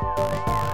Hello,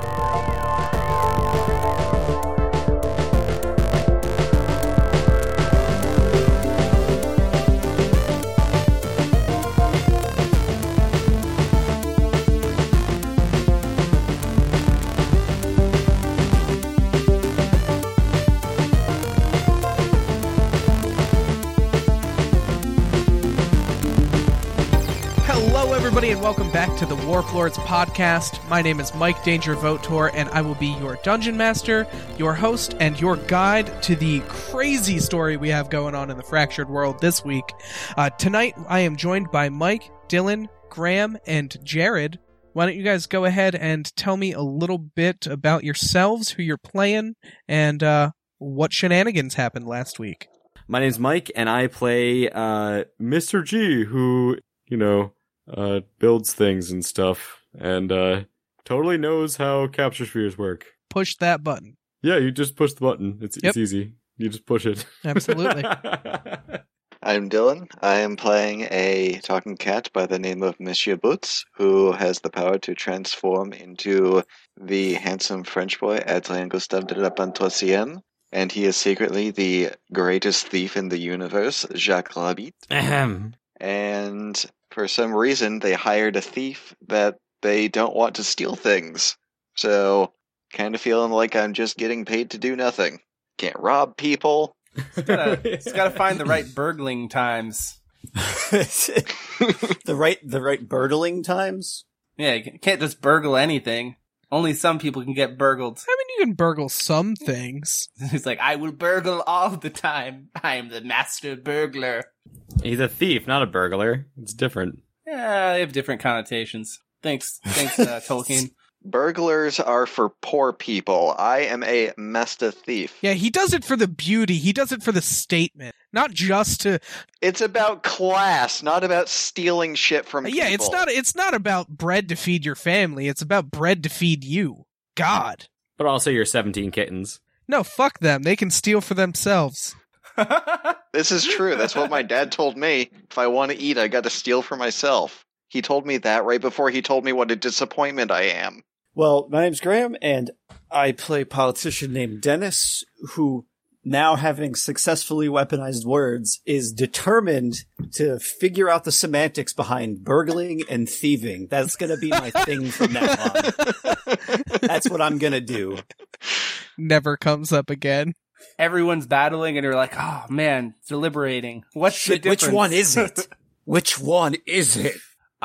everybody, and welcome back to the Warlords podcast. My name is Mike Danger Votor, and I will be your dungeon master, your host, and your guide to the crazy story we have going on in the fractured world this week. Uh, tonight, I am joined by Mike, Dylan, Graham, and Jared. Why don't you guys go ahead and tell me a little bit about yourselves, who you're playing, and uh, what shenanigans happened last week? My name's Mike, and I play uh, Mr. G, who you know uh, builds things and stuff, and uh, totally knows how capture spheres work. Push that button. Yeah, you just push the button. It's Yep. it's easy. You just push it. Absolutely. I'm Dylan. I am playing a talking cat by the name of Monsieur Boots, who has the power to transform into the handsome French boy Adrien Gustave de la Pantoisienne, and he is secretly the greatest thief in the universe, Jacques Rabbit. Ahem. And for some reason, they hired a thief that they don't want to steal things. So, kind of feeling like I'm just getting paid to do nothing. Can't rob people. gotta, it's gotta find the right burgling times. the right the right burgling times. Yeah, you can't just burgle anything. Only some people can get burgled. I mean, you can burgle some things. He's like, I will burgle all the time. I am the master burglar. He's a thief, not a burglar. It's different. Yeah, they have different connotations. Thanks, thanks, uh, Tolkien. Burglars are for poor people. I am a Mesta thief. Yeah, he does it for the beauty. He does it for the statement, not just to. It's about class, not about stealing shit from Yeah, it's not. It's not about bread to feed your family. It's about bread to feed you. God, But also, your 17 kittens. no, fuck them. They can steal for themselves. This is true. That's what my dad told me. If I want to eat, I got to steal for myself. He told me that right before he told me what a disappointment I am. Well, my name's Graham, and I play a politician named Dennis, who, now having successfully weaponized words, is determined to figure out the semantics behind burgling and thieving. That's going to be my thing from now on. That's what I'm going to do. Never comes up again. Everyone's battling, and you're like, oh man, deliberating. What's Shit, the which one is it? Which one is it?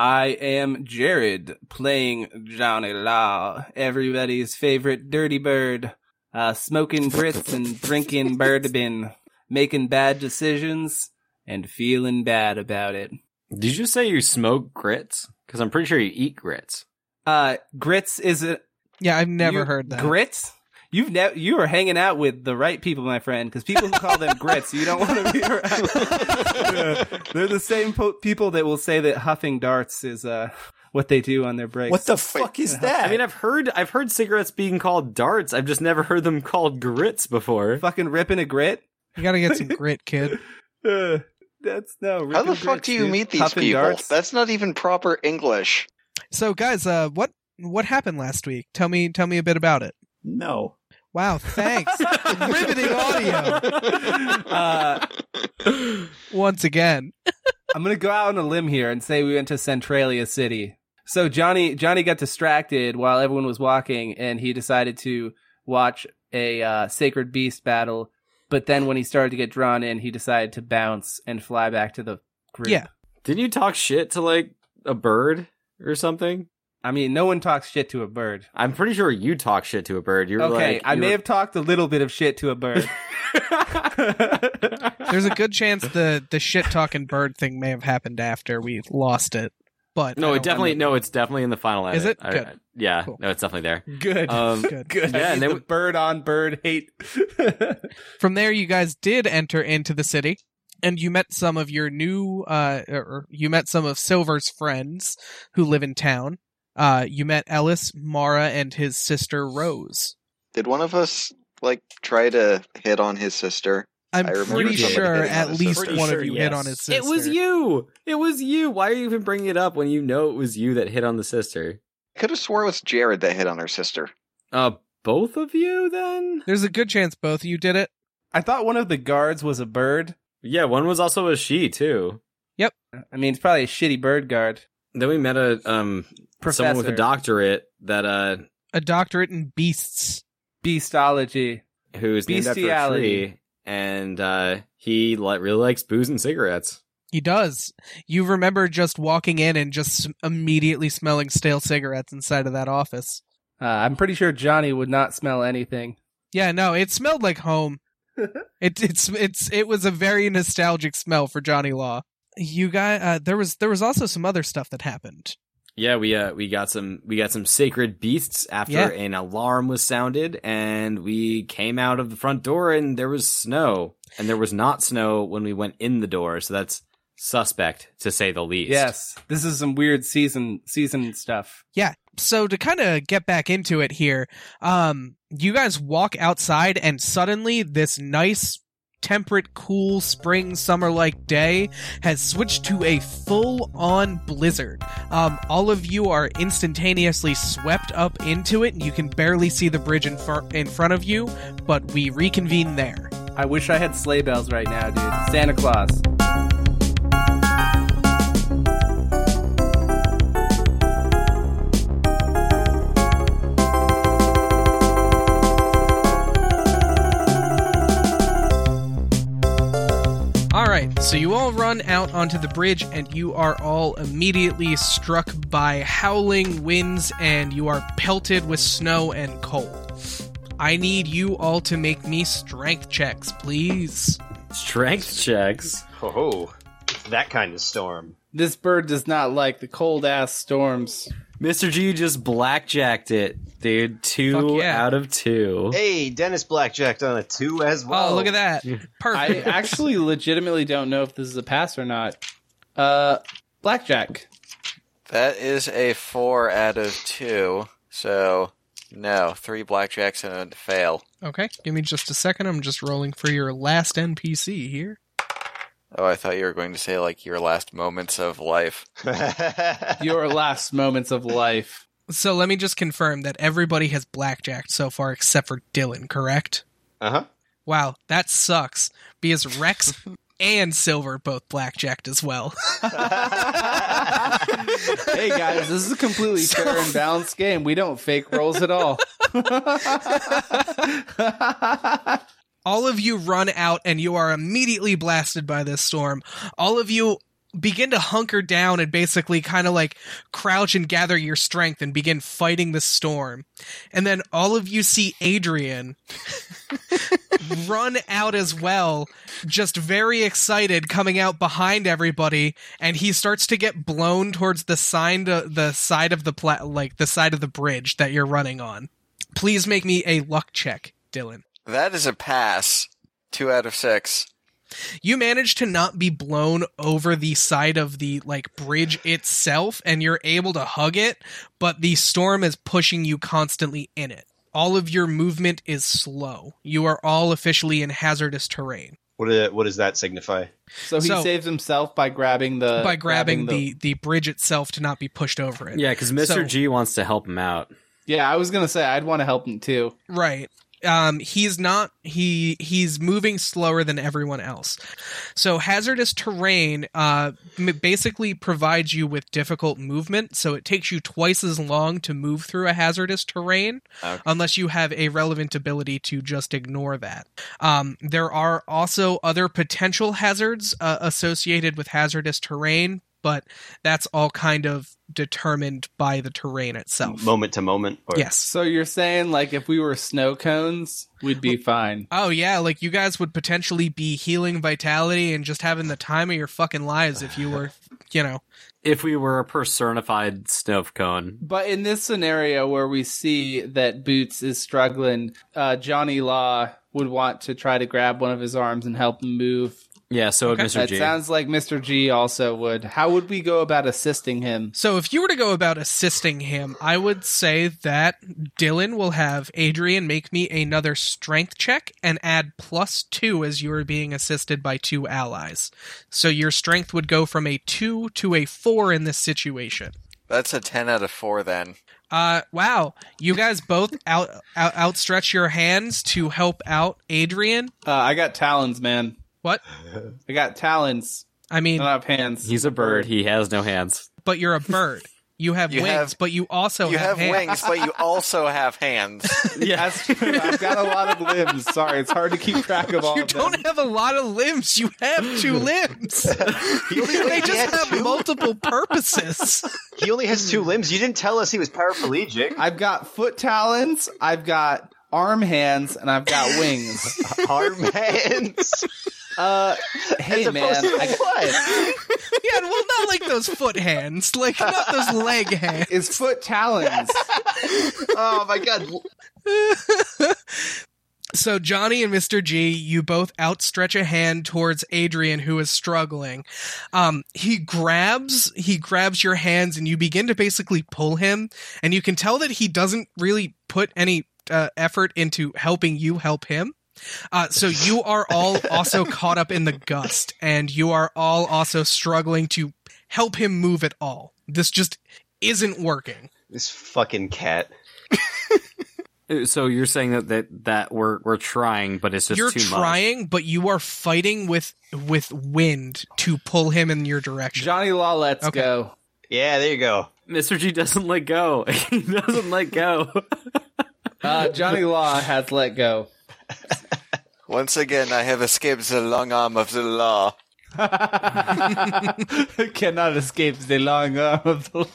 I am Jared, playing Johnny Law, everybody's favorite dirty bird, uh, smoking grits and drinking bourbon, making bad decisions, and feeling bad about it. Did you say you smoke grits? Because I'm pretty sure you eat grits. Uh, grits is a Yeah, I've never you- heard that. Grits? You've ne- you are hanging out with the right people, my friend, because people who call them grits, you don't want to be around. Yeah. They're the same po- people that will say that huffing darts is uh what they do on their breaks. What the fuck is that? I mean, I've heard I've heard cigarettes being called darts. I've just never heard them called grits before. fucking ripping a grit? You gotta get some grit, kid. Uh, that's no. How the fuck grits, do you dude. meet these Huffing people? darts? That's not even proper English. So, guys, uh, what what happened last week? Tell me, tell me a bit about it. no. Wow, thanks. Riveting audio Uh, once again. I'm gonna go out on a limb here and say we went to Centralia City. So Johnny Johnny got distracted while everyone was walking, and he decided to watch a uh, sacred beast battle. But then when he started to get drawn in, he decided to bounce and fly back to the group. Yeah. Didn't you talk shit to like a bird or something? I mean, no one talks shit to a bird. I'm pretty sure you talk shit to a bird. You're Okay, like, I may were- have talked a little bit of shit to a bird. There's a good chance the the shit talking bird thing may have happened after we lost it. But No, it definitely remember. no, it's definitely in the final edit. Is it? I- Good. I- yeah, Cool. no, it's definitely there. Good. Um, Good. Good. yeah, Yeah, and the bird on bird hate. From there, you guys did enter into the city, and you met some of your new, uh, or you met some of Silver's friends who live in town. Uh, you met Ellis, Mara, and his sister Rose. Did one of us like try to hit on his sister? I'm remember pretty sure at least sister. one Pretty of you sure, hit on his sister. It was you. It was you. Why are you even bringing it up when you know it was you that hit on the sister? Could have swore it was Jared that hit on her sister. Uh, both of you then? There's a good chance both of you did it. I thought one of the guards was a bird. Yeah, one was also a she too. Yep. I mean, it's probably a shitty bird guard. Then we met a um Professor. someone with a doctorate that uh A doctorate in beasts. Beastology. who's named after a tree, and uh he li- really likes booze and cigarettes. He does. You remember just walking in and just immediately smelling stale cigarettes inside of that office. Uh, I'm pretty sure Johnny would not smell anything. Yeah, no, it smelled like home. it, it's it's it was a very nostalgic smell for Johnny Law. You guys, uh, there was there was also some other stuff that happened. Yeah, we uh we got some we got some sacred beasts after Yeah. an alarm was sounded, and we came out of the front door and there was snow, and there was not snow when we went in the door, so that's suspect to say the least. Yes, this is some weird season season stuff. Yeah. So to kind of get back into it here, um, you guys walk outside and suddenly this nice temperate, cool spring summer like day has switched to a full on blizzard. Um, all of you are instantaneously swept up into it, and you can barely see the bridge in, far- in front of you, but we reconvene there. I wish I had sleigh bells right now, dude. Santa Claus. Right, so you all run out onto the bridge, and you are all immediately struck by howling winds, and you are pelted with snow and cold. I need you all to make me strength checks, please. Strength checks. Oh, that kind of storm. This bird does not like the cold ass storms. Mr. G just blackjacked it, dude. Two yeah. out of two. Hey, Dennis blackjacked on a two as well. Oh, look at that. Perfect. I actually legitimately don't know if this is a pass or not. Uh, blackjack. That is a four out of two. So no, three blackjacks and a fail. okay, give me just a second. I'm just rolling for your last NPC here. Oh, I thought you were going to say like your last moments of life. Your last moments of life. So let me just confirm that everybody has blackjacked so far except for Dylan, correct? uh huh. Wow, that sucks. Because Rex and Silver both blackjacked as well. Hey guys, this is a completely So- fair and balanced game. We don't fake rolls at all. All of you run out and you are immediately blasted by this storm. All of you begin to hunker down and basically kind of like crouch and gather your strength and begin fighting the storm. And then all of you see Adrien run out as well, just very excited coming out behind everybody and he starts to get blown towards the side the side of the pla- like the side of the bridge that you're running on. Please make me a luck check, Dylan. That is a pass. Two out of six. you manage to not be blown over the side of the like bridge itself and you're able to hug it but the storm is pushing you constantly in it all of your movement is slow you are all officially in hazardous terrain What, what does that signify? So he So- saves himself by grabbing the by grabbing the the bridge itself to not be pushed over it Yeah, because Mr. So- G wants to help him out. Yeah, I was gonna say I'd want to help him too. Right. Um, he's not he he's moving slower than everyone else. So hazardous terrain uh basically provides you with difficult movement, so it takes you twice as long to move through a hazardous terrain Okay. unless you have a relevant ability to just ignore that. Um, there are also other potential hazards uh, associated with hazardous terrain, but that's all kind of determined by the terrain itself. Moment to moment. Or, Yes. So you're saying like if we were snow cones, we'd be fine. Oh yeah, like you guys would potentially be healing vitality and just having the time of your fucking lives if you were, you know. If we were a personified snow cone. But in this scenario where we see that Boots is struggling, uh, Johnny Law would want to try to grab one of his arms and help him move. Yeah, so Okay. Mr. That G. sounds like Mr. G also would. How would we go about assisting him? So if you were to go about assisting him, I would say that Dylan will have Adrien make me another strength check and add plus two as you are being assisted by two allies. So your strength would go from a two to a four in this situation. That's a 10 out of 4 then. Uh, wow. You guys both out, out outstretch your hands to help out Adrien. Uh, I got talons, man. What? I got talons. I I mean, don't have hands. He's a bird. He has no hands. but you're a bird. You have You wings, have- but you also you have, have hands. wings, but you also have hands. That's true. I've got a lot of limbs. Sorry, it's hard to keep track of all You of them. don't have a lot of limbs. You have two limbs. He only, they he just have two- multiple purposes. he only has two limbs. You didn't tell us he was paraplegic. I've got foot talons, I've got arm hands, and I've got wings. Arm hands. Uh, hey As man, I? Yeah, well, not like those foot hands, like not those leg hands. it's foot talons. Oh my god. So Johnny and Mr. G, you both outstretch a hand towards Adrien who is struggling. Um, he grabs, he grabs your hands and you begin to basically pull him and you can tell that he doesn't really put any uh, effort into helping you help him. Uh, so you are all also caught up in the gust and you are all also struggling to help him move at all. This just isn't working. This fucking cat. Uh, So you're saying that that, that we're we're trying, but it's just you're too much. trying, but you are fighting with with wind to pull him in your direction. Johnny Law, let's Okay. go. Yeah, there you go. Mr. G doesn't let go. he doesn't let go. Uh, Johnny Law has let go. Once again, I have escaped the long arm of the law. Cannot escape the long arm of the law.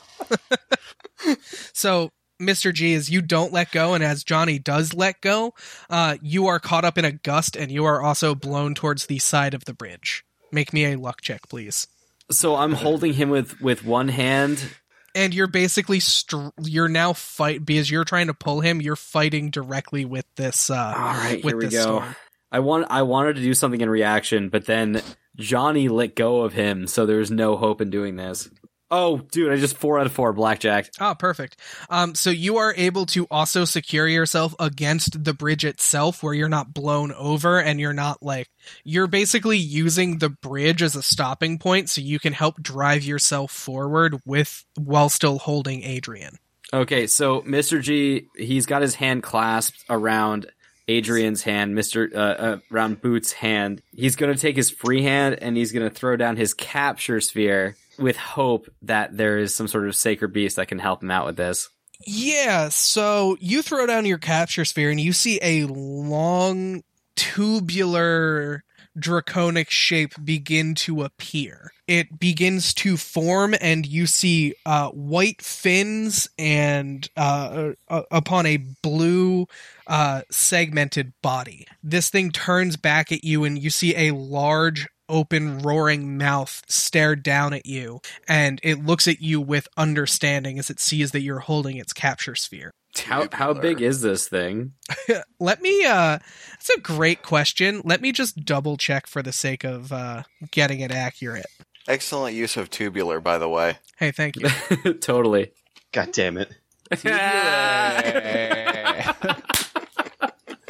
So, Mr. G, as you don't let go, and as Johnny does let go, uh, you are caught up in a gust, and you are also blown towards the side of the bridge. Make me a luck check, please. so I'm holding him with with one hand. And you're basically str- you're now fight because you're trying to pull him. You're fighting directly with this. Uh, All right, with here we this go. storm. I want I wanted to do something in reaction, but then Johnny let go of him, so there's no hope in doing this. Oh, dude, I just four out of four blackjack. Oh, perfect. Um, so you are able to also secure yourself against the bridge itself, where you're not blown over, and you're not like you're basically using the bridge as a stopping point, so you can help drive yourself forward with while still holding Adrien. Okay, so Mr. G, he's got his hand clasped around Adrien's hand, Mr. Uh, uh, around Boots' hand. He's going to take his free hand and he's going to throw down his capture sphere with hope that there is some sort of sacred beast that can help him out with this. Yeah, so you throw down your capture sphere and you see a long tubular draconic shape begin to appear. It begins to form and you see uh, white fins and uh, uh, upon a blue uh, segmented body. This thing turns back at you and you see a large open roaring mouth stare down at you and it looks at you with understanding as it sees that you're holding its capture sphere. How how big is this thing? Let me uh that's a great question. Let me just double check for the sake of uh getting it accurate. Excellent use of tubular, by the way. Hey, thank you. totally. God damn it.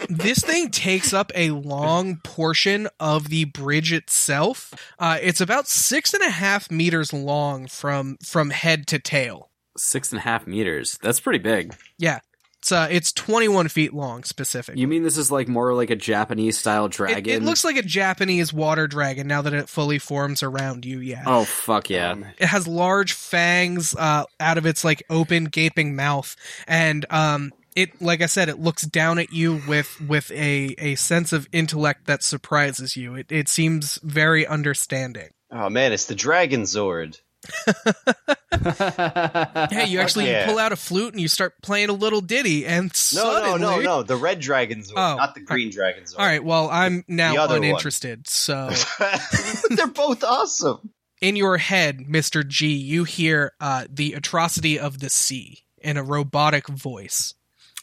this thing takes up a long portion of the bridge itself. Uh it's about six and a half meters long from from head to tail. Six and a half meters. That's pretty big. Yeah. It's uh it's twenty one feet long specifically. You mean this is like more like a Japanese style dragon? it looks like a Japanese water dragon now that it fully forms around you, yeah. Oh fuck yeah! it has large fangs uh, out of its like open gaping mouth and um it like i said it looks down at you with with a a sense of intellect that surprises you it, it seems very understanding Oh man, it's the Dragon Zord. hey you actually yeah. pull out a flute and you start playing a little ditty and No, suddenly no, no, no. The Red Dragon Zord, Oh, not the Green Dragon Zord. all right well i'm now other one. uninterested so They're both awesome. in your head mr g you hear uh the atrocity of the sea in a robotic voice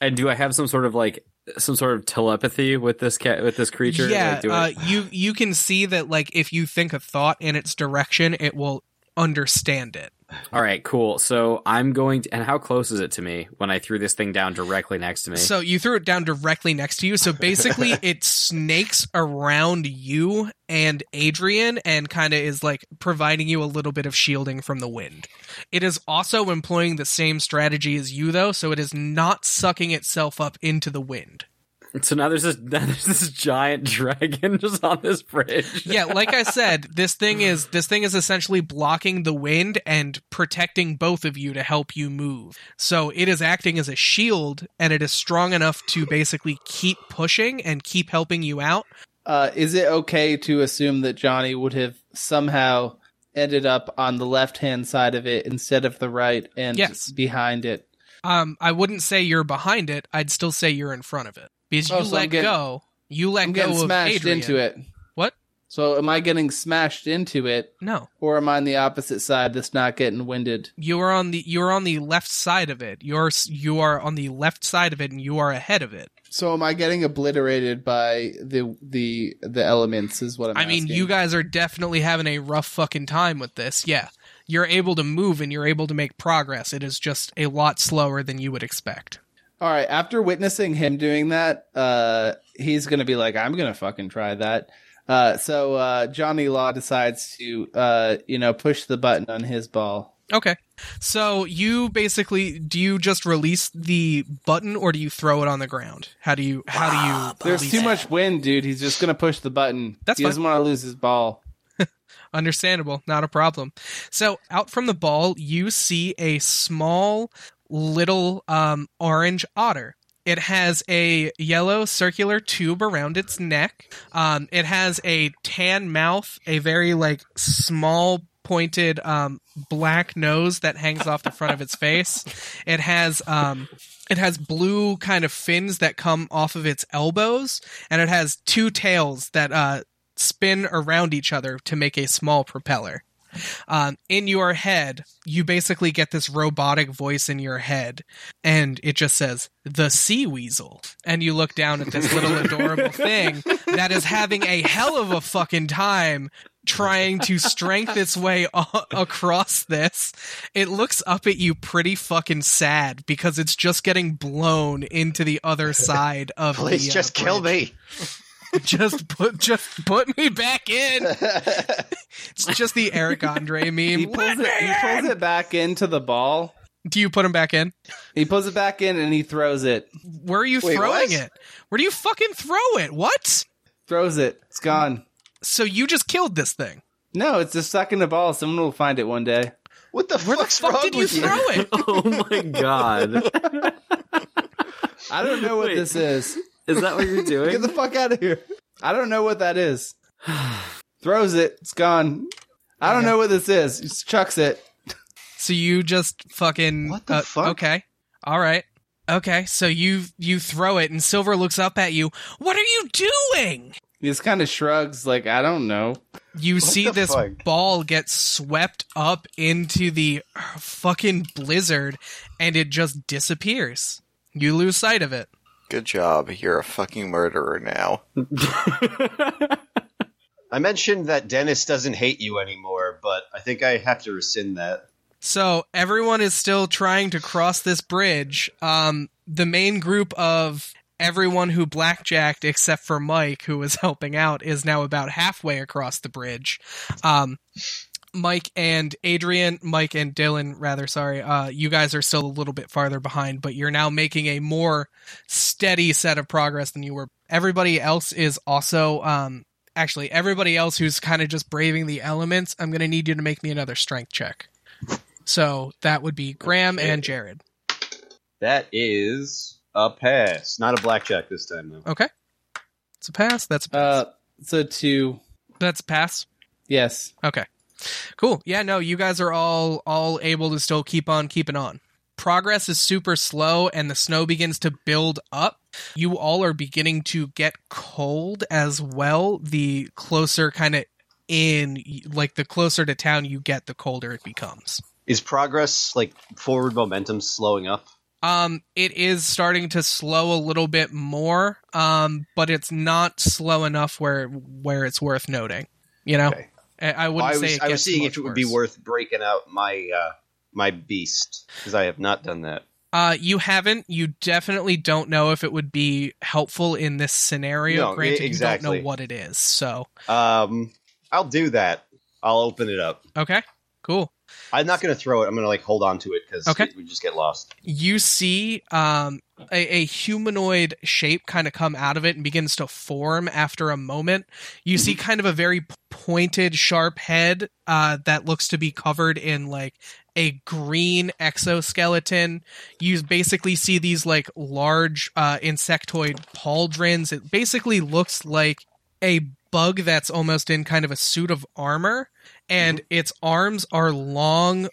And do I have some sort of like some sort of telepathy with this cat with this creature? Yeah, Like, uh, I- you you can see that like if you think a thought in its direction, it will understand it. All right, cool. So I'm going to. And how close is it to me when I threw this thing down directly next to me? So you threw it down directly next to you. So basically, it snakes around you and Adrien and kind of is like providing you a little bit of shielding from the wind. It is also employing the same strategy as you, though, so it is not sucking itself up into the wind. So now there's this now there's this giant dragon just on this bridge. Yeah, like I said, this thing is this thing is essentially blocking the wind and protecting both of you to help you move. So it is acting as a shield and it is strong enough to basically keep pushing and keep helping you out. Uh, is it okay to assume that Johnny would have somehow ended up on the left hand side of it instead of the right and Yes. behind it? Um, I wouldn't say you're behind it. I'd still say you're in front of it because oh, you Oh, so let getting- go. You let I'm go smashed Adrien. into it. What? So am I getting smashed into it, No, or am I on the opposite side that's not getting winded? you are on the you're on the left side of it. You're you are on the left side of it, and you are ahead of it. So am I getting obliterated by the the the elements? Is what I'm. Asking. I mean, asking. you guys are definitely having a rough fucking time with this. Yeah. You're able to move and you're able to make progress. It is just a lot slower than you would expect. All right. After witnessing him doing that, uh, he's gonna be like, "I'm gonna fucking try that." Uh, so uh, Johnny Law decides to, uh, you know, push the button on his ball. Okay. So you basically do you just release the button or do you throw it on the ground? How do you how do you There's too it? much wind, dude. He's just gonna push the button. That's he fine. doesn't want to lose his ball. Understandable, not a problem. So, out from the ball, you see a small little um, orange otter. It has a yellow circular tube around its neck. Um, it has a tan mouth, a very like small pointed um, black nose that hangs off the front of its face. It has um, it has blue kind of fins that come off of its elbows, and it has two tails that uh, spin around each other to make a small propeller. Um, in your head, you basically get this robotic voice in your head, and it just says, The Sea Weasel. And you look down at this little adorable thing that is having a hell of a fucking time trying to strength its way a- across this. It looks up at you pretty fucking sad because it's just getting blown into the other side of Please the uh, just kill me. just put just put me back in. It's just the Eric Andre meme. He Let pulls me it. He pulls it back into the ball. Do you put him back in? He pulls it back in and he throws it. Where are you Wait, throwing what? it? Where do you fucking throw it? What? Throws it. It's gone. So you just killed this thing. No, it's just stuck in the ball. Someone will find it one day. What the Where the fuck wrong did you with throw it? oh my god. I don't know what Wait. this is. Is that what you're doing? Get the fuck out of here. I don't know what that is. Throws it. It's gone. I don't know what this is. Just chucks it. So you just fucking What the uh, fuck? Okay. All right. Okay. So you you throw it and Silver looks up at you. What are you doing? He just kind of shrugs, like, I don't know. You see the this fuck? ball get swept up into the fucking blizzard and it just disappears. You lose sight of it. Good job. You're a fucking murderer now. I mentioned that Dennis doesn't hate you anymore, but I think I have to rescind that. So everyone is still trying to cross this bridge. Um, the main group of everyone who blackjacked, except for Mike, who was helping out, is now about halfway across the bridge. Um, Mike and Adrien, Mike and Dylan, rather, sorry, uh, you guys are still a little bit farther behind, but you're now making a more steady set of progress than you were. Everybody else is also, um, actually, everybody else who's kind of just braving the elements, I'm going to need you to make me another strength check. So that would be Graham Okay. and Jared. That is a pass. Not a blackjack this time, though. Okay. It's a pass. That's a pass. Uh, so two. That's a pass. Yes. Okay. Cool. Yeah, no, you guys are all all able to still keep on keeping on. Progress is super slow and the snow begins to build up. You all are beginning to get cold as well. The closer kind of in like the closer to town you get, the colder it becomes. Is progress, like, forward momentum slowing up? Um, it is starting to slow a little bit more, um, but it's not slow enough where where it's worth noting. You know, Okay. I, wouldn't I say was, it I was seeing if it would be worth breaking out my uh, my beast because I have not done that. Uh, you haven't. You definitely don't know if it would be helpful in this scenario. No, Granted, you exactly. don't know what it is. So, Um, I'll do that. I'll open it up. okay, cool. I'm not going to throw it. I'm going to like hold on to it because Okay. we just get lost. You see um, a, a humanoid shape kind of come out of it and begins to form after a moment. You see kind of a very pointed, sharp head uh, that looks to be covered in like a green exoskeleton. You basically see these like large uh, insectoid pauldrons. It basically looks like a bug that's almost in kind of a suit of armor, and its arms are long,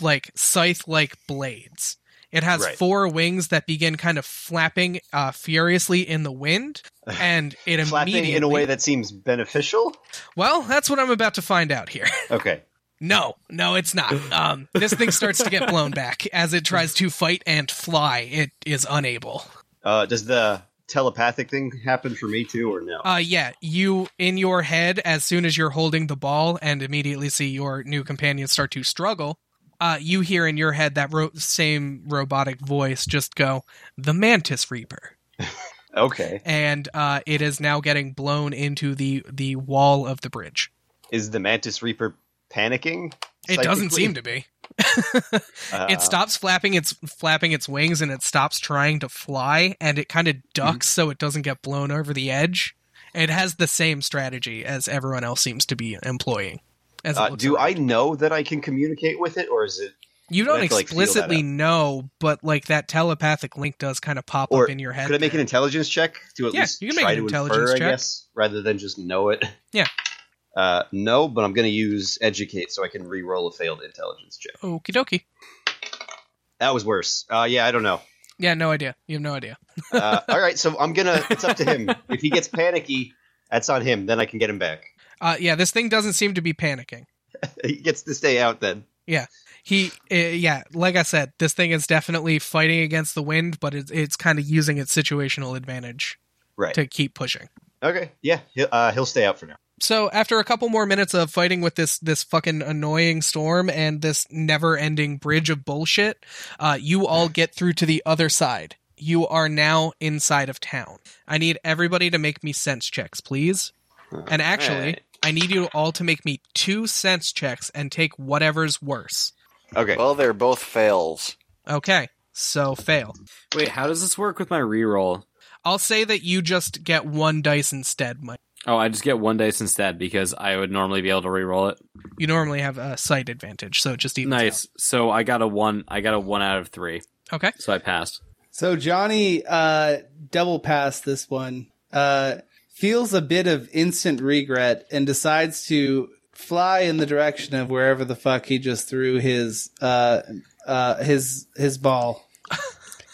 like scythe like blades. It has Right. four wings that begin kind of flapping uh, furiously in the wind, and it Flapping immediately. in a way that seems beneficial. well, that's what I'm about to find out here. Okay. No, no, it's not. Um, this thing starts to get blown back as it tries to fight and fly. It is unable. Uh, does the telepathic thing happen for me too, or no? Uh, yeah, you in your head as soon as you're holding the ball and immediately see your new companion start to struggle. Uh, you hear in your head that ro- same robotic voice just go, "The Mantis Reaper," okay. and uh, it is now getting blown into the the wall of the bridge. Is the Mantis Reaper panicking? It doesn't seem to be. Uh, it stops flapping its flapping its wings and it stops trying to fly and it kind of ducks so it doesn't get blown over the edge. It has the same strategy as everyone else seems to be employing. Uh, do around. I know that I can communicate with it, or is it? You don't to, like, explicitly out? know, but like that telepathic link does kind of pop Or up in your head. Could I make an intelligence check to at Yeah, least you can make try an to intelligence infer, check. I guess, rather than just know it? Yeah. Uh, no, but I'm going to use educate so I can re-roll a failed intelligence check. Okie dokie. That was worse. Uh, yeah, I don't know. Yeah, no idea. You have no idea. Uh, all right, so I'm gonna. It's up to him. If he gets panicky, that's on him. Then I can get him back. Uh, yeah, this thing doesn't seem to be panicking. He gets to stay out then. Yeah, he, uh, yeah, like I said, this thing is definitely fighting against the wind, but it's, it's kind of using its situational advantage Right. to keep pushing. Okay. Yeah. He'll, uh, he'll stay out for now. So after a couple more minutes of fighting with this this fucking annoying storm and this never-ending bridge of bullshit, uh, you all get through to the other side. You are now inside of town. I need everybody to make me sense checks, please. And actually, Alright. I need you all to make me two sense checks and take whatever's worse. Okay. Well, they're both fails. Okay, so fail. Wait, how does this work with my reroll? I'll say that you just get one dice instead, Mike. Oh, I just get one dice instead because I would normally be able to reroll it. You normally have a sight advantage, so it just evens Nice. So I got a one. I got a one out of three. Okay. So I passed. So Johnny uh double passed this one. Uh feels a bit of instant regret and decides to fly in the direction of wherever the fuck he just threw his uh uh his his ball.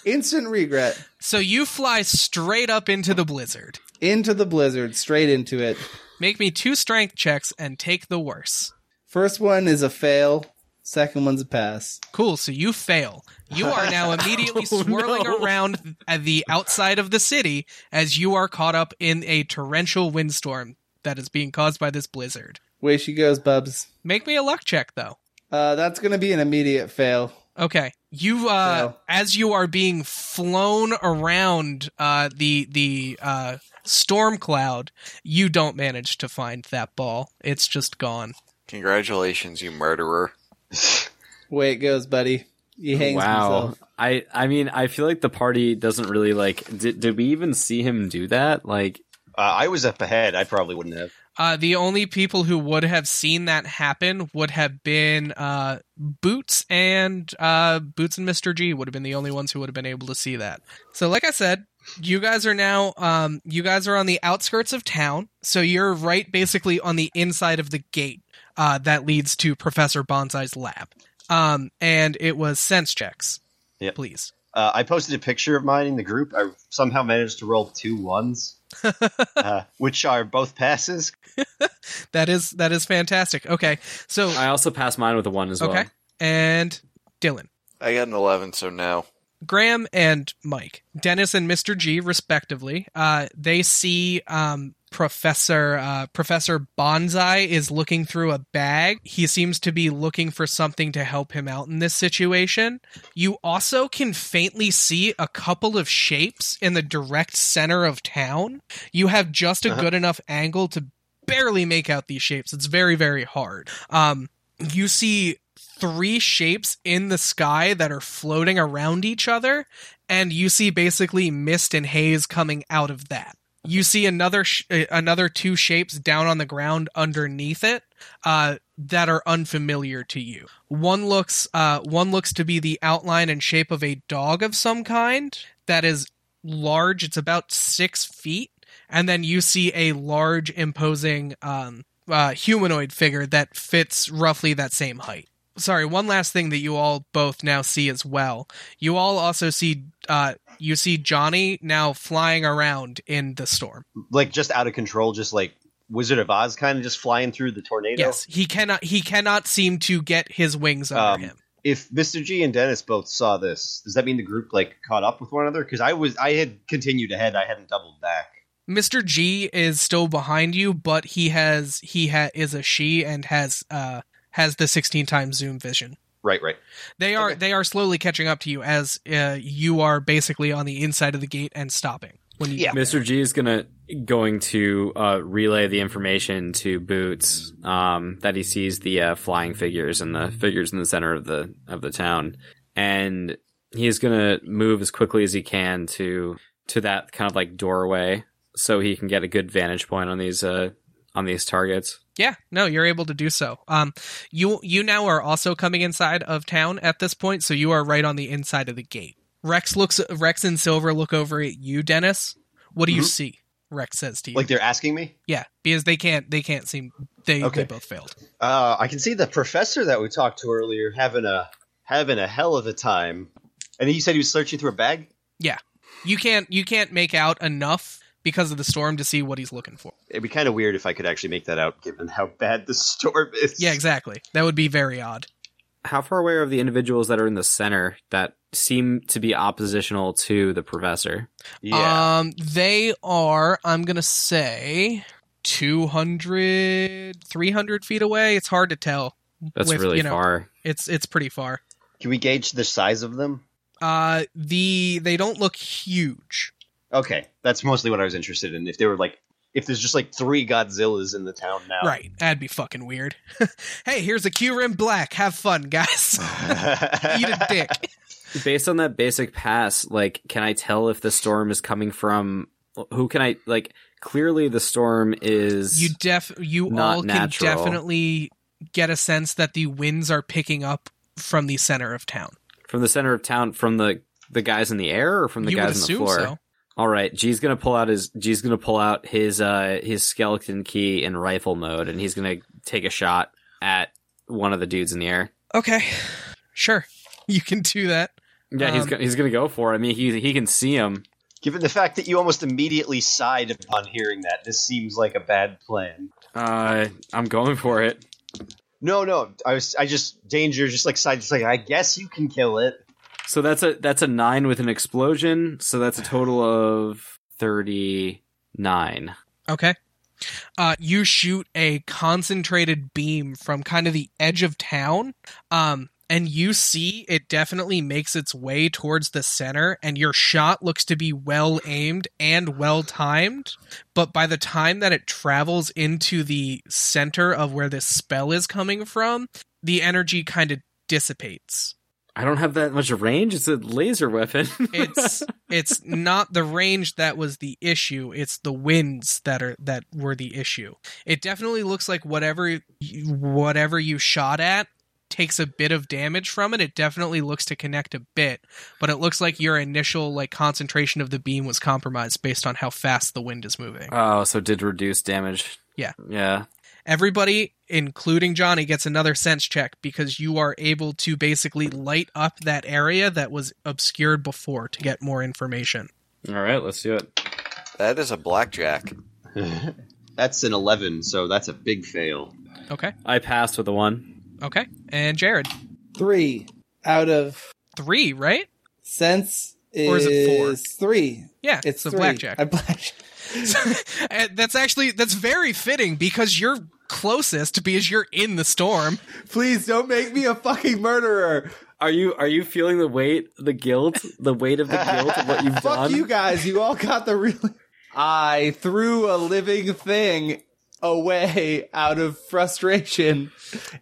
instant regret So you fly straight up into the blizzard. into the blizzard, straight into it. Make me two strength checks and take the worse. First one is a fail. Second one's a pass. Cool, so you fail. You are now immediately swirling around at the outside of the city as you are caught up in a torrential windstorm that is being caused by this blizzard. Way she goes, Bubs. Make me a luck check though. Uh, that's gonna be an immediate fail. Okay. You uh Fail. as you are being flown around uh the the uh storm cloud, you don't manage to find that ball. It's just gone. Congratulations, you murderer. Way it goes, buddy. He hangs wow. himself. I I mean I feel like the party doesn't really like. Did did we even see him do that? Like Uh, I was up ahead. I probably wouldn't have. Uh, the only people who would have seen that happen would have been uh, Boots and uh, Boots and Mr. G would have been the only ones who would have been able to see that. So, like I said, you guys are now um, you guys are on the outskirts of town. So you're right, basically on the inside of the gate uh, that leads to Professor Bonsai's lab. Um, and it was sense checks. Yep. Please. Uh, I posted a picture of mine in the group. I somehow managed to roll two ones, uh, which are both passes. That is that is fantastic. Okay, so I also passed mine with a one as well. okay, and Dylan. I got an 11, so no. Graham and Mike, Dennis and Mr. G, respectively, uh, they see um, Professor uh, Professor Bonsai is looking through a bag. He seems to be looking for something to help him out in this situation. You also can faintly see a couple of shapes in the direct center of town. You have just a Uh-huh. good enough angle to barely make out these shapes. It's very very hard. Um, you see three shapes in the sky that are floating around each other and you see basically mist and haze coming out of that. You see another sh- uh, another two shapes down on the ground underneath it uh, that are unfamiliar to you. One looks uh, one looks to be the outline and shape of a dog of some kind that is large. It's about six feet, and then you see a large, imposing um, uh, humanoid figure that fits roughly that same height. Sorry, one last thing that you all both now see as well. You all also see uh, you see Johnny now flying around in the storm. Like just out of control, just like Wizard of Oz, kind of just flying through the tornado. Yes, he cannot he cannot seem to get his wings under Um, him. If Mr. G and Dennis both saw this, does that mean the group like caught up with one another? Because I was, I had continued ahead. I hadn't doubled back. Mr. G is still behind you, but he has he ha- is a she and has uh has the 16 times zoom vision. Right, right. They are Okay. they are slowly catching up to you as uh, you are basically on the inside of the gate and stopping when you Yeah. Mr. G is gonna going to uh, relay the information to Boots um, that he sees the uh, flying figures and the figures in the center of the of the town, and he is gonna move as quickly as he can to to that kind of like doorway so he can get a good vantage point on these uh, on these targets. Yeah, no, you're able to do so. Um, you you now are also coming inside of town at this point, so you are right on the inside of the gate. Rex looks Rex and Silver look over at you, Dennis. What do you Mhm. see? Rex says to you. Like they're asking me. yeah, because they can't they can't seem they Okay. they both failed. Uh, I can see the professor that we talked to earlier having a having a hell of a time. And he said he was searching through a bag. Yeah, you can't you can't make out enough because of the storm to see what he's looking for. It'd be kind of weird if I could actually make that out, given how bad the storm is. Yeah, exactly. That would be very odd. How far away are the individuals that are in the center that seem to be oppositional to the professor? Yeah. Um, they are, I'm going to say, 200, 300 feet away. It's hard to tell. That's with, really you know, far. It's it's pretty far. Can we gauge the size of them? Uh, the they don't look huge. Okay, that's mostly what I was interested in. If they were like, if there's just like three Godzillas in the town now, Right. That'd be fucking weird. hey, here's a Q rim black. Have fun, guys. Eat a dick. Based on that basic pass, like, can I tell if the storm is coming from who can I like? Clearly, the storm is You def you all can natural. definitely get a sense that the winds are picking up from the center of town. from the center of town, from the the guys in the air, or from the you would guys on the floor. so. All right, G's gonna pull out his G's gonna pull out his uh his skeleton key in rifle mode, and he's gonna take a shot at one of the dudes in the air. Okay. Sure. You can do that. Yeah, he's Um, gonna he's gonna go for it. I mean, he he can see him. Given the fact that you almost immediately sighed upon hearing that, this seems like a bad plan. Uh, I'm going for it. No, no, I was, I just danger, just like side, just like I guess you can kill it. So that's a that's a nine with an explosion. So that's a total of thirty nine. Okay. Uh, you shoot a concentrated beam from kind of the edge of town. Um, and you see it definitely makes its way towards the center, and your shot looks to be well aimed and well timed. But by the time that it travels into the center of where this spell is coming from, the energy kind of dissipates. I don't have that much range. It's a laser weapon. It's it's not the range that was the issue it's the winds that are that were the issue it definitely looks like whatever you, whatever you shot at takes a bit of damage from it it definitely looks to connect a bit but it looks like your initial like concentration of the beam was compromised based on how fast the wind is moving oh, so it did reduce damage. Yeah. Yeah. Everybody including johnny gets another sense check because you are able to basically light up that area that was obscured before to get more information All right, let's do it. That is a blackjack. That's an 11, so that's a big fail. okay I passed with a one. okay and jared Three out of three right sense is, Or is it four? three. Yeah, It's a blackjack. I blackjack. And that's actually that's very fitting because you're closest because you're in the storm. Please don't make me a fucking murderer. Are you are you feeling the weight, the guilt, the weight of the guilt of what you've Fuck done? Fuck you guys. You all got the really. I threw a living thing away out of frustration,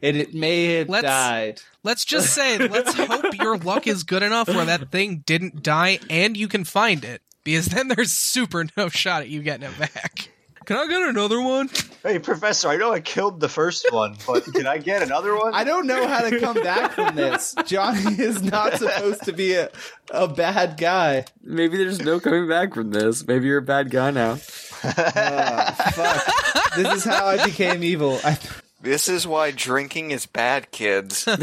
and it may have Let's- died. Let's just say, let's hope your luck is good enough where that thing didn't die and you can find it. Because then there's super no shot at you getting it back. Can I get another one? Hey, Professor, I know I killed the first one, but can I get another one? I don't know how to come back from this. Johnny is not supposed to be a, a bad guy. Maybe there's no coming back from this. Maybe you're a bad guy now. Ah, fuck. This is how I became evil. I, This is why drinking is bad, kids.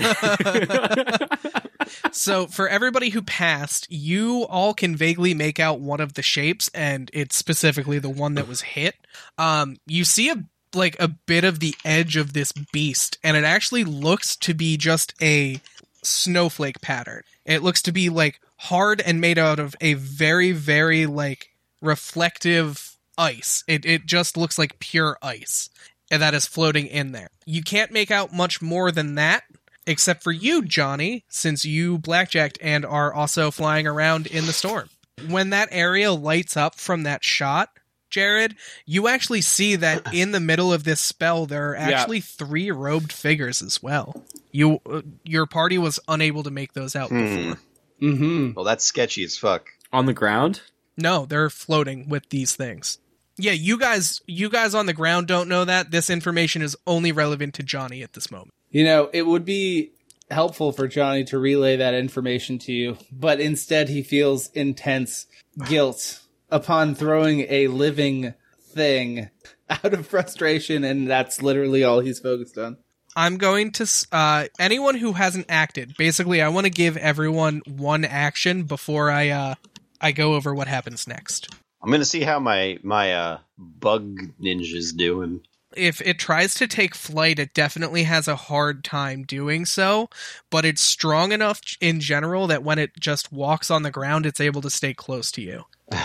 So for everybody who passed, you all can vaguely make out one of the shapes, and it's specifically the one that was hit. Um, you see a like a bit of the edge of this beast, and it actually looks to be just a snowflake pattern. It looks to be like hard and made out of a very, very like reflective ice. It it just looks like pure ice. And that is floating in there. You can't make out much more than that, except for you, Johnny, since you blackjacked and are also flying around in the storm. When that area lights up from that shot, Jared, you actually see that in the middle of this spell there are actually three robed figures as well. You, uh, your party was unable to make those out before. mm-hmm. Well, that's sketchy as fuck. On the ground? No, they're floating with these things. Yeah, you guys, you guys on the ground don't know that. This information is only relevant to Johnny at this moment. You know, it would be helpful for Johnny to relay that information to you, but instead he feels intense guilt upon throwing a living thing out of frustration, and that's literally all he's focused on. I'm going to uh anyone who hasn't acted. Basically, I want to give everyone one action before I uh I go over what happens next. I'm gonna see how my my uh, bug ninja's doing. If it tries to take flight, it definitely has a hard time doing so, but it's strong enough in general that when it just walks on the ground, it's able to stay close to you.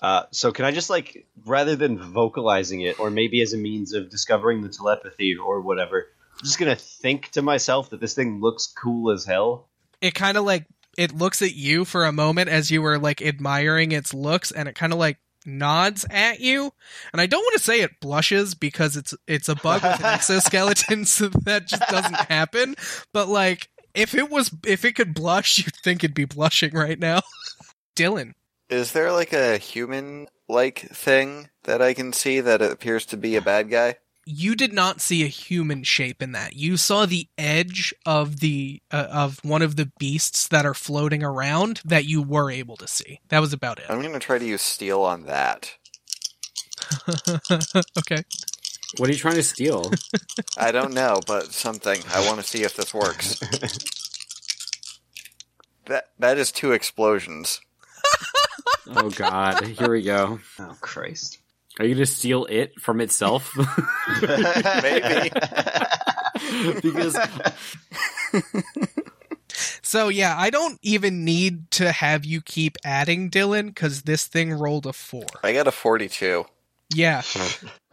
Uh, so can I just like rather than vocalizing it, or maybe as a means of discovering the telepathy or whatever, I'm just gonna think to myself that this thing looks cool as hell. it kind of like it looks at you for a moment as you were like admiring its looks and it kind of like nods at you. And i don't want to say it blushes because it's it's a bug with an exoskeleton so that just doesn't happen. But like if it was if it could blush you'd think it'd be blushing right now. Dylan. Is there like a human like thing that I can see that appears to be a bad guy? You did not see a human shape in that you saw the edge of the uh, of one of the beasts that are floating around that you were able to see that was about it I'm gonna try to use steal on that. okay What are you trying to steal? I don't know, but something. I want to see if this works. That that is two explosions. oh god, here we go. Oh Christ! Are you gonna steal it from itself? Maybe. because So yeah, I don't even need to have you keep adding Dylan because this thing rolled a four. I got a 42. Yeah,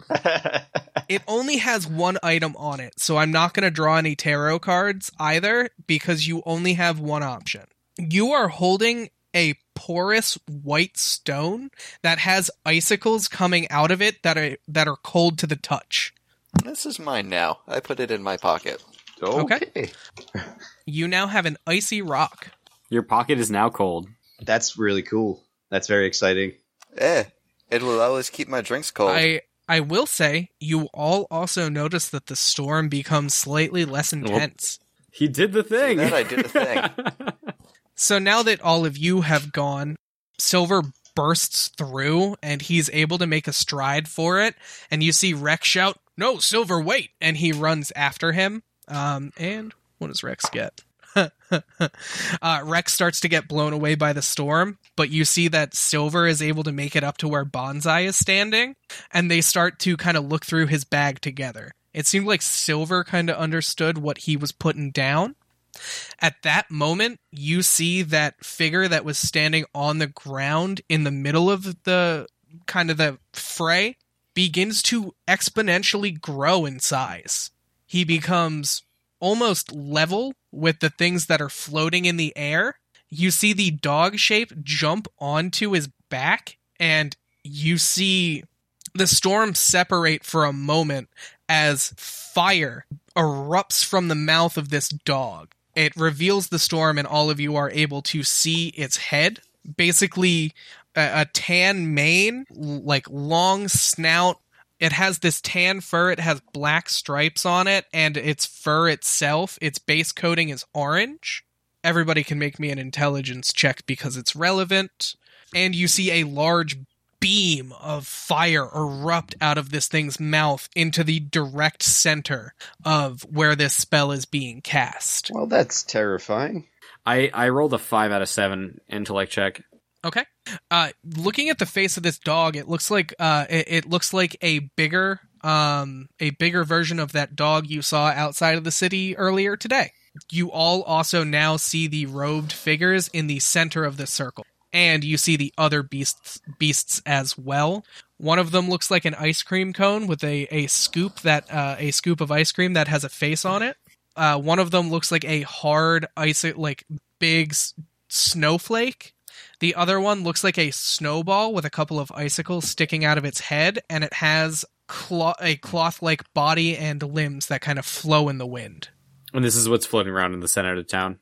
it only has one item on it, so I'm not going to draw any tarot cards either because you only have one option. You are holding a porous white stone that has icicles coming out of it that are that are cold to the touch. This is mine now. I put it in my pocket. okay. You now have an icy rock. your pocket is now cold. That's really cool. That's very exciting. Eh, it will always keep my drinks cold. I I will say you all also notice that the storm becomes slightly less intense. He did the thing. that I did the thing. So now that all of you have gone, Silver bursts through and he's able to make a stride for it. And you see Rex shout, No, Silver, wait! And he runs after him. Um, and what does Rex get? uh, Rex starts to get blown away by the storm, but you see that Silver is able to make it up to where Bonsai is standing, and they start to kind of look through his bag together. It seemed like Silver kind of understood what he was putting down. At that moment, you see that figure that was standing on the ground in the middle of the kind of the fray begins to exponentially grow in size. He becomes almost level with the things that are floating in the air. You see the dog shape jump onto his back, and you see the storm separate for a moment as fire erupts from the mouth of this dog. It reveals the storm, and all of you are able to see its head. Basically, a, a tan mane, like long snout. It has this tan fur. It has black stripes on it, and its fur itself, its base coating is orange. Everybody can make me an intelligence check because it's relevant. And you see a large beam of fire erupt out of this thing's mouth into the direct center of where this spell is being cast. Well, that's terrifying. I I rolled a five out of seven intellect check. Okay. Uh, looking at the face of this dog, it looks like uh, it, it looks like a bigger, um, a bigger version of that dog you saw outside of the city earlier today. You all also now see the robed figures in the center of the circle, and you see the other beasts beasts as well. One of them looks like an ice cream cone with a, a scoop that uh, a scoop of ice cream that has a face on it. Uh, one of them looks like a hard ice like big s- snowflake the other one looks like a snowball with a couple of icicles sticking out of its head, and it has a cloth like body and limbs that kind of flow in the wind. And this is what's floating around in the center of town.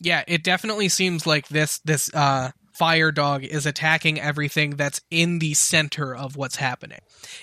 Yeah, it definitely seems like this this uh fire dog is attacking everything that's in the center of what's happening.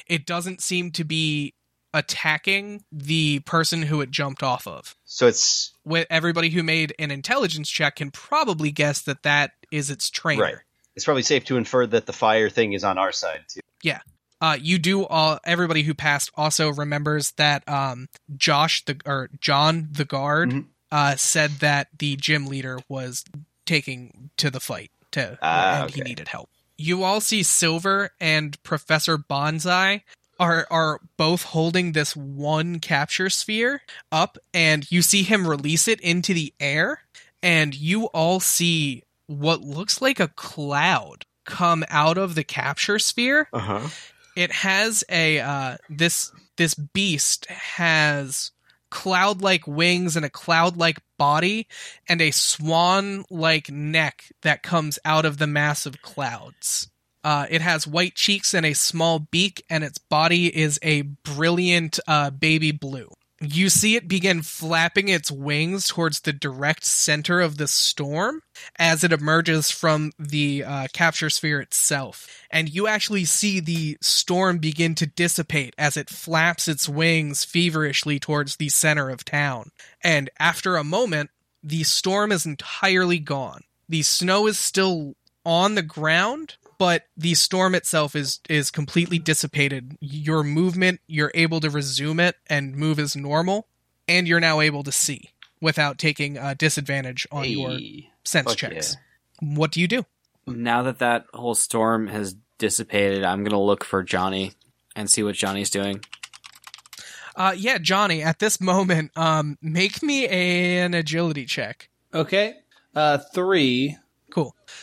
It doesn't seem to be attacking the person who it jumped off of. So it's With everybody who made an intelligence check can probably guess that that is its trainer. right. It's probably safe to infer that the fire thing is on our side too. Yeah. Uh, you do all. Everybody who passed also remembers that um, Josh the or John the guard Mhm. Uh, said that the gym leader was taking to the fight to Ah, and he needed help. You all see Silver and Professor Bonsai are are both holding this one capture sphere up, and you see him release it into the air, and you all see what looks like a cloud come out of the capture sphere Uh huh. it has a uh, this this beast has cloud like wings and a cloud like body and a swan like neck that comes out of the mass of clouds. Uh, it has white cheeks and a small beak, and its body is a brilliant uh, baby blue. You see it begin flapping its wings towards the direct center of the storm as it emerges from the uh, capture sphere itself. And you actually see the storm begin to dissipate as it flaps its wings feverishly towards the center of town. And after a moment, the storm is entirely gone. The snow is still on the ground, but the storm itself is is completely dissipated. Your movement, you're able to resume it and move as normal, and you're now able to see without taking a disadvantage on your sense Fuck checks. What do you do? Now that that whole storm has dissipated, I'm gonna look for Johnny and see what Johnny's doing. Uh, yeah, Johnny. At this moment, um, make me an agility check. Okay. Uh, three.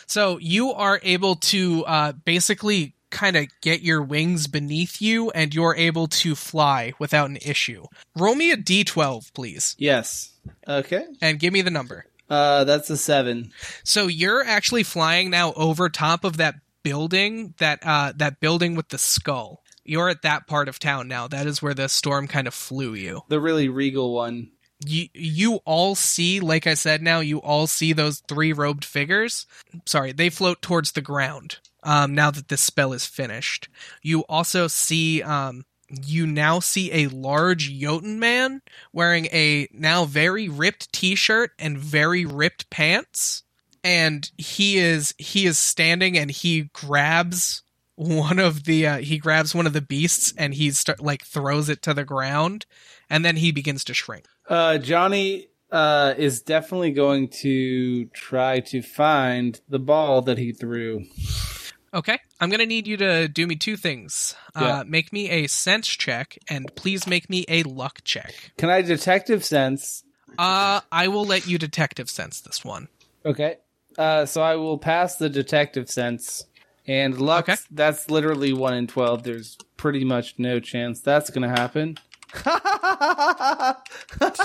So you are able to uh, basically kind of get your wings beneath you, and you're able to fly without an issue. Roll me a d12, please, Yes. Okay. and give me the number. Uh, that's a seven. So you're actually flying now over top of that building, that uh, that building with the skull. You're at that part of town now. That is where the storm kind of flew you. The really regal one. You you all see like i said now you all see those three robed figures. Sorry they float towards the ground um now that this spell is finished. You also see um you now see a large Jotun man wearing a now very ripped t-shirt and very ripped pants. And he is he is standing and he grabs one of the uh, he grabs one of the beasts and he start like throws it to the ground. And then he begins to shrink Uh, Johnny uh, is definitely going to try to find the ball that he threw. Okay. I'm going to need you to do me two things. Yeah. Uh, make me a sense check, and please make me a luck check. Can I detective sense? Uh, I will let you detective sense this one. Okay. Uh, so I will pass the detective sense, And luck, Okay. that's literally one in twelve. There's pretty much no chance that's gonna happen. Do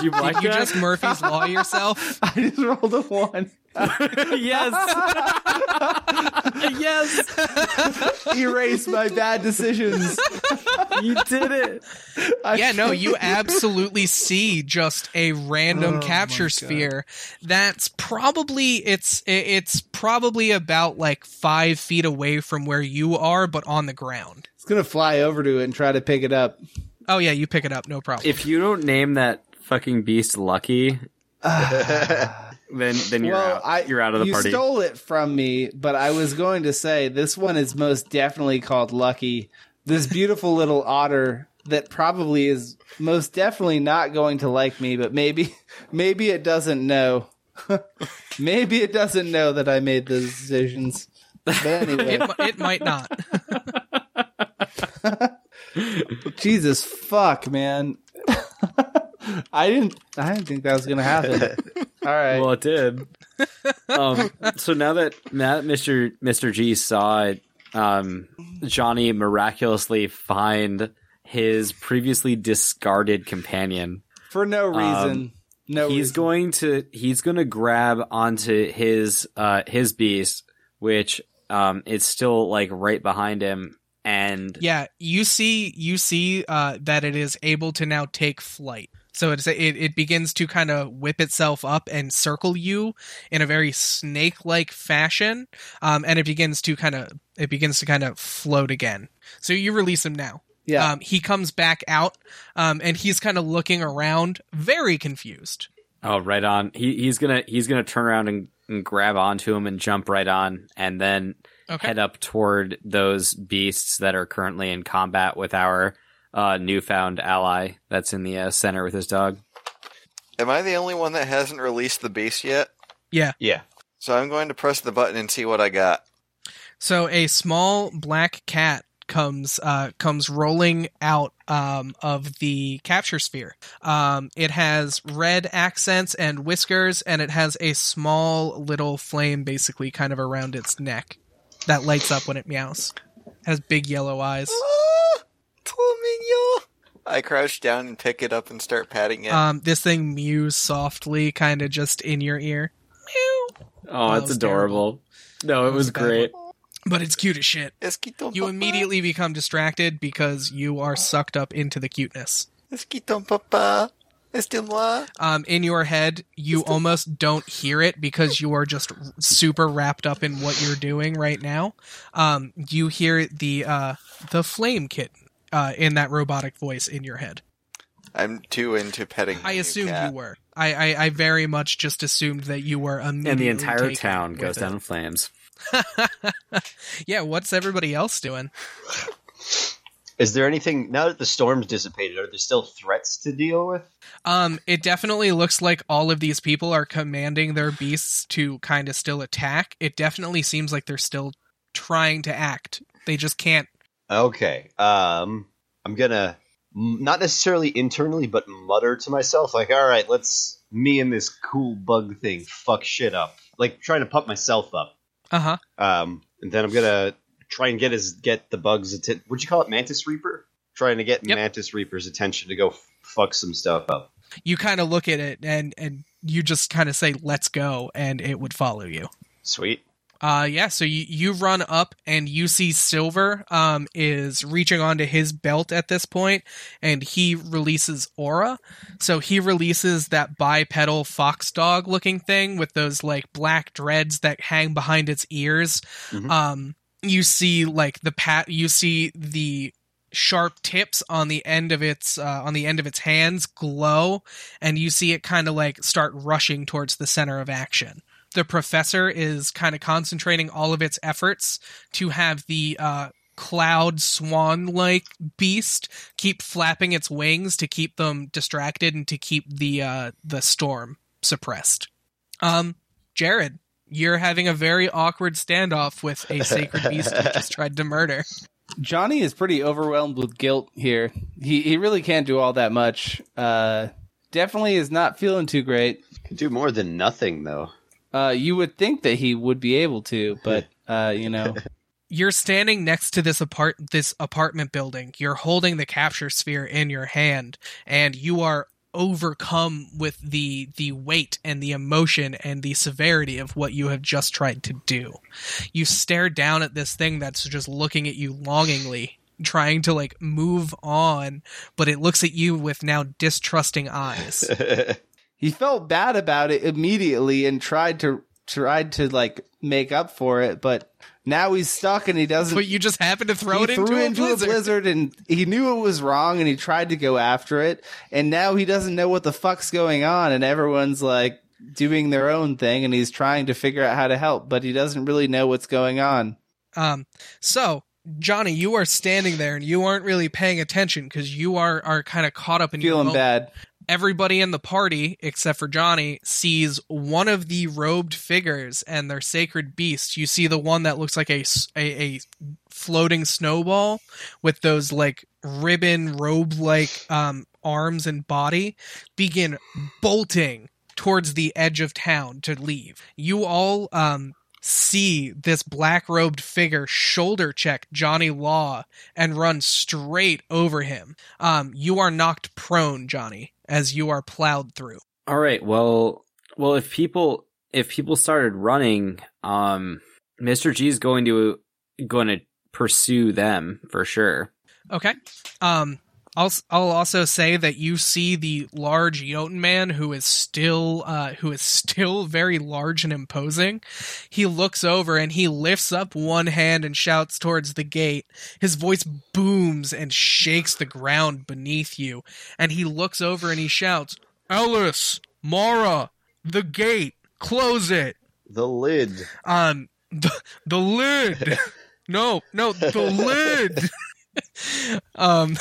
you like Did you that? just Murphy's Law yourself? I just rolled a one. yes. yes. Erase my bad decisions. You did it. yeah, no, you absolutely see just a random Oh capture sphere. That's probably it's it's probably about like five feet away from where you are, but on the ground. It's gonna fly over to it and try to pick it up. Oh yeah, you pick it up, no problem. If you don't name that fucking beast Lucky, then then you're well, out. I, you're out of the you party. You stole it from me, but I was going to say this one is most definitely called Lucky. This beautiful little otter that probably is most definitely not going to like me, but maybe maybe it doesn't know. maybe it doesn't know that I made those decisions. But anyway, it, it might not. Jesus fuck, man. I didn't I didn't think that was gonna happen. All right. Well, it did. um, so now that now that Mister Mister G saw um, Johnny miraculously find his previously discarded companion, For no reason. um, no he's reason. going to he's going to grab onto his uh, his beast, which um, is still like right behind him, and Yeah, you see you see uh, that it is able to now take flight. So it's it, it begins to kind of whip itself up and circle you in a very snake-like fashion, um, and it begins to kind of it begins to kind of float again. So you release him now. Yeah. Um, he comes back out, um, and he's kind of looking around, very confused. Oh, right on. He he's gonna he's gonna turn around and, and grab onto him and jump right on, and then Okay. head up toward those beasts that are currently in combat with our uh, newfound ally that's in the uh, center with his dog. Am I the only one that hasn't released the beast yet? Yeah. Yeah. So I'm going to press the button and see what I got. So a small black cat comes uh, comes rolling out um, of the capture sphere. Um, it has red accents and whiskers, and it has a small little flame, basically, kind of around its neck that lights up when it meows. It has big yellow eyes. Ah, Flamingo! I crouch down and pick it up and start patting it. Um, this thing mews softly, kind of just in your ear. Meow. Oh, That it's was adorable. No, it was was great. But it's cute as shit. Esquito You papa. immediately become distracted because you are sucked up into the cuteness. Esquito papa. Este moi. um, in your head, you almost don't hear it because you are just super wrapped up in what you're doing right now. Um, you hear the uh, the flame kitten uh, in that robotic voice in your head. I'm too into petting. I the new assumed cat. you were. I, I, I very much just assumed that you were immediately And the entire taken town goes it. down in flames. yeah, what's everybody else doing? Is there anything now that the storm's dissipated? Are there still threats to deal with? Um, it definitely looks like all of these people are commanding their beasts to kind of still attack. It definitely seems like they're still trying to act. They just can't. Okay. Um, I'm gonna not necessarily internally, but mutter to myself like, "All right, let's me and this cool bug thing fuck shit up." Like trying to pump myself up. Uh huh. Um, and then I'm gonna try and get his get the bugs. Atten- Would you call it Mantis Reaper? Trying to get Yep. Mantis Reaper's attention to go f- fuck some stuff up. You kind of look at it and and you just kind of say, "Let's go," and it would follow you. Sweet. Uh, yeah. So you you run up and you see Silver um is reaching onto his belt at this point, and he releases Aura. So he releases that bipedal fox dog looking thing with those like black dreads that hang behind its ears. Mhm. Um, you see like the pat. You see the sharp tips on the end of its uh, on the end of its hands glow and you see it kind of like start rushing towards the center of action the professor is kind of concentrating all of its efforts to have the uh, cloud swan like beast keep flapping its wings to keep them distracted and to keep the uh, the storm suppressed. Um, Jared, you're having a very awkward standoff with a sacred beast you just tried to murder. Johnny is pretty overwhelmed with guilt here. He he really can't do all that much. Uh, definitely is not feeling too great. Could do more than nothing though. Uh, you would think that he would be able to, but uh, you know, you're standing next to this apart this apartment building. You're holding the capture sphere in your hand, and you are overcome with the the weight and the emotion and the severity of what you have just tried to do. You stare down at this thing that's just looking at you longingly, trying to like move on, but it looks at you with now distrusting eyes. He felt bad about it immediately and tried to tried to like make up for it, but now he's stuck and he doesn't. but you just happen to throw it into, threw a, into blizzard. a blizzard and he knew it was wrong and he tried to go after it and now he doesn't know what the fuck's going on and everyone's like doing their own thing and he's trying to figure out how to help but he doesn't really know what's going on Um, so Johnny, you are standing there and you aren't really paying attention because you are are kind of caught up in your feeling bad Everybody in the party, except for Johnny, sees one of the robed figures and their sacred beast. You see the one that looks like a a floating snowball with those like ribbon robe like um, arms and body begin bolting towards the edge of town to leave. You all um, see this black robed figure shoulder check Johnny Law and run straight over him. Um, you are knocked prone, Johnny, as you are plowed through. All right. Well, well, if people if people started running, um, Mr. G is going to going to pursue them for sure. Okay. Um, I'll I'll also say that you see the large Jotun man who is still uh, who is still very large and imposing. He looks over and he lifts up one hand and shouts towards the gate. His voice booms and shakes the ground beneath you. And he looks over and he shouts, "Ellis, Mara, the gate, close it." the lid. um the, the lid no no the lid um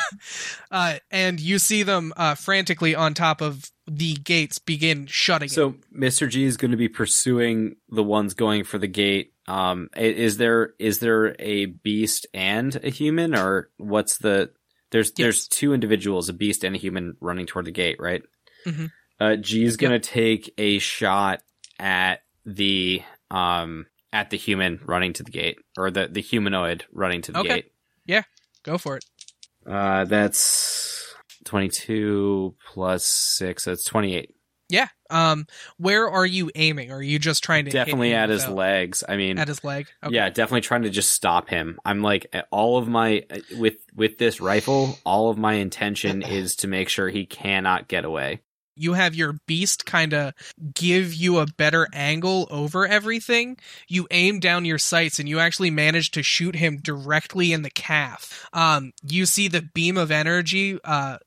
uh and you see them uh frantically on top of the gates begin shutting it. So Mr. G is going to be pursuing the ones going for the gate. Um, is there is there a beast and a human, or what's the there's there's Yes. two individuals, a beast and a human, running toward the gate, right? Mhm. Uh, G is going to take a shot at the um at the human running to the gate, or the the humanoid running to the Okay. gate. Go for it Uh, that's twenty two plus six. That's twenty eight. yeah um where are you aiming are you just trying to hit Definitely at his without- legs. I mean, at his leg okay. Yeah, definitely trying to just stop him. I'm like all of my with with this rifle, all of my intention is to make sure he cannot get away. You have your beast kind of give you a better angle over everything. You aim down your sights and you actually manage to shoot him directly in the calf. Um, you see the beam of energy uh,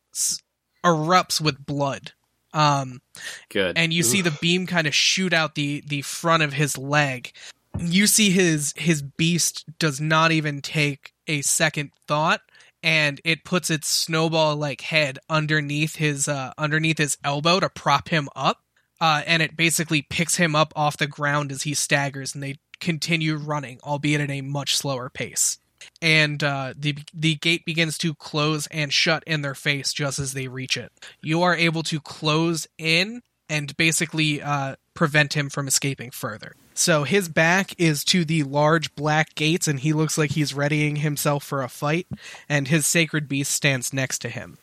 erupts with blood. Um, Good. and you see the beam kind of shoot out the the front of his leg. You see his his beast does not even take a second thought and it puts its snowball like head underneath his uh underneath his elbow to prop him up. Uh and it basically picks him up off the ground as he staggers and they continue running, albeit at a much slower pace. And uh, the the gate begins to close and shut in their face just as they reach it. You are able to close in and basically uh, prevent him from escaping further. So his back is to the large black gates, and he looks like he's readying himself for a fight. And his sacred beast stands next to him.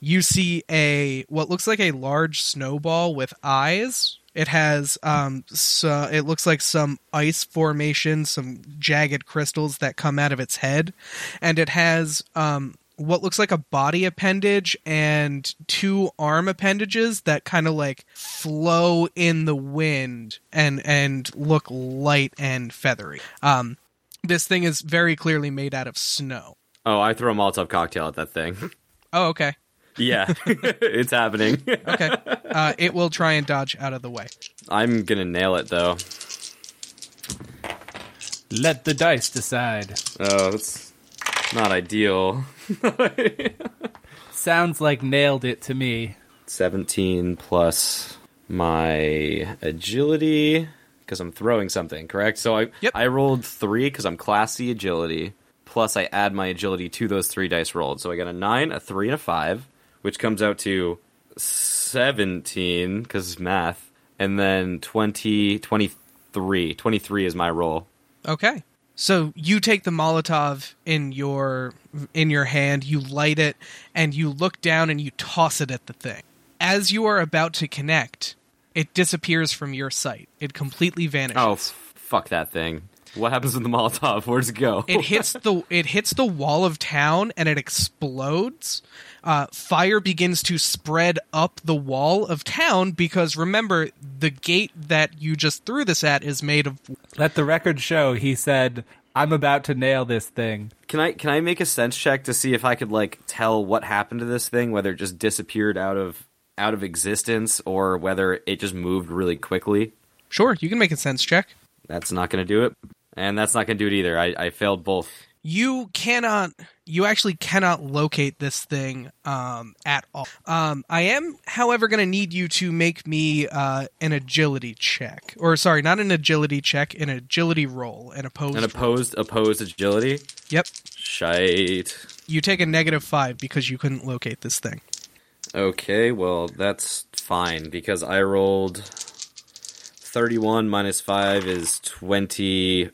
You see a what looks like a large snowball with eyes. It has um, so it looks like some ice formation, some jagged crystals that come out of its head, and it has um, what looks like a body appendage and two arm appendages that kind of like flow in the wind and and look light and feathery. Um, this thing is very clearly made out of snow. oh, I throw a Molotov cocktail at that thing. Oh, okay, yeah, it's happening. okay. Uh, it will try and dodge out of the way. I'm gonna nail it though. let the dice decide Oh, that's not ideal. sounds like nailed it to me 17 plus my agility because I'm throwing something, correct? So I Yep. I rolled 3 cuz I'm classy agility plus I add my agility to those 3 dice rolled. So I got a 9, a 3 and a 5, which comes out to 17 cuz math and then 20 23. 23 is my roll. Okay. So you take the Molotov in your in your hand, you light it, and you look down and you toss it at the thing. As you are about to connect, it disappears from your sight. It completely vanishes. Oh, f- fuck that thing. What happens with the Molotov? Where does it go? it hits the it hits the wall of town and it explodes. Uh, fire begins to spread up the wall of town because remember the gate that you just threw this at is made of Let the record show he said, I'm about to nail this thing. Can I can I make a sense check to see if I could like tell what happened to this thing, whether it just disappeared out of out of existence or whether it just moved really quickly? sure you can make a sense check. That's not going to do it, and that's not going to do it either. I, I failed both. You cannot you actually cannot locate this thing um, at all um, i am however going to need you to make me uh, an agility check or sorry not an agility check an agility roll an opposed An roll. opposed opposed agility. yep Shite. you take a negative five because you couldn't locate this thing Okay, well that's fine because I rolled thirty-one minus five is twenty-six.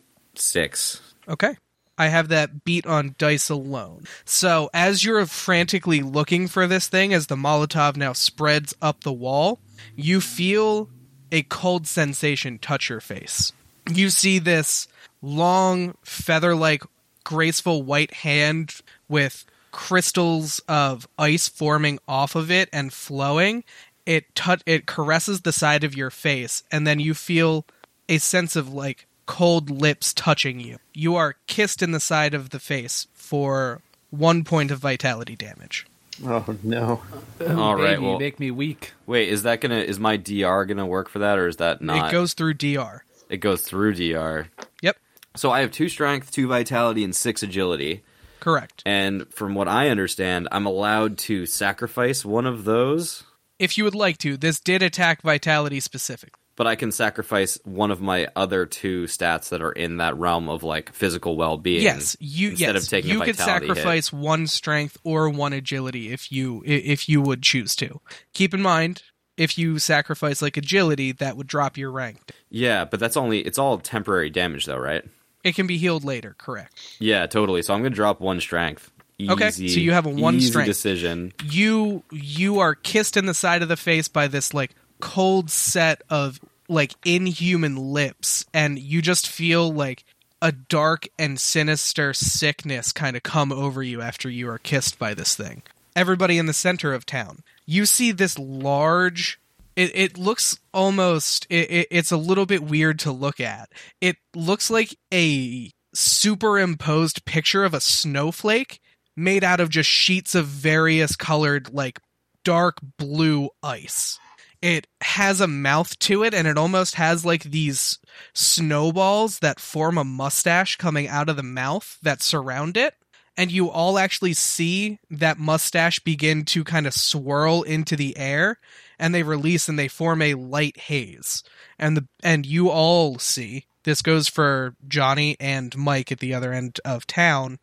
Okay. I have that beat on dice alone. So, as you're frantically looking for this thing, as the Molotov now spreads up the wall, you feel a cold sensation touch your face. You see this long, feather like, graceful white hand with crystals of ice forming off of it and flowing. It it caresses the side of your face, and then you feel a sense of like cold lips touching you. You are kissed in the side of the face for one point of vitality damage. Oh no. Oh, All right, Baby, well- make me weak. Wait, is that gonna is my DR gonna work for that or is that not? It goes through DR. It goes through DR. Yep, So I have two strength, two vitality, and six agility. correct. And from what I understand, I'm allowed to sacrifice one of those, If you would like to, this did attack vitality specifically. But I can sacrifice one of my other two stats that are in that realm of like physical well-being. Yes, you instead yes, of taking you could vitality hit. sacrifice one strength or one agility if you if you would choose to. Keep in mind, if you sacrifice like agility, that would drop your rank. Yeah, but that's only it's all temporary damage though, right? It can be healed later, correct? Yeah, totally. So I'm gonna drop one strength. Easy, Okay, so you have a one strength. decision. you you are kissed in the side of the face by this like cold set of like inhuman lips and you just feel like a dark and sinister sickness kind of come over you after you are kissed by this thing. Everybody in the center of town. You see this large it, it looks almost it, it, it's a little bit weird to look at. It looks like a superimposed picture of a snowflake made out of just sheets of various colored like dark blue ice it has a mouth to it and it almost has like these snowballs that form a mustache coming out of the mouth that surround it. And you all actually see that mustache begin to kind of swirl into the air and they release and they form a light haze. And the and you all see this goes for Johnny and Mike at the other end of town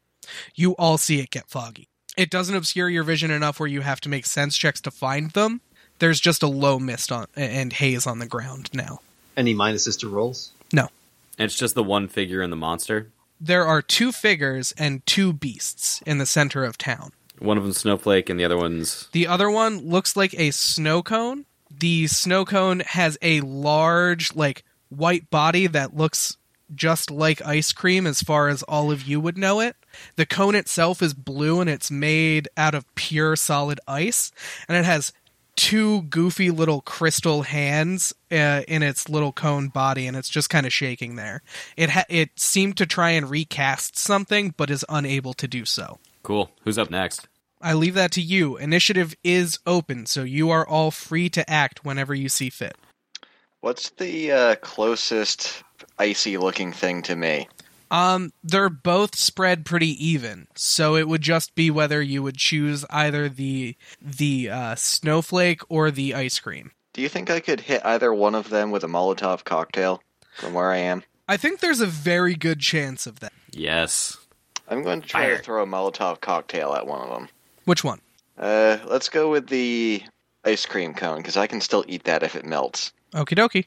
you all see it get foggy. It doesn't obscure your vision enough where you have to make sense checks to find them there's just a low mist on and haze on the ground now Any minuses to rolls? no And it's just the one figure in the monster. there are two figures and two beasts in the center of town One of them snowflake, and the other one's The other one looks like a snow cone. The snow cone has a large, like, white body that looks just like ice cream as far as all of you would know it. The cone itself is blue and it's made out of pure solid ice. And it has two goofy little crystal hands uh, in its little cone body and it's just kind of shaking there. It ha- it seemed to try and recast something but is unable to do so. cool. Who's up next? I leave that to you. Initiative is open, so you are all free to act whenever you see fit. What's the uh, closest icy looking thing to me? Um, they're both spread pretty even, so it would just be whether you would choose either the the uh, snowflake or the ice cream. Do you think I could hit either one of them with a Molotov cocktail from where I am? I think there's a very good chance of that. Yes. I'm going to try Fire. to throw a Molotov cocktail at one of them. Which one? Uh, let's go with the ice cream cone because I can still eat that if it melts. Okie dokie.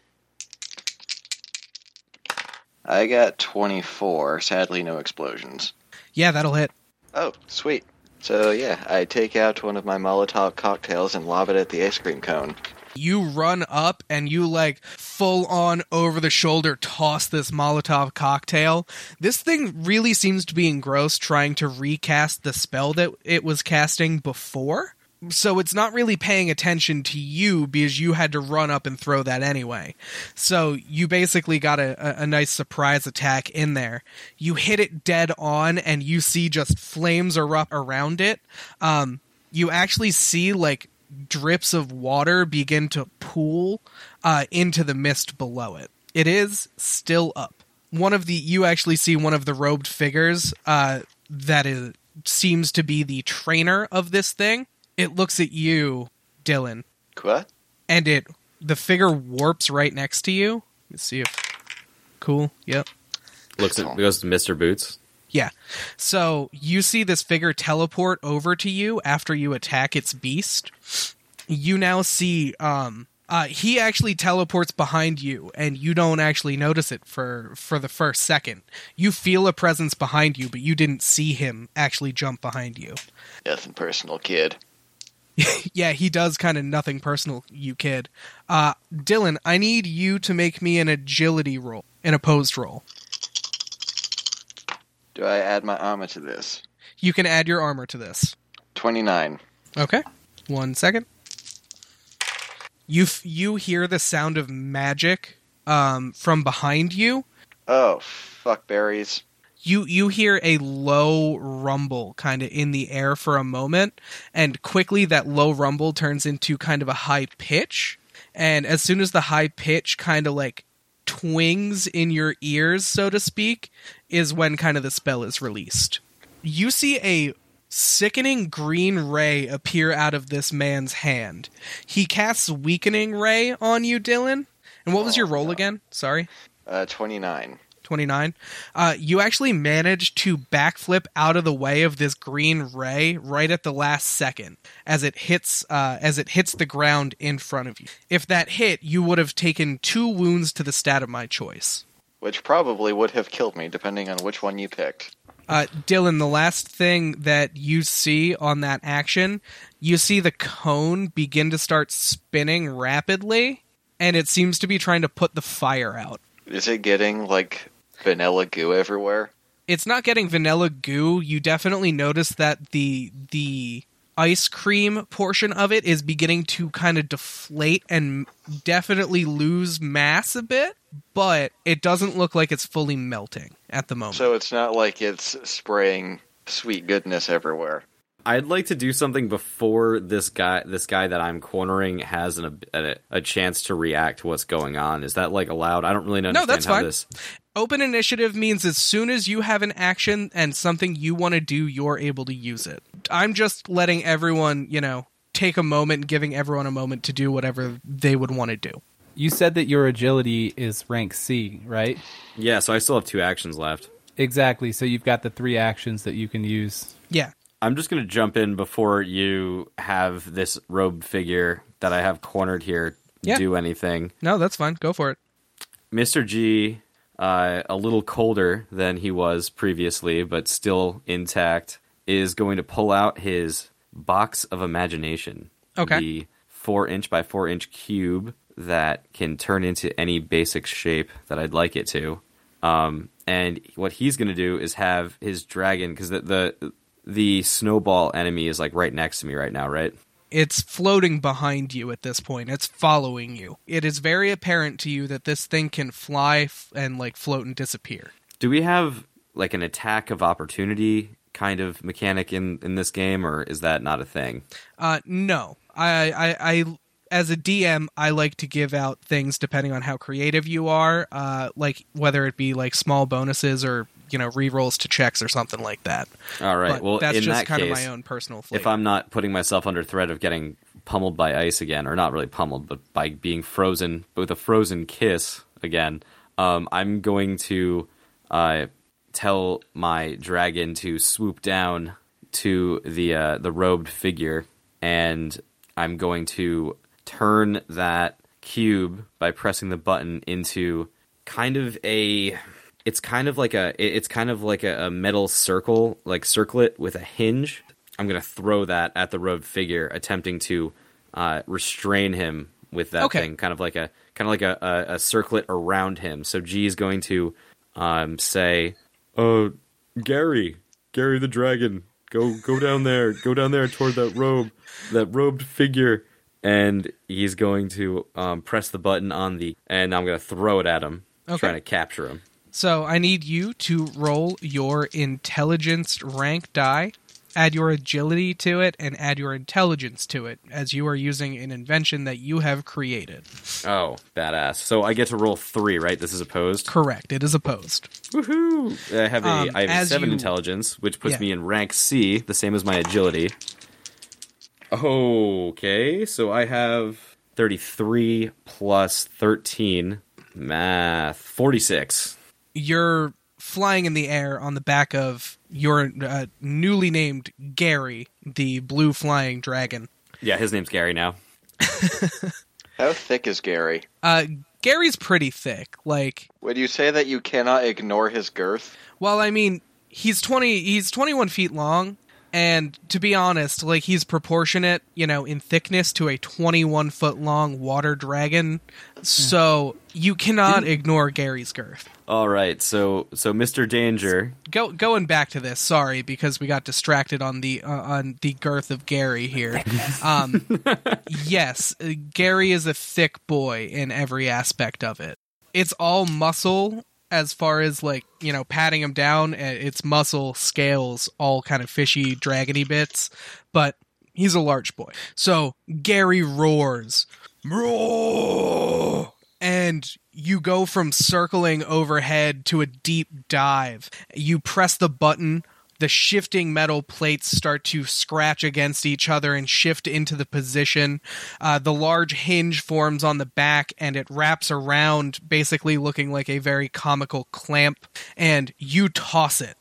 I got 24. Sadly, no explosions. Yeah, that'll hit. Oh, sweet. So, yeah, I take out one of my Molotov cocktails and lob it at the ice cream cone. You run up and you like full on over the shoulder toss this Molotov cocktail. This thing really seems to be engrossed trying to recast the spell that it was casting before. So it's not really paying attention to you because you had to run up and throw that anyway. So you basically got a, a, nice surprise attack in there. You hit it dead on and you see just flames erupt around it. Um, you actually see like drips of water begin to pool uh, into the mist below it. It is still up. One of the you actually see one of the robed figures uh, that is seems to be the trainer of this thing. It looks at you, Dylan, What? and it the figure warps right next to you. Let's see if cool. Yep. Looks at goes to Mr. Boots. Yeah. So you see this figure teleport over to you after you attack its beast. You now see um uh he actually teleports behind you and you don't actually notice it for for the first second. You feel a presence behind you but you didn't see him actually jump behind you. Nothing personal, kid. yeah, he does kind of nothing personal, you kid. Uh Dylan, I need you to make me an agility roll, an opposed roll. Do I add my armor to this? You can add your armor to this. 29. Okay. One second. You f- you hear the sound of magic um, from behind you. Oh, fuck berries. You you hear a low rumble kind of in the air for a moment, and quickly that low rumble turns into kind of a high pitch. And as soon as the high pitch kind of like twings in your ears, so to speak, is when kind of the spell is released. You see a sickening green ray appear out of this man's hand. He casts weakening ray on you, Dylan. And what was your roll again? Sorry. Uh, 29. 29 uh, you actually manage to backflip out of the way of this green ray right at the last second as it hits uh, as it hits the ground in front of you. If that hit you would have taken two wounds to the stat of my choice. Which probably would have killed me, depending on which one you picked. uh, dylan the last thing that you see on that action you see the cone begin to start spinning rapidly and it seems to be trying to put the fire out. Is it getting, like, vanilla goo everywhere? it's not getting vanilla goo. You definitely notice that the the ice cream portion of it is beginning to kind of deflate and definitely lose mass a bit, but it doesn't look like it's fully melting at the moment. So it's not like it's spraying sweet goodness everywhere. I'd like to do something before this guy, this guy that I'm cornering, has an, a, a chance to react to what's going on. Is that like allowed? I don't really understand No, that's how fine. this. Open initiative means as soon as you have an action and something you want to do, you're able to use it. I'm just letting everyone, you know, take a moment and giving everyone a moment to do whatever they would want to do. You said that your agility is rank C, right? Yeah, so I still have two actions left. Exactly. So you've got the three actions that you can use. Yeah. I'm just going to jump in before you have this robed figure that I have cornered here Yeah. do anything. No, that's fine. Go for it. Mr. G, uh, a little colder than he was previously, but still intact, is going to pull out his box of imagination. Okay. The four inch by four inch cube that can turn into any basic shape that I'd like it to. Um, and what he's going to do is have his dragon, because the, the the snowball enemy is like right next to me right now, right? It's floating behind you at this point. It's following you. It is very apparent to you that this thing can fly f- and like float and disappear. Do we have like an attack of opportunity kind of mechanic in in this game, or is that not a thing? Uh, no, I, I, I, as a DM, I like to give out things depending on how creative you are. Uh, like whether it be like small bonuses or you know rerolls to checks or something like that. All right. But well, that's in just that kind case, of my own personal flavor. if I'm not putting myself under threat of getting pummeled by ice again, or not really pummeled, but by being frozen with a frozen kiss again, um, I'm going to uh, tell my dragon to swoop down to the uh, the robed figure, and I'm going to turn that cube by pressing the button into kind of a it's kind of like a it's kind of like a, a metal circle, like circlet with a hinge. I'm gonna throw that at the robed figure, attempting to uh, restrain him with that Okay. thing, kind of like a kind of like a, a, a circlet around him. So G is going to um, say, "Oh, Gary, Gary the dragon, go go down there, go down there toward that robe, that robed figure." And he's going to um, press the button on the, and I'm going to throw it at him, Okay. trying to capture him. So I need you to roll your intelligence rank die, add your agility to it, and add your intelligence to it, as you are using an invention that you have created. Oh, badass! So I get to roll three, right? This is opposed. Correct. It is opposed. Woohoo! I have a Um, I have a seven you- intelligence, which puts Yeah. me in rank C, the same as my agility. Okay, so I have thirty-three plus thirteen. Math forty-six. You're flying in the air on the back of your uh, newly named Gary, the blue flying dragon. Yeah, his name's Gary now. How thick is Gary? Uh, Gary's pretty thick. Like, Would you say that you cannot ignore his girth? well, I mean, he's twenty. He's twenty-one feet long, and to be honest, like he's proportionate, you know, in thickness to a twenty-one foot long water dragon. So you cannot ignore Gary's girth. All right, so so Mr. Danger. Go, going back to this, sorry because we got distracted on the uh, on the girth of Gary here. Um, yes, Gary is a thick boy in every aspect of it. It's all muscle as far as like you know patting him down. uh, It's muscle scales, all kind of fishy, dragony bits, but he's a large boy. So Gary roars, roar, and you go from circling overhead to a deep dive. You press the button. The shifting metal plates start to scratch against each other and shift into the position. Uh, the large hinge forms on the back and it wraps around, basically looking like a very comical clamp, and you toss it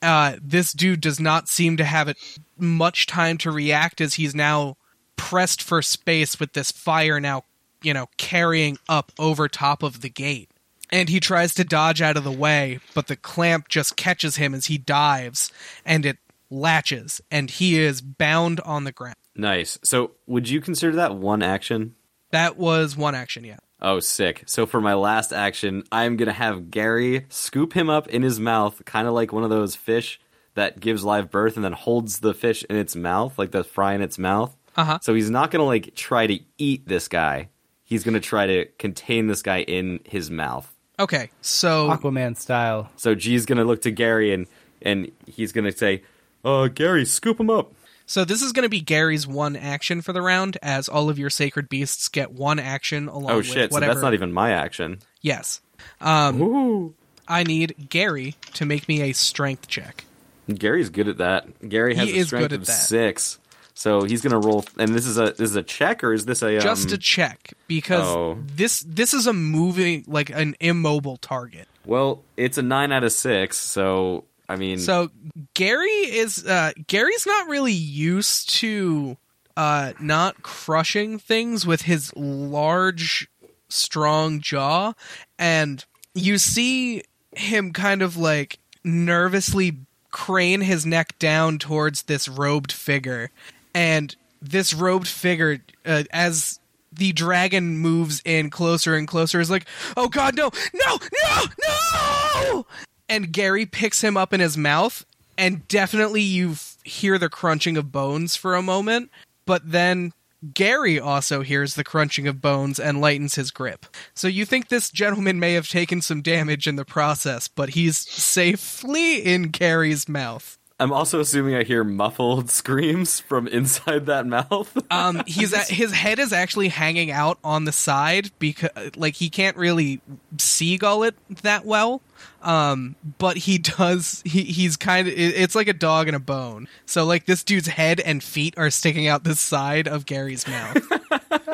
uh, this dude does not seem to have it much time to react as he's now pressed for space with this fire now, you know, carrying up over top of the gate. And he tries to dodge out of the way, but the clamp just catches him as he dives, and it latches, and he is bound on the ground. Nice. So would you consider that one action? That was one action, yeah. Oh, sick. So for my last action, I'm going to have Gary scoop him up in his mouth, kind of like one of those fish that gives live birth and then holds the fish in its mouth, like the fry in its mouth. Uh-huh. So he's not going to like try to eat this guy. He's going to try to contain this guy in his mouth. Okay, so Aquaman style. So G's going to look to Gary and and he's going to say, "Uh, Gary, scoop him up." So this is going to be Gary's one action for the round, as all of your sacred beasts get one action along Oh with shit! So that's not even my action. Yes. Um, Ooh. I need Gary to make me a strength check. Gary's good at that. Gary has He a is strength good at of that. six, so he's gonna roll. And this is a this is a check or is this a um, Just a check because oh. this this is a moving like an immobile target. well, it's a nine out of six. So I mean, So Gary is uh Gary's not really used to uh not crushing things with his large strong jaw and you see him kind of like nervously crane his neck down towards this robed figure and this robed figure uh, as the dragon moves in closer and closer is like oh god no no no no and Gary picks him up in his mouth, and definitely you f- hear the crunching of bones for a moment, but then Gary also hears the crunching of bones and lightens his grip. So you think this gentleman may have taken some damage in the process, but he's safely in Gary's mouth. I'm also assuming I hear muffled screams from inside that mouth. Um, he's at, his head is actually hanging out on the side because, like, he can't really seagull it that well. Um, but he does. He he's kind of. It's like a dog and a bone. So like this dude's head and feet are sticking out the side of Gary's mouth.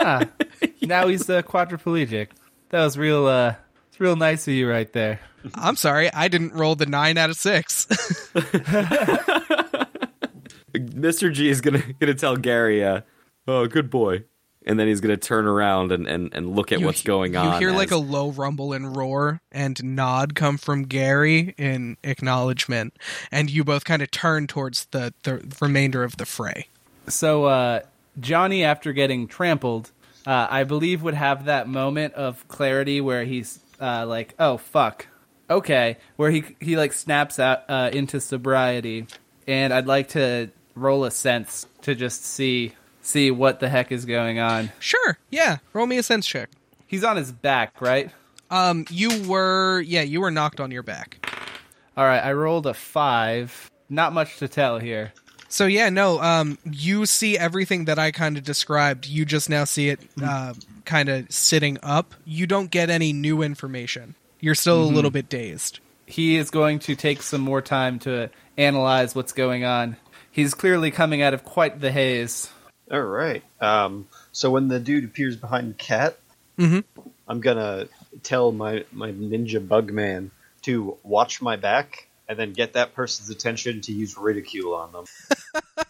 Ah, now he's uh, quadriplegic. That was real. Uh, it's real nice of you right there. I'm sorry, I didn't roll the nine out of six. Mr. G is gonna gonna tell Gary, uh, "Oh, good boy," and then he's gonna turn around and, and, and look at You what's he- going on. You hear like a low rumble and roar and nod come from Gary in acknowledgement, and you both kind of turn towards the, the remainder of the fray. So uh, Johnny, after getting trampled, uh, I believe would have that moment of clarity where he's uh, like, "Oh fuck, okay," where he he like snaps out uh, into sobriety, and I'd like to roll a sense to just see see what the heck is going on. Sure, yeah. Roll me a sense check. He's on his back, right? Um, you were yeah, you were knocked on your back. All right, I rolled a five. Not much to tell here. So yeah, no, um, you see everything that I kind of described. You just now see it uh, kind of sitting up. You don't get any new information. You're still a little bit dazed. he is going to take some more time to analyze what's going on. He's clearly coming out of quite the haze. All right. Um, so when the dude appears behind Cat, Mhm. I'm gonna tell my my ninja bug man to watch my back and then get that person's attention to use ridicule on them.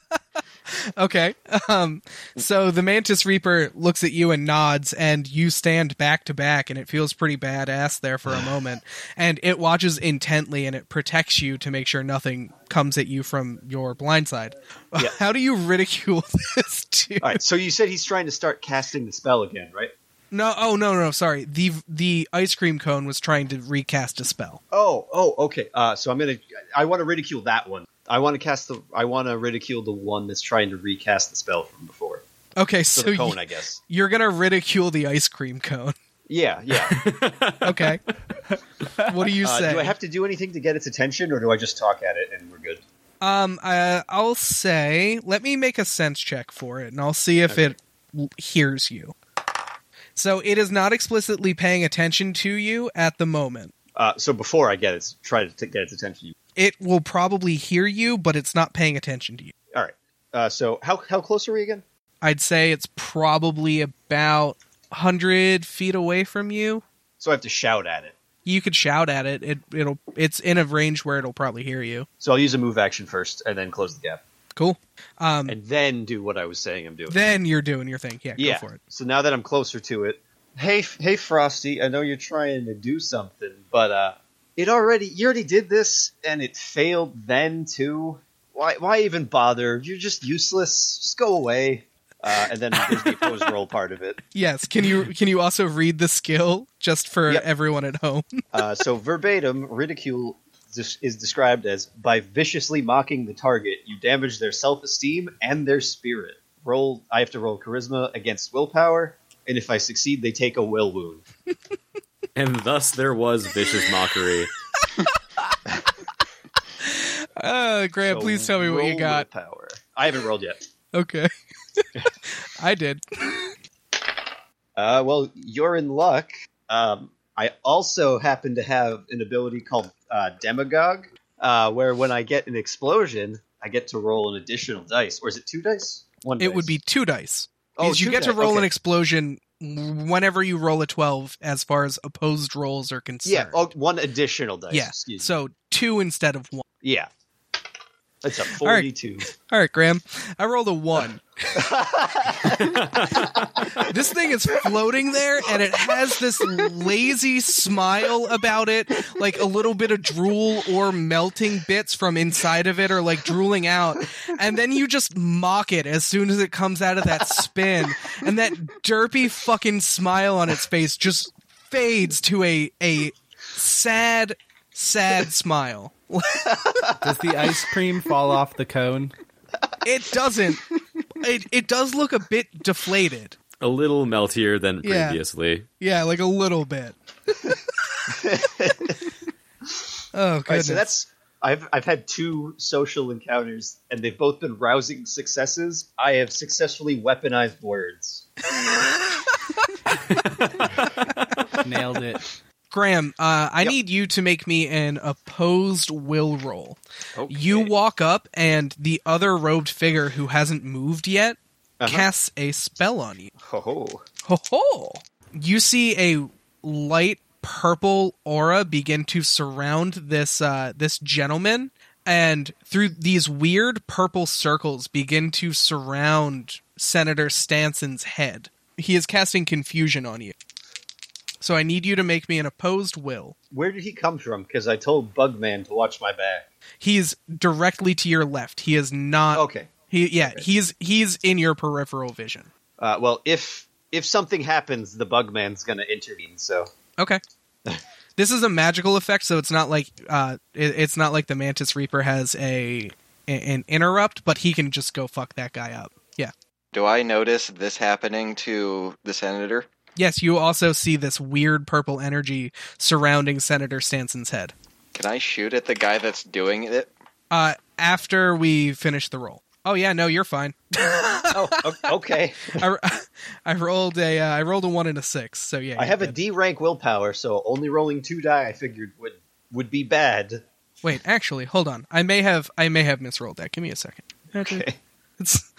Okay. Um, so the Mantis Reaper looks at you and nods, and you stand back to back, and it feels pretty badass there for a moment. And it watches intently, and it protects you to make sure nothing comes at you from your blind side. Yeah. How do you ridicule this dude? All right. So you said he's trying to start casting the spell again, right? No, oh no, no, sorry. The the ice cream cone was trying to recast a spell. Oh, oh, okay. Uh, so I'm gonna. I want to ridicule that one. I want to cast the. I want to ridicule the one that's trying to recast the spell from before. Okay, So, so the cone, you, I guess. you're gonna ridicule the ice cream cone. Yeah, yeah. Okay. what do you Uh, say? do I have to do anything to get its attention, or do I just talk at it and we're good? Um, uh, I'll say, let me make a sense check for it, and I'll see if it hears you. So it is not explicitly paying attention to you at the moment. Uh, so before I get its try to t- get its attention. It will probably hear you, but it's not paying attention to you. All right. Uh, so how how close are we again? I'd say it's probably about hundred feet away from you. So I have to shout at it. You could shout at it. It it'll it's in a range where it'll probably hear you. So I'll use a move action first, and then close the gap, Cool. Um, and then do what I was saying I'm doing. then you're doing your thing. Yeah, yeah. go for it. So now that I'm closer to it, hey, hey, Frosty, I know you're trying to do something, but uh, it already you already did this, and it failed then too. Why why even bother? You're just useless. Just go away. Uh, and then there's the opposed roll part of it. Yes. Can you can you also read the skill just for Yep. everyone at home? Uh, so verbatim, ridicule dis- is described as by viciously mocking the target, you damage their self-esteem and their spirit. Roll. I have to roll charisma against willpower, and if I succeed, they take a will wound. and thus there was vicious mockery. Uh, Grant, So please tell me what you got. Willpower. I haven't rolled yet. Okay. I did. Uh, well, you're in luck. Um, I also happen to have an ability called uh, Demagogue, uh, where when I get an explosion, I get to roll an additional dice. Or is it two dice? One. It dice. would be two dice. Oh, Because you two get to dice, roll an explosion whenever you roll a 12 as far as opposed rolls are concerned. Yeah, oh, one additional dice. yeah. Excuse me. So two instead of one. Yeah. That's a right. 42. All right, Graham. I rolled a one. this thing is floating there and it has this lazy smile about it like a little bit of drool or melting bits from inside of it or like drooling out and then you just mock it as soon as it comes out of that spin and that derpy fucking smile on its face just fades to a a sad sad smile Does the ice cream fall off the cone? it doesn't it, it does look a bit deflated A little meltier than Yeah. previously. Yeah, like a little bit. oh, All right, goodness. so that's I've I've had two social encounters and they've both been rousing successes. I have successfully weaponized words. Nailed it. Graham, uh, I Yep. need you to make me an opposed will roll. Okay. You walk up, and the other robed figure who hasn't moved yet Uh-huh. casts a spell on you. Ho ho. Ho ho! You see a light purple aura begin to surround this uh, this gentleman, and through these weird purple circles begin to surround Senator Stanson's head. he is casting confusion on you. So I need you to make me an opposed will. Where did he come from? Because I told Bugman to watch my back. He's directly to your left. He is not. Okay. He yeah. He's he's in your peripheral vision. Uh, well, if if something happens, the Bugman's gonna intervene. So Okay. this is a magical effect, so it's not like uh, it, it's not like the Mantis Reaper has a an interrupt, but he can just go fuck that guy up. Yeah. Do I notice this happening to the senator? Yes, you also see this weird purple energy surrounding Senator Stanson's head. Can I shoot at the guy that's doing it? Uh, after we finish the roll. Oh yeah, no, you're fine. oh, okay. I, I rolled a uh, I rolled a one and a six, so yeah. I have a good. D rank willpower, so only rolling two die I figured would would be bad. Wait, actually, hold on. I may have I may have misrolled that. Give me a second. Okay. It's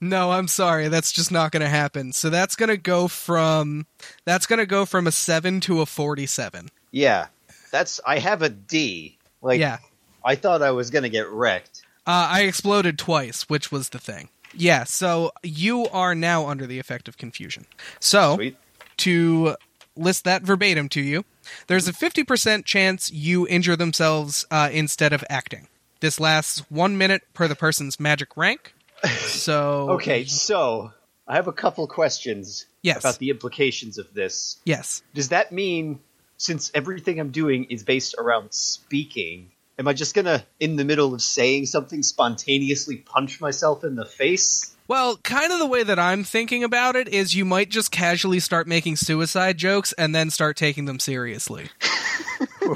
no, I'm sorry. That's just not going to happen. So that's going to go from that's going to go from a seven to a forty-seven. Yeah, that's. I have a D. Like, yeah, I thought I was gonna get wrecked. uh, I exploded twice, which was the thing. Yeah, so you are now under the effect of confusion. So Sweet. to list that verbatim to you, there's a 50% chance you injure themselves uh, instead of acting. This lasts one minute per the person's magic rank. So Okay, so I have a couple questions Yes. about the implications of this. yes, Does that mean since everything I'm doing is based around speaking, am I just gonna, in the middle of saying something, spontaneously punch myself in the face? Well, kind of the way that I'm thinking about it is you might just casually start making suicide jokes and then start taking them seriously.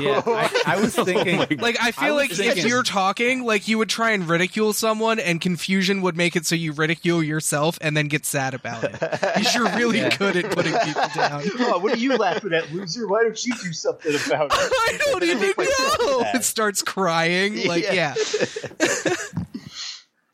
Yeah, I, I was oh thinking. Like I feel was like thinking- if you're talking, like you would try and ridicule someone and confusion would make it so you ridicule yourself and then get sad about it. Because you're really Yeah. good at putting people down. oh, what are you laughing at, loser? Why don't you do something about it? I don't even Make know. It starts crying. Like, Yeah. yeah.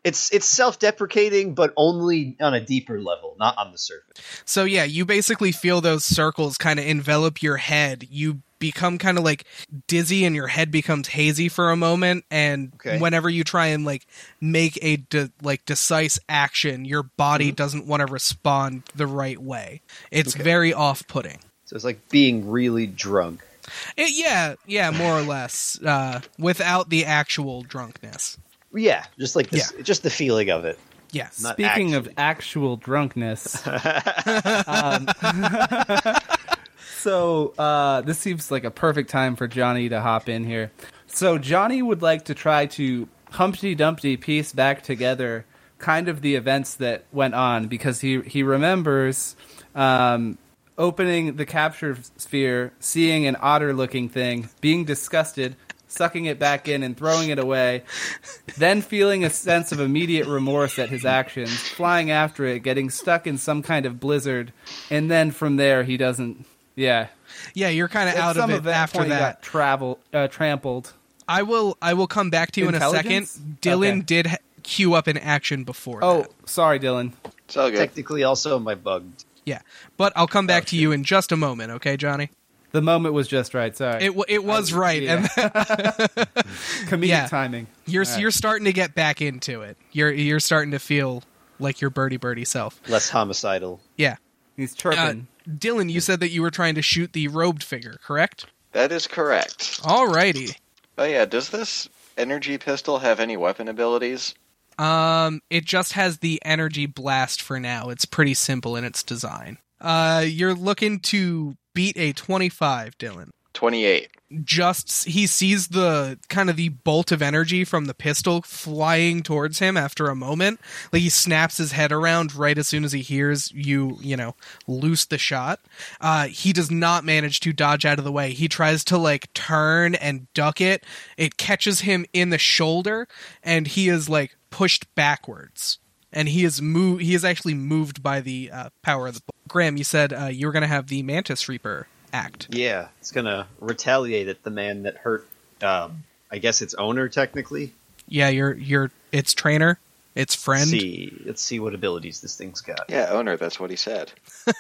It's it's self-deprecating, but only on a deeper level, not on the surface. So yeah, you basically feel those circles kind of envelop your head. You become kind of like dizzy and your head becomes hazy for a moment and Okay. whenever you try and like make a de- like decisive action, your body doesn't want to respond the right way. It's Okay. very off-putting. So it's like being really drunk. It, yeah, yeah, more or less uh without the actual drunkenness. Yeah, just like this, just the feeling of it. Yes. Not Speaking of actual drunkenness, um, so uh, this seems like a perfect time for Johnny to hop in here. So Johnny would like to try to Humpty Dumpty piece back together kind of the events that went on because he he remembers um, opening the capture sphere, seeing an otter-looking thing, being disgusted. Sucking it back in and throwing it away, then feeling a sense of immediate remorse at his actions, flying after it, getting stuck in some kind of blizzard, and then from there he doesn't. Yeah, Yeah, you're kind of out of it event after that. got travel uh, trampled. I will I will come back to you in a second. Dylan Okay. did ha- queue up an action before Oh, that. sorry, Dylan. It's all good. Technically, also my bugged. Yeah. But I'll come back to you in just a moment, okay, Johnny? The moment was just right. Sorry, It w- it was right yeah. and comedic yeah. timing. you're All right. you're starting to get back into it. You're you're starting to feel like your birdie birdie self. Less homicidal. Yeah. He's Uh, chirping. Dylan, you said that you were trying to shoot the robed figure, correct? That is correct. Alrighty. Oh yeah, does this energy pistol have any weapon abilities? Um, it just has the energy blast for now. It's pretty simple in its design. Uh, you're looking to beat a 25, Dylan. 28. Just he sees the kind of the bolt of energy from the pistol flying towards him after a moment. Like he snaps his head around right as soon as he hears you, you know, loose the shot. Uh, he does not manage to dodge out of the way. He tries to like turn and duck it. It catches him in the shoulder, and he is like pushed backwards. And he is move. He is actually moved by the uh, power of the. Graham, you said uh, you were going to have the Mantis Reaper act. Yeah, it's gonna retaliate at the man that hurt. Um, I guess its owner technically. Yeah, your your its trainer, its friend. See, let's see what abilities this thing's got. Yeah, owner, that's what he said.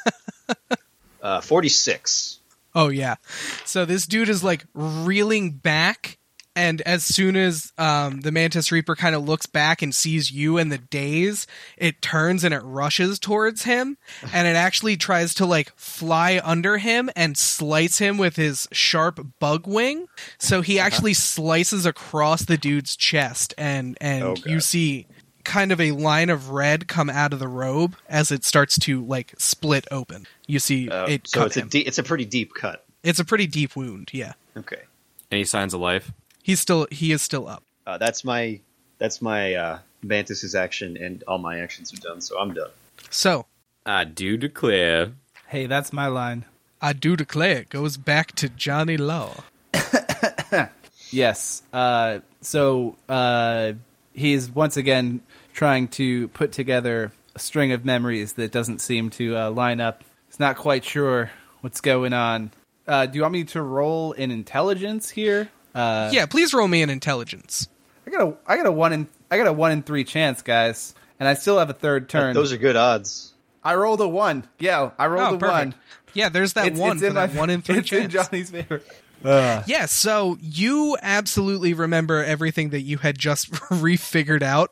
Uh, Forty-six. Oh yeah. So this dude is like reeling back and as soon as um, the Mantis Reaper kind of looks back and sees you in the daze, it turns and it rushes towards him, and it actually tries to like fly under him and slice him with his sharp bug wing. So he actually slices across the dude's chest, and and Oh, you see kind of a line of red come out of the robe as it starts to like split open. You see Uh, it so cut it's a him. de- it's a pretty deep cut. it's a pretty deep wound. Yeah, Okay. Any signs of life? He's still he is still up. Uh, that's my that's my uh, Mantis's action, and all my actions are done. So I'm done. So I do declare. Hey, that's my line. I do declare it goes back to Johnny Law. Yes. Uh, so uh, he's once again trying to put together a string of memories that doesn't seem to uh, line up. He's not quite sure what's going on. Uh, do you want me to roll in intelligence here? Uh, yeah, please roll me an intelligence. I got a I got a one in I got a one in three chance, guys, and I still have a third turn. Those are good odds. I rolled a one. Yeah, I rolled Oh, a perfect. one. Yeah, there's that It's- one it's in that my- one in three it's in chance. Johnny's favor. Yeah, so you absolutely remember everything that you had just refigured out.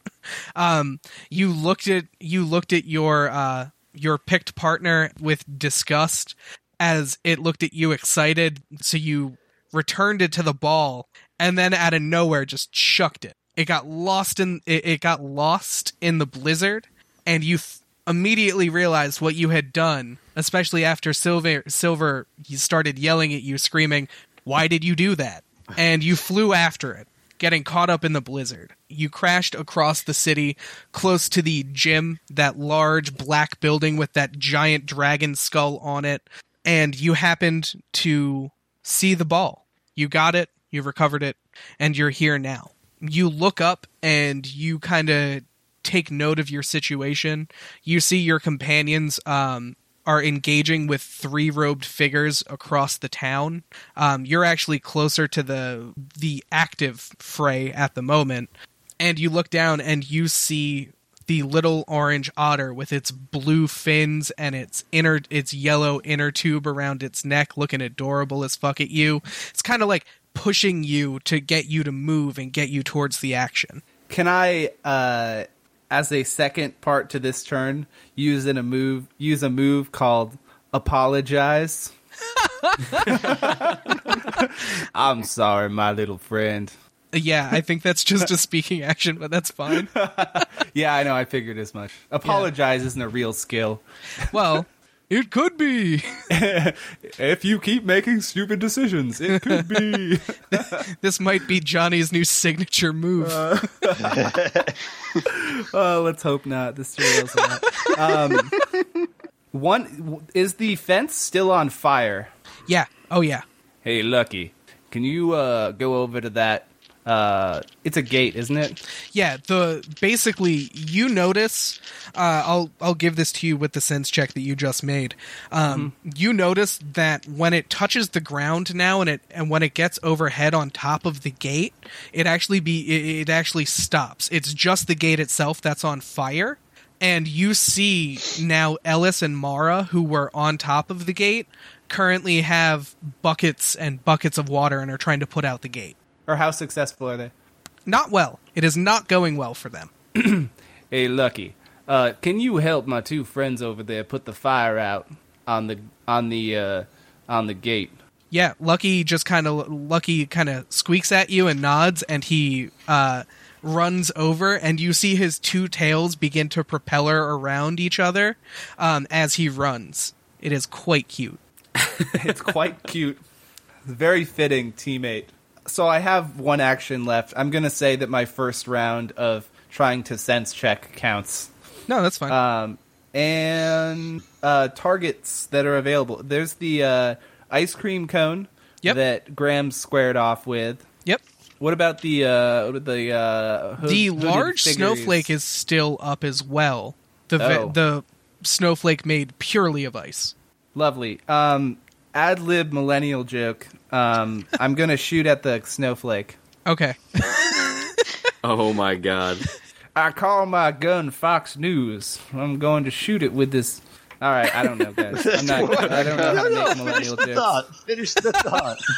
Um, you looked at you looked at your uh, your picked partner with disgust as it looked at you excited. So you returned it to the ball, and then out of nowhere just chucked it. It got lost in it, it got lost in the blizzard, and you immediately realized what you had done. Especially after Silver Silver he started yelling at you, screaming, "Why did you do that?" And you flew after it, getting caught up in the blizzard. You crashed across the city, close to the gym, that large black building with that giant dragon skull on it, and you happened to see the ball. You got it, you recovered it, and you're here now. You look up and you kind of take note of your situation. You see your companions um, are engaging with three robed figures across the town. Um, you're actually closer to the the active fray at the moment, and you look down and you see the little orange otter with its blue fins and its inner its yellow inner tube around its neck looking adorable as fuck at you. It's kind of like pushing you to get you to move and get you towards the action. Can I, uh, as a second part to this turn, use in a move use a move called apologize? I'm sorry, my little friend. Uh, Yeah, I think that's just a speaking action, but that's fine. Yeah, I know. I figured as much. Apologize isn't a real skill. Well, it could be. If you keep making stupid decisions, it could be. This might be Johnny's new signature move. oh, let's hope not. This derails a lot. Um, one is the fence still on fire? yeah. Oh yeah. Hey, Lucky, can you uh, go over to that? Uh, it's a gate, isn't it? Yeah, the basically you notice uh, I'll I'll give this to you with the sense check that you just made. Um, You notice that when it touches the ground now, and it and when it gets overhead on top of the gate, it actually be it, it actually stops. It's just the gate itself that's on fire, and you see now Ellis and Mara, who were on top of the gate, currently have buckets and buckets of water and are trying to put out the gate. Or how successful are they? Not well. It is not going well for them. Hey, Lucky, uh, can you help my two friends over there put the fire out on the on the uh, on the gate? Yeah, Lucky just kind of Lucky kind of squeaks at you and nods, and he uh, runs over, and you see his two tails begin to propeller around each other um, as he runs. It is quite cute. it's quite cute. Very fitting teammate. So I have one action left. I'm gonna say that my first round of trying to sense check counts. No, that's fine. Um, and uh, targets that are available. There's the uh, ice cream cone Yep. that Graham squared off with. yep. What about the uh, the uh, hood- The large figures? snowflake is still up as well. The Oh. the snowflake made purely of ice. lovely. Um, ad lib millennial joke. Um, I'm gonna shoot at the snowflake. Okay. Oh my god. I call my gun Fox News. I'm going to shoot it with this. All right, I don't know, guys. I'm not. I don't know how to make millennial Finish the jokes. thought. Finish the thought.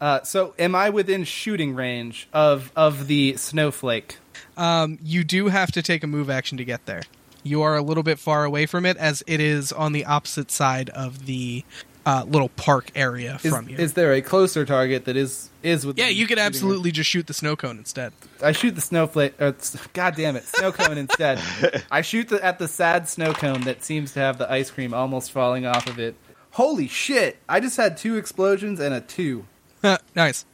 Uh, so, am I within shooting range of of the snowflake? Um, you do have to take a move action to get there. You are a little bit far away from it, as it is on the opposite side of the uh, little park area Is, from you. is there a closer target that is is within? yeah, you could shooting absolutely just shoot the snow cone instead. I shoot the snowflake. Uh, God damn it, snow cone instead. I shoot the, at the sad snow cone that seems to have the ice cream almost falling off of it. Holy shit! I just had two explosions and a two. nice.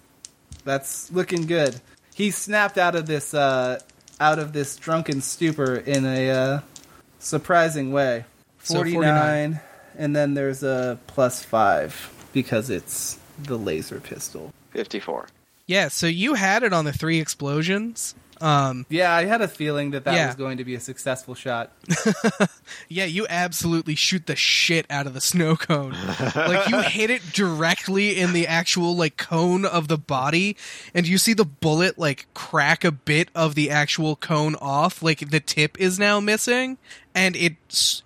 That's looking good. He snapped out of this uh, out of this drunken stupor in a uh, surprising way. So 49, 49. And then there's a plus 5 because it's the laser pistol. 54. Yeah, so you had it on the three explosions. Um, Yeah, I had a feeling that that Yeah. was going to be a successful shot. yeah, you absolutely shoot the shit out of the snow cone. like you hit it directly in the actual like cone of the body, and you see the bullet like crack a bit of the actual cone off. Like the tip is now missing, and it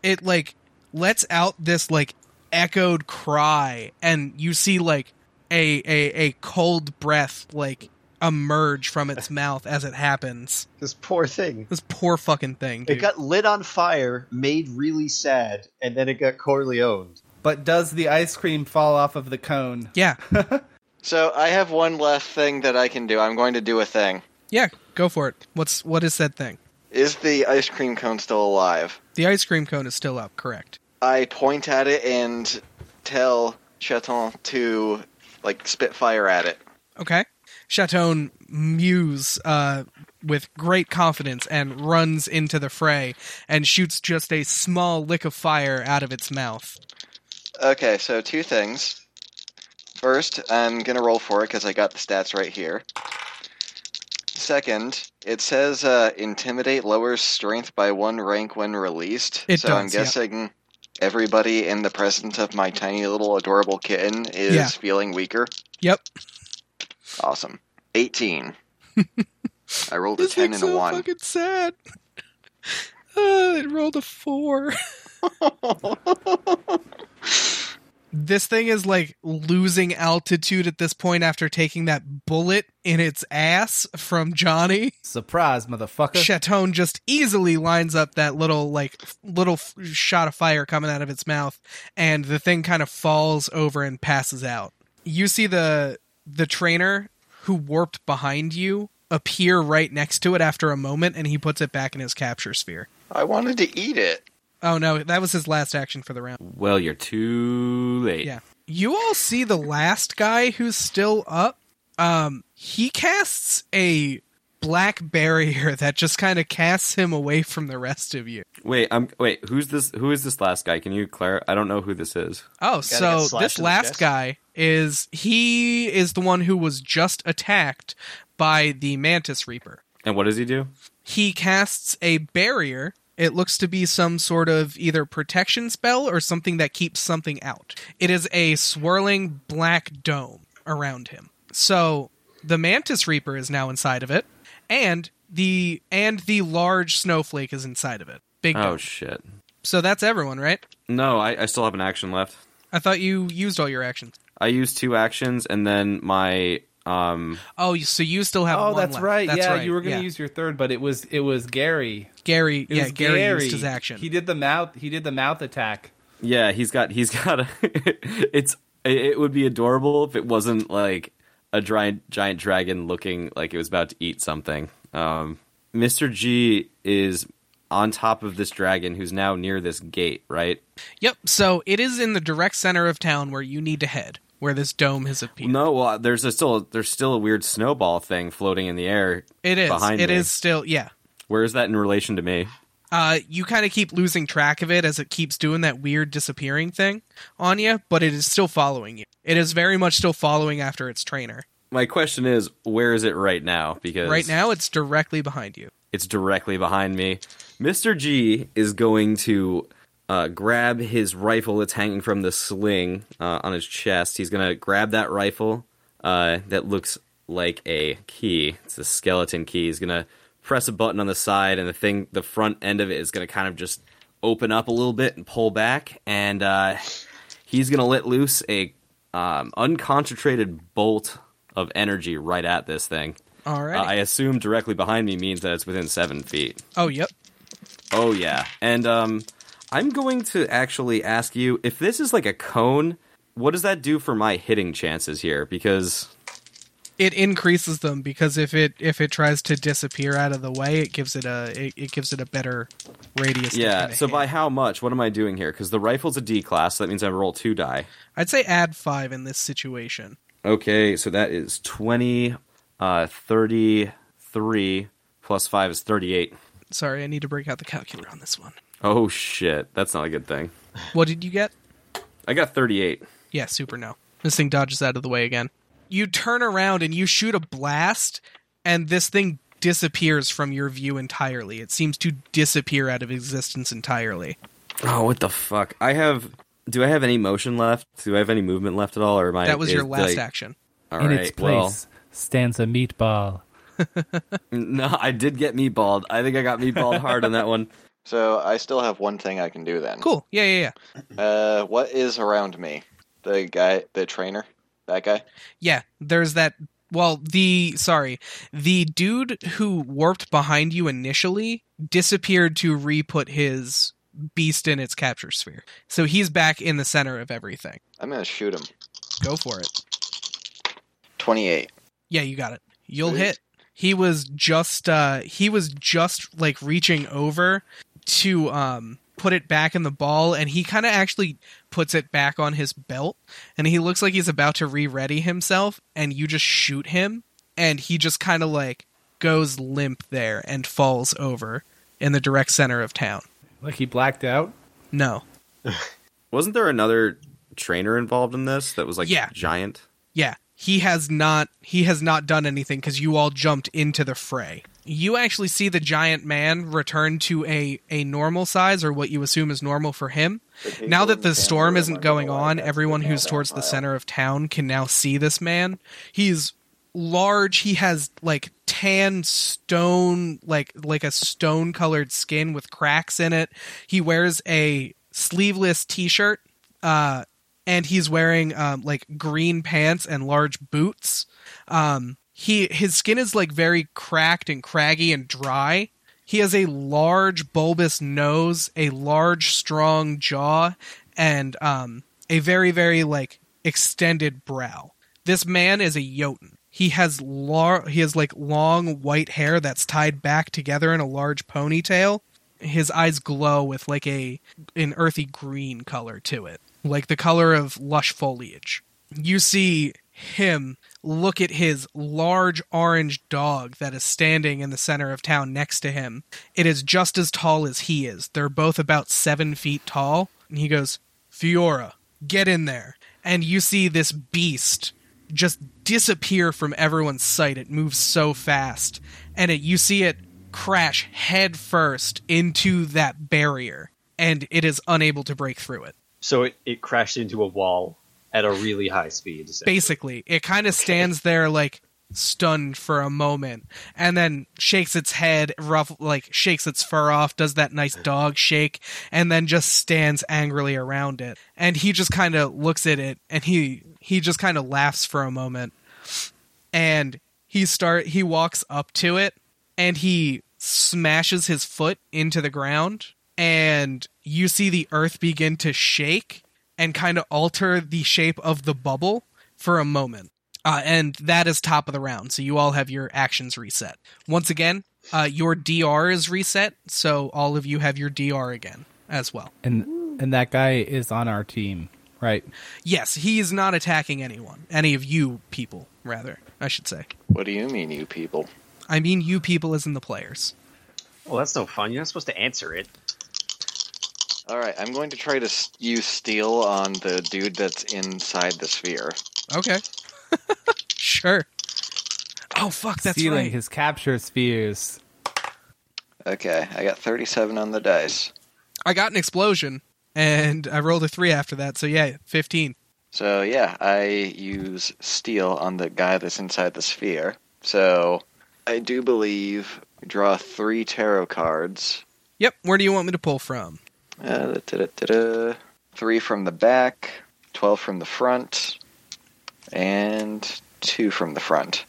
it like lets out this like echoed cry, and you see like a a a cold breath like emerge from its mouth as it happens. This poor thing. This poor fucking thing. It got lit on fire, made really sad, and then it got Corleoned. But does the ice cream fall off of the cone? yeah, So I have one last thing that I can do. I'm going to do a thing. yeah. Go for it. What's what is that thing? Is the ice cream cone still alive? The ice cream cone is still up. Correct. I point at it and tell Chaton to like spit fire at it. Okay. Chaton mews uh, with great confidence and runs into the fray and shoots just a small lick of fire out of its mouth. Okay, so two things. First, I'm gonna roll for it because I got the stats right here. Second, it says uh, intimidate lowers strength by one rank when released. It so I'm guessing yeah. Everybody in the presence of my tiny little adorable kitten is Yeah. feeling weaker. Yep. Awesome. 18. I rolled a 10 makes and a so 1. fucking sad. Uh, it rolled a four. this thing is like losing altitude at this point after taking that bullet in its ass from Johnny. Surprise, motherfucker. Chaton just easily lines up that little like little f- shot of fire coming out of its mouth, and the thing kind of falls over and passes out. You see the the trainer who warped behind you appear right next to it after a moment, and he puts it back in his capture sphere. I wanted to eat it. Oh no, that was his last action for the round. Well, you're too late. Yeah. You all see the last guy who's still up. Um, he casts a black barrier that just kind of casts him away from the rest of you. Wait, I'm wait. Who's this? Who is this last guy? Can you clarify? I don't know who this is. Oh, so this last chest? guy is he is the one who was just attacked by the Mantis Reaper. And what does he do? He casts a barrier. It looks to be some sort of either protection spell or something that keeps something out. It is a swirling black dome around him. So the Mantis Reaper is now inside of it, and the and the large snowflake is inside of it. Big Oh shit. so that's everyone, right? No, I, I still have an action left. I thought you used all your actions. I used two actions, and then my um. Oh, so you still have Oh, one that's left. right. That's yeah, right. you were going to yeah. use your third, but it was it was Gary. Gary. It yeah, Gary, Gary used his action. He did the mouth. He did the mouth attack. Yeah, he's got he's got a. it's it would be adorable if it wasn't like a giant giant dragon looking like it was about to eat something. Um, Mr. G is on top of this dragon who's now near this gate, right? Yep. So it is in the direct center of town where you need to head, where this dome has appeared. No, well, there's a still there's still a weird snowball thing floating in the air. it is. behind It is still. Yeah. Where is that in relation to me? Uh, you kind of keep losing track of it as it keeps doing that weird disappearing thing on you, but it is still following you. It is very much still following after its trainer. My question is, where is it right now? Because Right now, it's directly behind you. it's directly behind me. Mr. G is going to uh, grab his rifle that's hanging from the sling uh, on his chest. He's to grab that rifle uh, that looks like a key. It's a skeleton key. He's to press a button on the side, and the thing, the front end of it, is to kind of just open up a little bit and pull back, and uh, he's to let loose a um, unconcentrated bolt of energy right at this thing. All right. Uh. I assume directly behind me means that it's within seven feet. oh, yep. Oh yeah, and um, I'm going to actually ask you if this is like a cone. What does that do for my hitting chances here? Because It increases them because if it if it tries to disappear out of the way, it gives it a it, it gives it a better radius. yeah, so hit. by how much? What am I doing here? Because the rifle's a D class, so that means I roll two die. I'd say add five in this situation. Okay, so that is 20, uh, 33, plus 5 is 38. Sorry, I need to break out the calculator on this one. Oh shit, that's not a good thing. What did you get? I got 38. Yeah, super no. This thing dodges out of the way again. You turn around and you shoot a blast, and this thing disappears from your view entirely. It seems to disappear out of existence entirely. Oh, what the fuck? I have. Do I have any motion left? Do I have any movement left at all, or am I? That was your last like- action. All In right, its place well, stands a meatball. No, I did get meatballed. I think I got meatballed hard on that one. So I still have one thing I can do then. Cool. Yeah, yeah, yeah. Uh, what is around me? The guy, the trainer, that guy. Yeah, there's that. Well, the sorry, the dude who warped behind you initially disappeared to re-put his beast in its capture sphere. So he's back in the center of everything. I'm gonna shoot him. Go for it. Twenty-eight. Yeah, you got it. You'll Sweet. hit. He was just uh he was just like reaching over to um put it back in the ball and he kind of actually puts it back on his belt and he looks like he's about to re-ready himself and you just shoot him and he just kind of like goes limp there and falls over in the direct center of town. Like he blacked out. No. Wasn't there another trainer involved in this that was like Yeah. giant? Yeah, he has not he has not done anything cuz you all jumped into the fray. You actually see the giant man return to a a normal size or what you assume is normal for him. Now that the storm isn't going on, everyone who's towards the center of town can now see this man. He's large. He has like tan stone like like a stone colored skin with cracks in it. He wears a sleeveless t-shirt uh and he's wearing um, like green pants and large boots. Um, he his skin is like very cracked and craggy and dry. He has a large bulbous nose, a large strong jaw, and um, a very very like extended brow. This man is a Jotun. He has lar- he has like long white hair that's tied back together in a large ponytail. His eyes glow with like a an earthy green color to it, like the color of lush foliage. You see him look at his large orange dog that is standing in the center of town next to him. It is just as tall as he is. They're both about seven feet tall. And he goes, Fiora, get in there. And you see this beast just disappear from everyone's sight. It moves so fast. And it, you see it crash head first into that barrier. And it is unable to break through it. So it, it crashed into a wall at a really high speed. basically it kind of stands there like stunned for a moment and then shakes its head rough like shakes its fur off does that nice dog shake and then just stands angrily around it. And he just kind of looks at it and he he just kind of laughs for a moment. And he start he walks up to it and he smashes his foot into the ground and you see the earth begin to shake and kind of alter the shape of the bubble for a moment. Uh, and that is top of the round. So you all have your actions reset. Once again, uh, your DR is reset. So all of you have your DR again as well. And and that guy is on our team, right? Yes, he is not attacking anyone. Any of you people, rather, I should say. What do you mean, you people? I mean you people as in the players. Well, that's no fun. You're not supposed to answer it. All right, I'm going to try to s- use steal on the dude that's inside the sphere. Okay. sure. Oh, fuck, that's Stealing right. his capture spheres. Okay, I got 37 on the dice. I got an explosion, and I rolled a 3 after that. So yeah, 15. So yeah, I use steal on the guy that's inside the sphere. So I do believe draw three tarot cards. Yep, where do you want me to pull from? Uh. Three from the back, twelve from the front, and two from the front.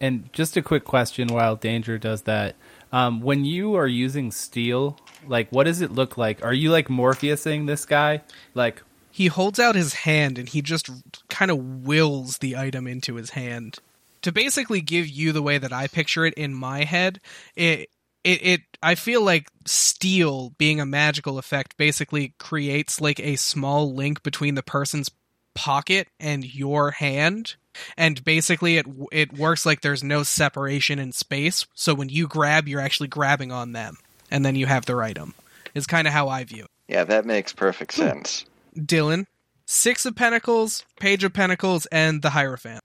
And just a quick question while Danger does that. Um, when you are using steal, like what does it look like? Are you like Morpheusing this guy? Like He holds out his hand and he just kind of wills the item into his hand to basically give you the way that I picture it in my head. It it, it I feel like steal being a magical effect basically creates like a small link between the person's pocket and your hand and basically it it works like there's no separation in space so when you grab you're actually grabbing on them and then you have their item is kind of how I view it. Yeah, that makes perfect hmm. sense. Dylan, Six of Pentacles, Page of Pentacles, and the Hierophant.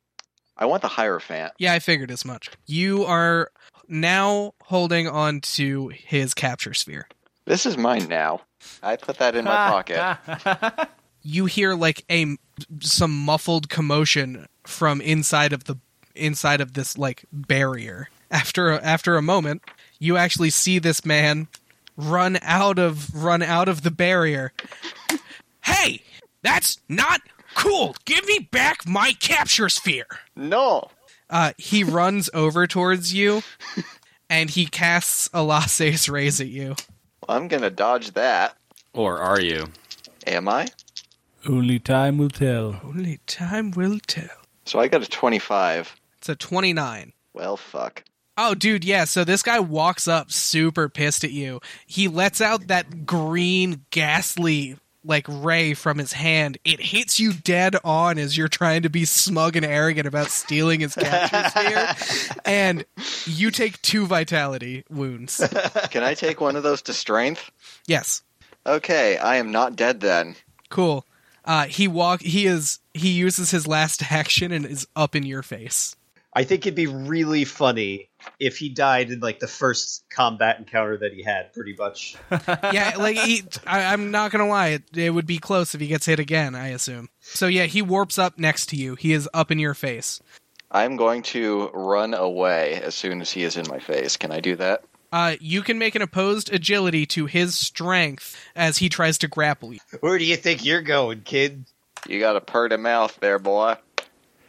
I want the Hierophant. Yeah, I figured as much. You are now holding on to his capture sphere. This is mine now. I put that in my pocket. You hear like a some muffled commotion from inside of the inside of this like barrier. After a, after a moment, you actually see this man run out of run out of the barrier. Hey, that's not cool. Give me back my capture sphere. No. Uh, he runs over towards you, and he casts a Lasse's raise at you. I'm gonna dodge that. Or are you? Am I? only time will tell. Only time will tell. So I got a 25. It's a twenty-nine. Well, fuck. Oh, dude, yeah. So this guy walks up super pissed at you. He lets out that green, ghastly, like ray from his hand. It hits you dead on as you're trying to be smug and arrogant about stealing his capture sphere, and you take two vitality wounds. Can I take one of those to strength? Yes, Okay, I am not dead then. cool. Uh, he walk. He is. He uses his last action and is up in your face. I think it'd be really funny if he died in like the first combat encounter that he had, pretty much. yeah, like he, I, I'm not gonna lie, it, it would be close if he gets hit again. I assume. So yeah, he warps up next to you. He is up in your face. I'm going to run away as soon as he is in my face. Can I do that? Uh, you can make an opposed agility to his strength as he tries to grapple you. Where do you think you're going, kid? You got a purty mouth there, boy.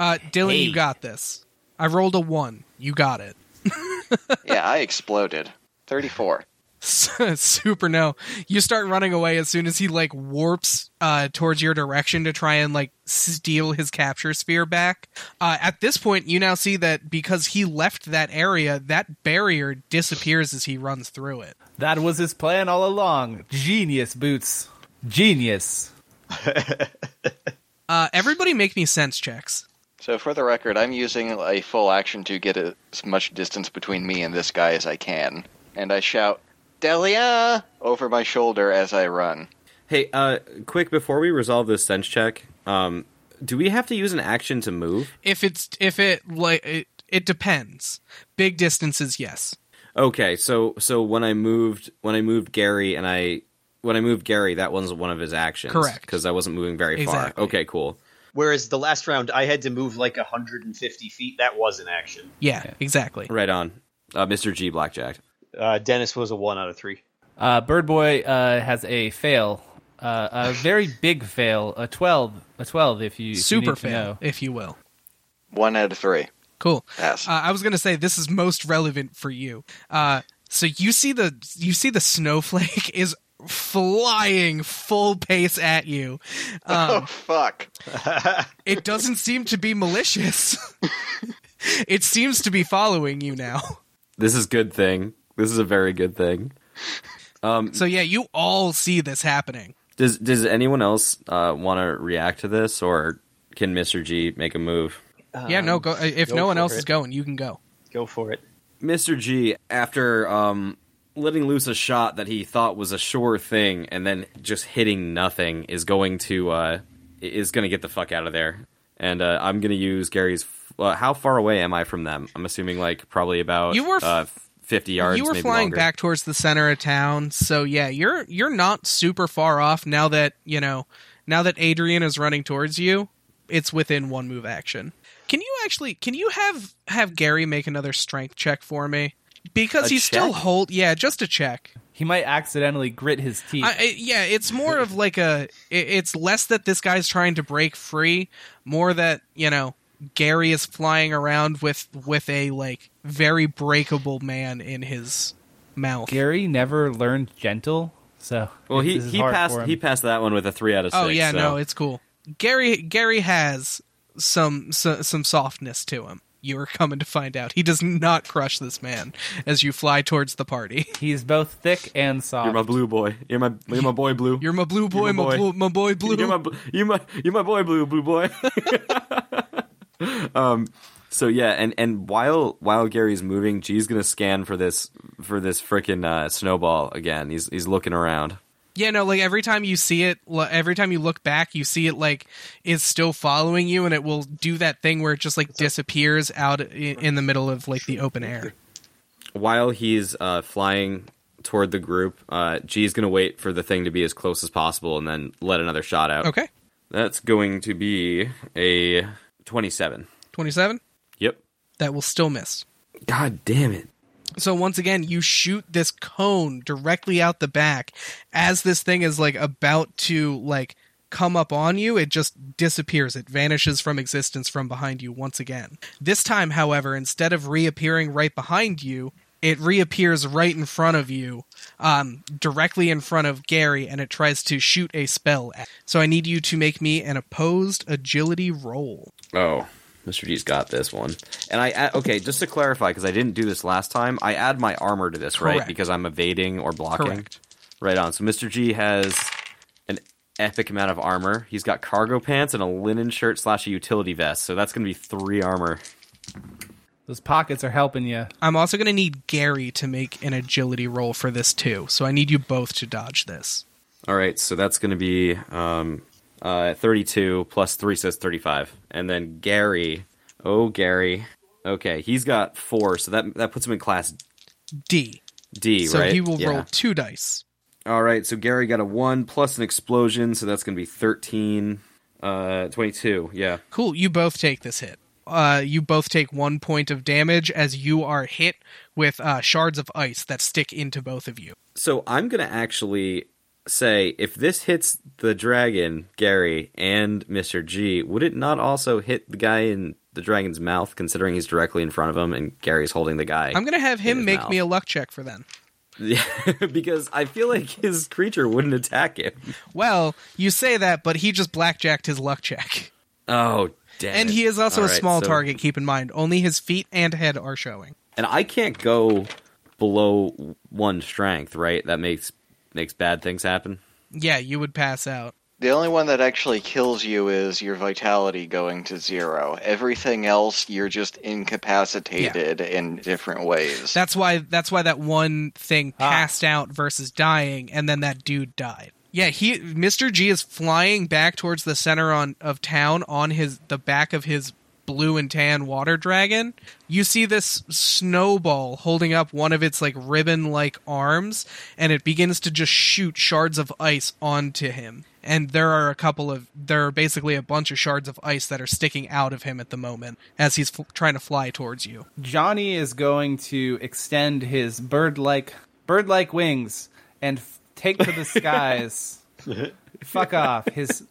Uh, Dylan, Hey. you got this. I rolled a one. You got it. yeah, I exploded. 34. Super no. You start running away as soon as he like warps uh towards your direction to try and like steal his capture sphere back. Uh at this point you now see that because he left that area, that barrier disappears as he runs through it. That was his plan all along. Genius, Boots. Genius. Uh everybody make me sense checks. So for the record, I'm using a full action to get as much distance between me and this guy as I can. And I shout, Delia! over my shoulder as I run. Hey, uh, quick before we resolve this sense check, um, do we have to use an action to move? If it's if it like it, it depends. Big distances, yes. Okay, so so when I moved when I moved Gary and I when I moved Gary, that wasn't one of his actions, Correct. Because I wasn't moving very Exactly. far. Okay, cool. Whereas the last round, I had to move like 150 feet. That was an action. Yeah, exactly. Right on, uh, Mr. G Blackjack. Uh, Dennis was a one out of three. Uh, Bird Boy uh, has a fail. Uh, a very big fail. A 12. A 12 if you, if you Super need to fail, know. if you will. One out of three. Cool. Yes. Uh, I was gonna say this is most relevant for you. Uh, so you see the you see the snowflake is flying full pace at you. oh, Um, fuck. it doesn't seem to be malicious. it seems to be following you now. This is good thing. This is a very good thing. Um, So yeah, you all see this happening. does does anyone else uh, want to react to this, or can Mr. G make a move? yeah, no. Go if go no one else it. is going, you can go. Go for it. Mr. G, after um, letting loose a shot that he thought was a sure thing, and then just hitting nothing, is going to uh, is going to get the fuck out of there. And uh, I'm going to use Gary's. Uh, how far away am I from them? I'm assuming like probably about You were f- uh, 50 yards. you were flying longer. back towards the center of town, so yeah, you're you're not super far off now that you know now that Adrien is running towards you. It's within one move action. Can you actually? Can you have have Gary make another strength check for me? Because A he's still check? hold. Yeah, just a check. He might accidentally grit his teeth. I, I, yeah, it's more of like a. it- It's less that this guy's trying to break free, more that you know Gary is flying around with with a like very breakable man in his mouth. Gary never learned gentle, so Well, he he passed he passed that one with a three out of oh, six. oh yeah, so- no, it's cool. Gary Gary has some some, some softness to him. You are coming to find out. He does not crush this man as you fly towards the party. He's both thick and soft. You're my blue boy. You're my you're my boy blue. You're my blue boy, You're my my, boy. blue, my boy blue. You're my bl- you my you my boy blue blue boy. um. So yeah, and and while while Gary's moving, G's gonna scan for this for this freaking uh, snowball again. He's he's looking around. Yeah, no, like every time you see it, every time you look back, you see it like is still following you, and it will do that thing where it just like disappears out in the middle of like the open air. While he's uh, flying toward the group, uh, G's gonna wait for the thing to be as close as possible, and then let another shot out. Okay, That's going to be a twenty-seven. twenty-seven. Yep. That will still miss. God damn it. So once again, you shoot this cone directly out the back as this thing is like about to like come up on you, it just disappears. It vanishes from existence from behind you once again. This time, however, instead of reappearing right behind you, it reappears right in front of you, um, directly in front of Gary, and it tries to shoot a spell. At. So I need you to make me an opposed agility roll. Oh, Mr. G's got this one. And I add, okay, just to clarify, because I didn't do this last time, I add my armor to this, right? Because I'm evading or blocking. Correct. Right on. So Mr. G has an epic amount of armor. He's got cargo pants and a linen shirt slash a utility vest. So that's going to be three armor. Those pockets are helping you. I'm also going to need Gary to make an agility roll for this too. So I need you both to dodge this. All right, so that's going to be um, uh, 32 plus 3 says 35. And then Gary, oh, Gary. Okay, he's got four, so that that puts him in class D. D, so right? he will Yeah. roll two dice. All right, so Gary got a 1 plus an explosion, so that's going to be 13, uh, 22, yeah. Cool. You both take this hit. Uh, you both take one point of damage as you are hit with uh, shards of ice that stick into both of you. So I'm going to actually say if this hits the dragon, Gary, and Mr. G, would it not also hit the guy in the dragon's mouth, considering he's directly in front of him and Gary's holding the guy? I'm to have him make mouth? me a luck check for then. Yeah, because I feel like his creature wouldn't attack him. Well, you say that, but he just blackjacked his luck check. Oh, damn. And he is also All a right, small so- target, keep in mind. Only his feet and head are showing. And I can't go below one strength, right? That makes makes bad things happen. Yeah, you would pass out. The only one that actually kills you is your vitality going to zero. Everything else, you're just incapacitated in different ways. That's why that's why that one thing ah. passed out versus dying, and then that dude died. Yeah, he Mr. G is flying back towards the center on of town on his the back of his blue and tan water dragon. You see this snowball holding up one of its like ribbon like arms, and it begins to just shoot shards of ice onto him. And there are a couple of there are basically a bunch of shards of ice that are sticking out of him at the moment as he's f- trying to fly towards you. Johnny is going to extend his bird-like bird-like wings and f- take to the skies. Fuck off. His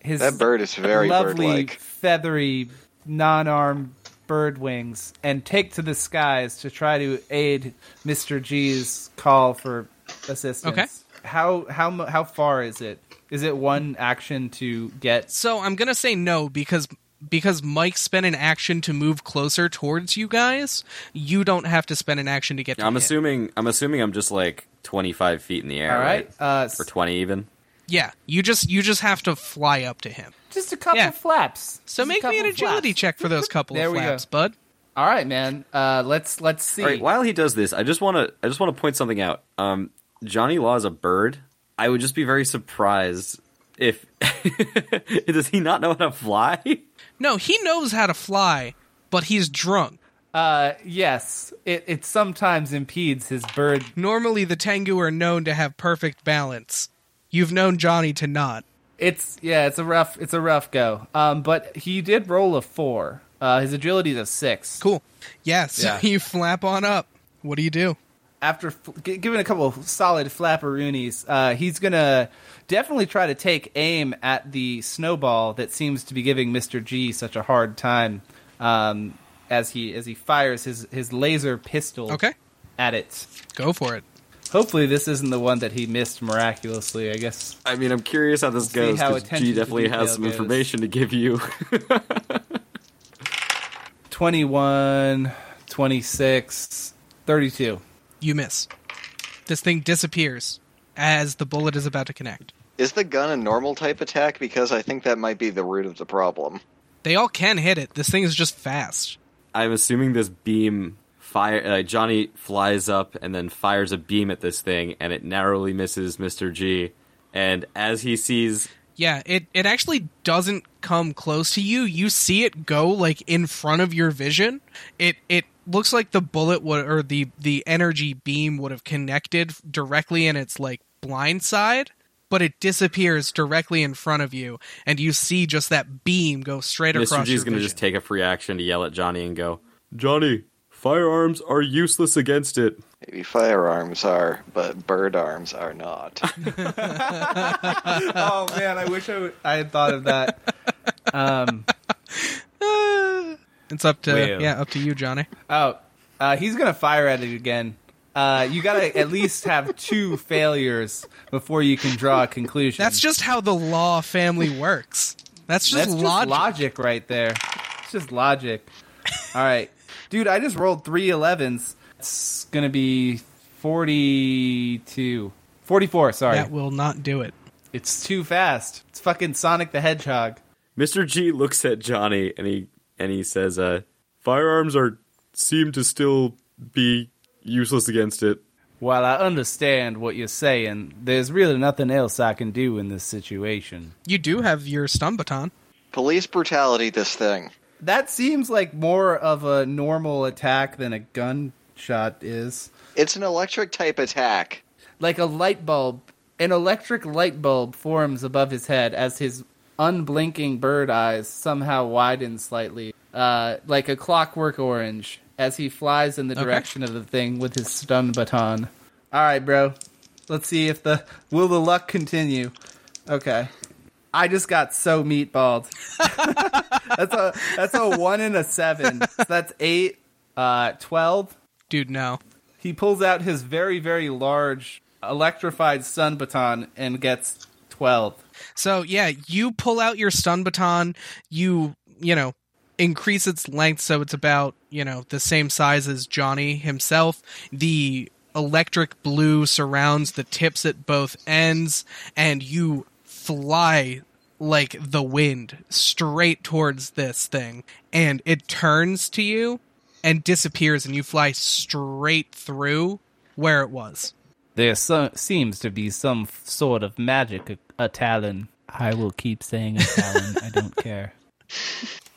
his that bird is very lovely bird-like. feathery non-armed bird wings and take to the skies to try to aid Mr. G's call for assistance. Okay. How how how far is it? Is it one action to get So I'm gonna say no because because Mike spent an action to move closer towards you guys. You don't have to spend an action to get. To I'm him. assuming I'm assuming I'm just like 25 feet in the air, All right. Uh, Or 20 even. Yeah, you just you just have to fly up to him. just a couple Yeah. flaps. So Just make me an agility flaps. check for those couple There of we go. flaps, bud. All right, man. Uh, let's let's see. All right, while he does this, I just want to I just want to point something out. Um, Johnny Law is a bird. I would just be very surprised if does he not know how to fly? No, he knows how to fly, but he's drunk. Uh, yes, it it sometimes impedes his bird. Normally, the Tengu are known to have perfect balance. You've known Johnny to not. It's yeah, it's a rough it's a rough go. Um, but he did roll a four. Uh, his agility is a six. Cool. Yeah, so Yeah. you flap on up. What do you do? after f- giving a couple of solid flapperoonies, uh, he's gonna definitely try to take aim at the snowball that seems to be giving Mr. G such a hard time um, as he as he fires his his laser pistol Okay, at it. go for it. Hopefully, this isn't the one that he missed miraculously. I guess I mean, I'm curious how this We'll goes how because G definitely has some goes. information to give you. 21, 26, 32. You miss. This thing disappears as the bullet is about to connect. Is the gun a normal type attack? Because I think that might be the root of the problem. They all can hit it. This thing is just fast. I'm assuming this beam fire. Uh, Johnny flies up and then fires a beam at this thing, and it narrowly misses Mr. G. And as he sees, Yeah, it, it actually doesn't come close to you. You see it go like in front of your vision. It it looks like the bullet would or the the energy beam would have connected directly in its like blind side, but it disappears directly in front of you, and you see just that beam go straight Mr. across G is your going to vision. just take a free action to yell at Johnny and go, Johnny, firearms are useless against it. Maybe firearms are, but bird arms are not. oh man, I wish I, w- I had thought of that. Um, it's up to Well. yeah, up to you, Johnny. oh, uh, he's gonna fire at it again. Uh, you gotta at least have two failures before you can draw a conclusion. That's just how the law family works. That's just That's just logic. logic right there. It's just logic. All right, dude, I just rolled three 11s. It's gonna be 42. 44, sorry. That will not do it. It's too fast. It's fucking Sonic the Hedgehog. Mr. G looks at Johnny and he and he says, uh, firearms are seem to still be useless against it. While I understand what you're saying, there's really nothing else I can do in this situation. You do have your stun baton. Police brutality, this thing. That seems like more of a normal attack than a gunshot is. It's an electric type attack. Like a light bulb, an electric light bulb forms above his head as his unblinking bird eyes somehow widen slightly, uh, like a clockwork orange, as he flies in the Okay. direction of the thing with his stun baton. All right, bro. Let's see if the will the luck continue. Okay. I just got so meatballed. that's a that's a one and a seven. So that's eight, uh, twelve. Dude, no. He pulls out his very very large electrified stun baton and gets twelve. So yeah, you pull out your stun baton, you you know, increase its length so it's about, you know, the same size as Johnny himself. The electric blue surrounds the tips at both ends, and you fly like the wind straight towards this thing. And it turns to you and disappears and you fly straight through where it was. There so- seems to be some f- sort of magic a- a Talon. I will keep saying a Talon. I don't care.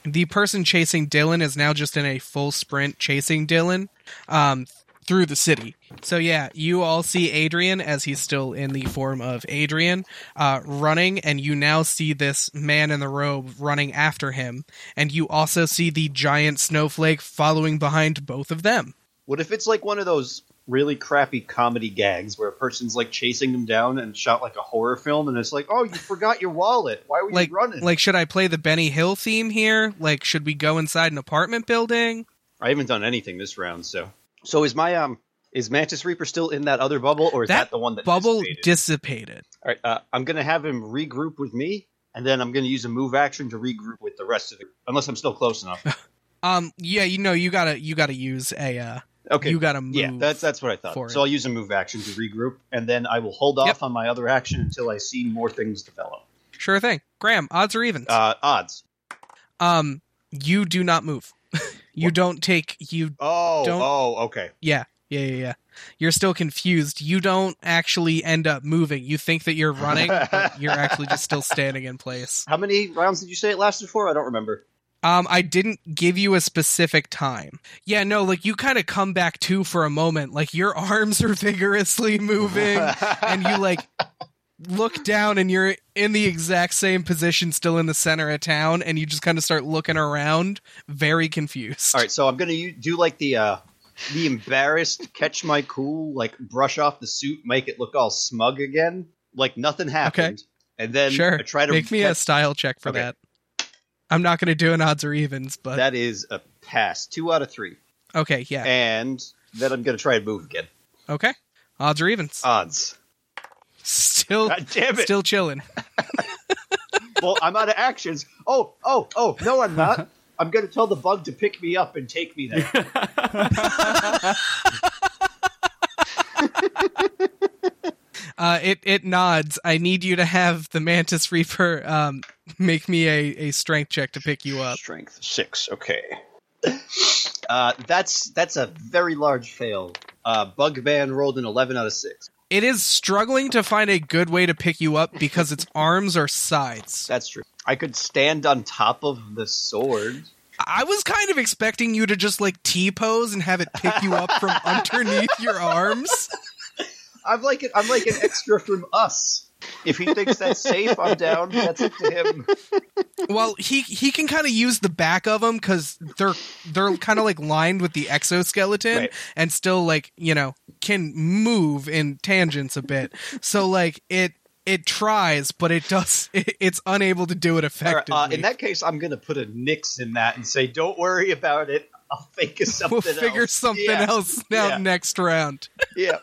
the person chasing Dylan is now just in a full sprint chasing Dylan um, through the city. So yeah, you all see Adrien as he's still in the form of Adrien uh, running, and you now see this man in the robe running after him, and you also see the giant snowflake following behind both of them. What if it's like one of those really crappy comedy gags where a person's like chasing them down and shot like a horror film, and it's like, oh, you forgot your wallet. Why were Like, you running? like, should I play the Benny Hill theme here? Like, should we go inside an apartment building? I haven't done anything this round, so. So is my um is Mantis Reaper still in that other bubble, or is that, the one that bubble dissipated? dissipated. All right, uh, I'm gonna have him regroup with me, and then I'm gonna use a move action to regroup with the rest of the. Unless I'm still close enough. Um, yeah, you know, you gotta you gotta use a uh, Okay. you gotta move. yeah, that's that's what I thought. So it. I'll use a move action to regroup, and then I will hold off Yep. on my other action until I see more things develop. Sure thing. Graham, odds or evens? Uh, odds. um, you do not move. you don't take you. Oh, Don't- oh, okay. Yeah, yeah, yeah, yeah. You're still confused. You don't actually end up moving. You think that you're running, but you're actually just still standing in place. How many rounds did you say it lasted for? I don't remember. Um, I didn't give you a specific time. Yeah, no, like you kind of come back to for a moment. Like your arms are vigorously moving, and you like look down and you're in the exact same position still in the center of town and you just kind of start looking around very confused All right, so I'm gonna do like the uh, be embarrassed, catch my cool, like brush off the suit, make it look all smug again, like nothing happened. okay. And then sure. I try to make me a style check for Okay. that. I'm not going to do an odds or evens, but that is a pass, two out of three. okay, yeah, And then I'm gonna try and move again. okay. Odds or evens, Odds. Still, God damn it! still chilling. well, I'm out of actions. Oh, oh, oh! No, I'm not. I'm gonna tell the bug to pick me up and take me there. Uh, it it nods. I need you to have the Mantis Reaper um, make me a, a strength check to pick you up. Strength six. Okay. Uh, that's that's a very large fail. Uh, Bugman rolled an eleven out of six. It is struggling to find a good way to pick you up because its arms are sides. That's true. I could stand on top of the sword. I was kind of expecting you to just like T pose and have it pick you up from underneath your arms. I'm like an, I'm like an extra from us. If he thinks that's safe, I'm down. That's up to him. Well, he he can kind of use the back of them because they're they're kind of like lined with the exoskeleton Right. and still like you know can move in tangents a bit. So like it it tries, but it does it, it's unable to do it All right, effectively. uh, in that case, I'm gonna put a nix in that and say, "Don't worry about it. I'll think of something. we'll figure else." something Yeah. else out Yeah. next round. Yeah.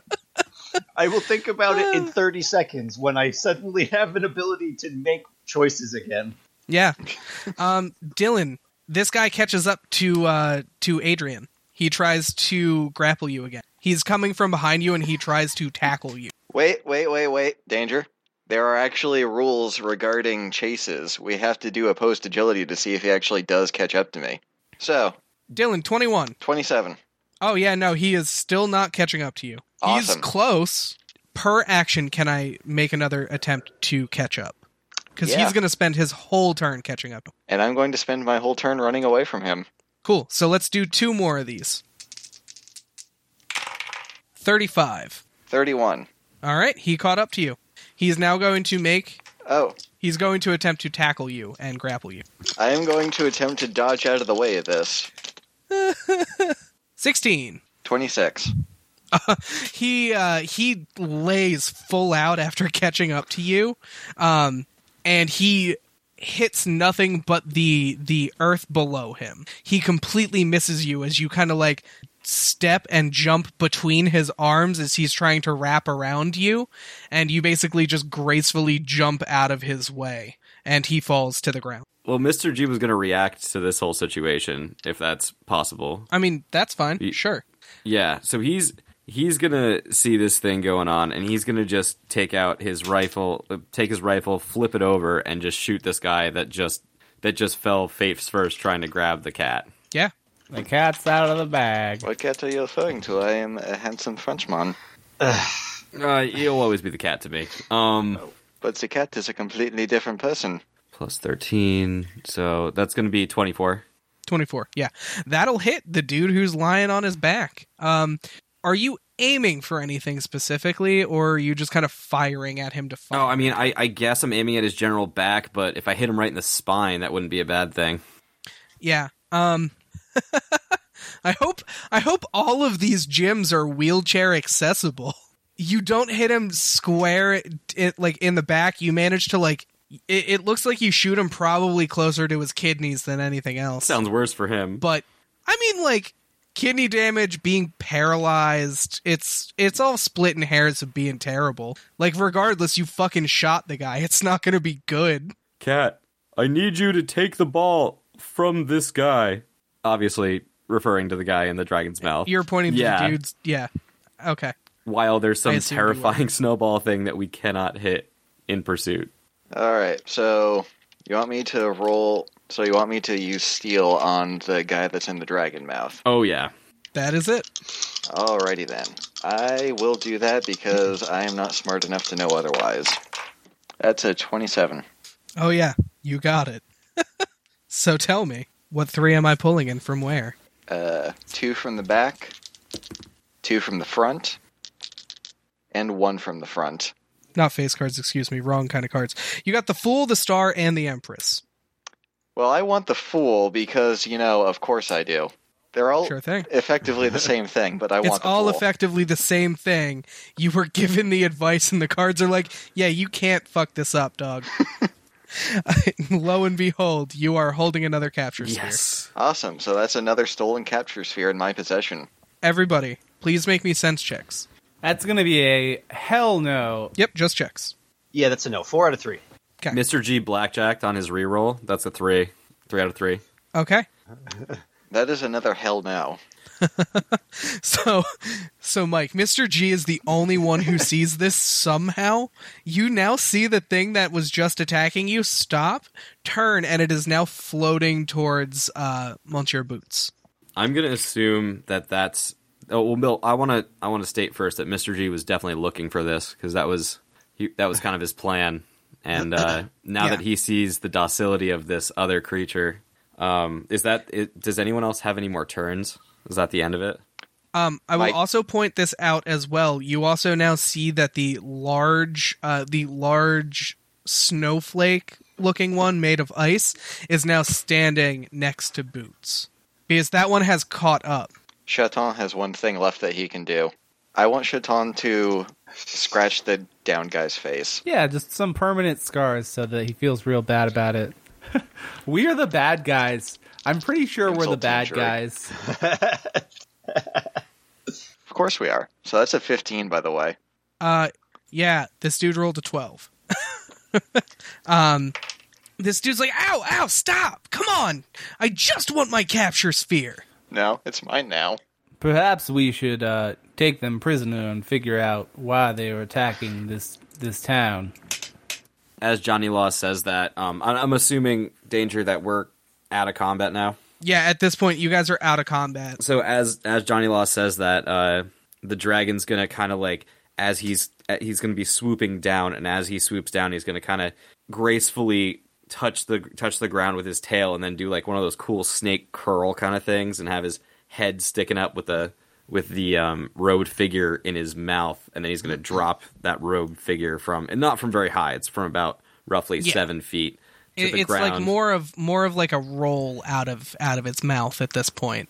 I will think about it in 30 seconds when I suddenly have an ability to make choices again. Yeah. Um, Dylan, this guy catches up to uh, to Adrien. He tries to grapple you again. He's coming from behind you and he tries to tackle you. Wait, wait, wait, wait. Danger. There are actually rules regarding chases. We have to do opposed agility to see if he actually does catch up to me. So, Dylan, 21. 27. Oh, yeah, no, he is still not catching up to you. Awesome. He's close. Per action, can I make another attempt to catch up? Because Yeah. he's going to spend his whole turn catching up. And I'm going to spend my whole turn running away from him. Cool. So let's do two more of these. 35. 31. All right, he caught up to you. He's now going to make. Oh, He's going to attempt to tackle you and grapple you. I am going to attempt to dodge out of the way of this. 16. 26. he uh he lays full out after catching up to you um and he hits nothing but the the earth below him he completely misses you as you kind of like step and jump between his arms as he's trying to wrap around you and you basically just gracefully jump out of his way and he falls to the ground Well, Mr. G was going to react to this whole situation, if that's possible. i mean that's fine Ye- sure Yeah, so he's he's gonna see this thing going on, and he's gonna just take out his rifle, uh, take his rifle, flip it over, and just shoot this guy that just that just fell face first trying to grab the cat. yeah The cat's out of the bag. What cat are you referring to? I am a handsome Frenchman. Uh, he'll always be the cat to me. Um, But the cat is a completely different person. Plus thirteen, so that's gonna be twenty four. 24 yeah. That'll hit the dude who's lying on his back. Um are you aiming for anything specifically or are you just kind of firing at him to fire Oh, I mean, I, I guess I'm aiming at his general back, but if I hit him right in the spine, that wouldn't be a bad thing. yeah um i hope i hope all of these gyms are wheelchair accessible. You don't hit him square it, like in the back you manage to like it, it looks like you shoot him probably closer to his kidneys than anything else Sounds worse for him. but I mean, like kidney damage, being paralyzed. It's it's all split in hairs of being terrible. Like, regardless, you fucking shot the guy. It's not going to be good. Cat, I need you to take the ball from this guy. Obviously, referring to the guy in the dragon's mouth. You're pointing to the dudes. Yeah. Okay. While there's some assumed you were. terrifying snowball thing that we cannot hit in pursuit. Alright, so you want me to roll. So you want me to use steal on the guy that's in the dragon mouth? Oh yeah. That is it. Alrighty then. I will do that because I am not smart enough to know otherwise. That's a 27. Oh yeah, you got it. so tell me, what three am I pulling in from where? Uh, two from the back, two from the front, and one from the front. Not face cards, excuse me. Wrong kind of cards. You got the Fool, the Star, and the Empress. Well, I want the fool because, you know, of course I do. They're all Sure thing. effectively the same thing, but I It's want the all pool. effectively the same thing. You were given the advice, and the cards are like, "Yeah, you can't fuck this up, dog." Lo and behold, you are holding another capture sphere. Yes. Awesome. So that's another stolen capture sphere in my possession. Everybody, please make me sense checks. That's gonna be a hell no. Yep, just checks. Yeah, that's a no. Four out of three. Okay. Mr. G blackjacked on his reroll. That's a three. Three out of three. Okay. That is another hell no. So, so Mike, Mr. G is the only one who sees this somehow. You now see the thing that was just attacking you stop, turn, and it is now floating towards uh, Monsieur Boots. I'm gonna assume that that's. Oh well, Bill. I want to. I want to state first that Mr. G was definitely looking for this because that was he, that was kind of his plan. And uh, now Yeah. that he sees the docility of this other creature, um, is that? It, does anyone else have any more turns? Is that the end of it? Um, I will Mike- also point this out as well. You also now see that the large, uh, the large snowflake-looking one made of ice is now standing next to Boots because that one has caught up. Chaton has one thing left that he can do. I want Chaton to scratch the down guy's face. Yeah, just some permanent scars so that he feels real bad about it. we are the bad guys. I'm pretty sure we're the bad injury. guys. Of course we are. So that's a 15, by the way. Uh, yeah, this dude rolled a twelve. um, this dude's like, "Ow, ow, stop! Come on! I just want my capture sphere." No, it's mine now. Perhaps we should uh, take them prisoner and figure out why they were attacking this this town. As Johnny Law says that, um, I- I'm assuming danger that we're out of combat now. Yeah, at this point, you guys are out of combat. So as as Johnny Law says that, uh, the dragon's gonna kind of like as he's uh, he's gonna be swooping down, and as he swoops down, he's gonna kind of gracefully touch the touch the ground with his tail, and then do like one of those cool snake curl kind of things, and have his head sticking up with the with the um, figure in his mouth, and then he's gonna drop that robed figure from and not from very high. It's from about roughly Yeah. seven feet. To It- the it's like more of more of like a roll out of out of its mouth at this point.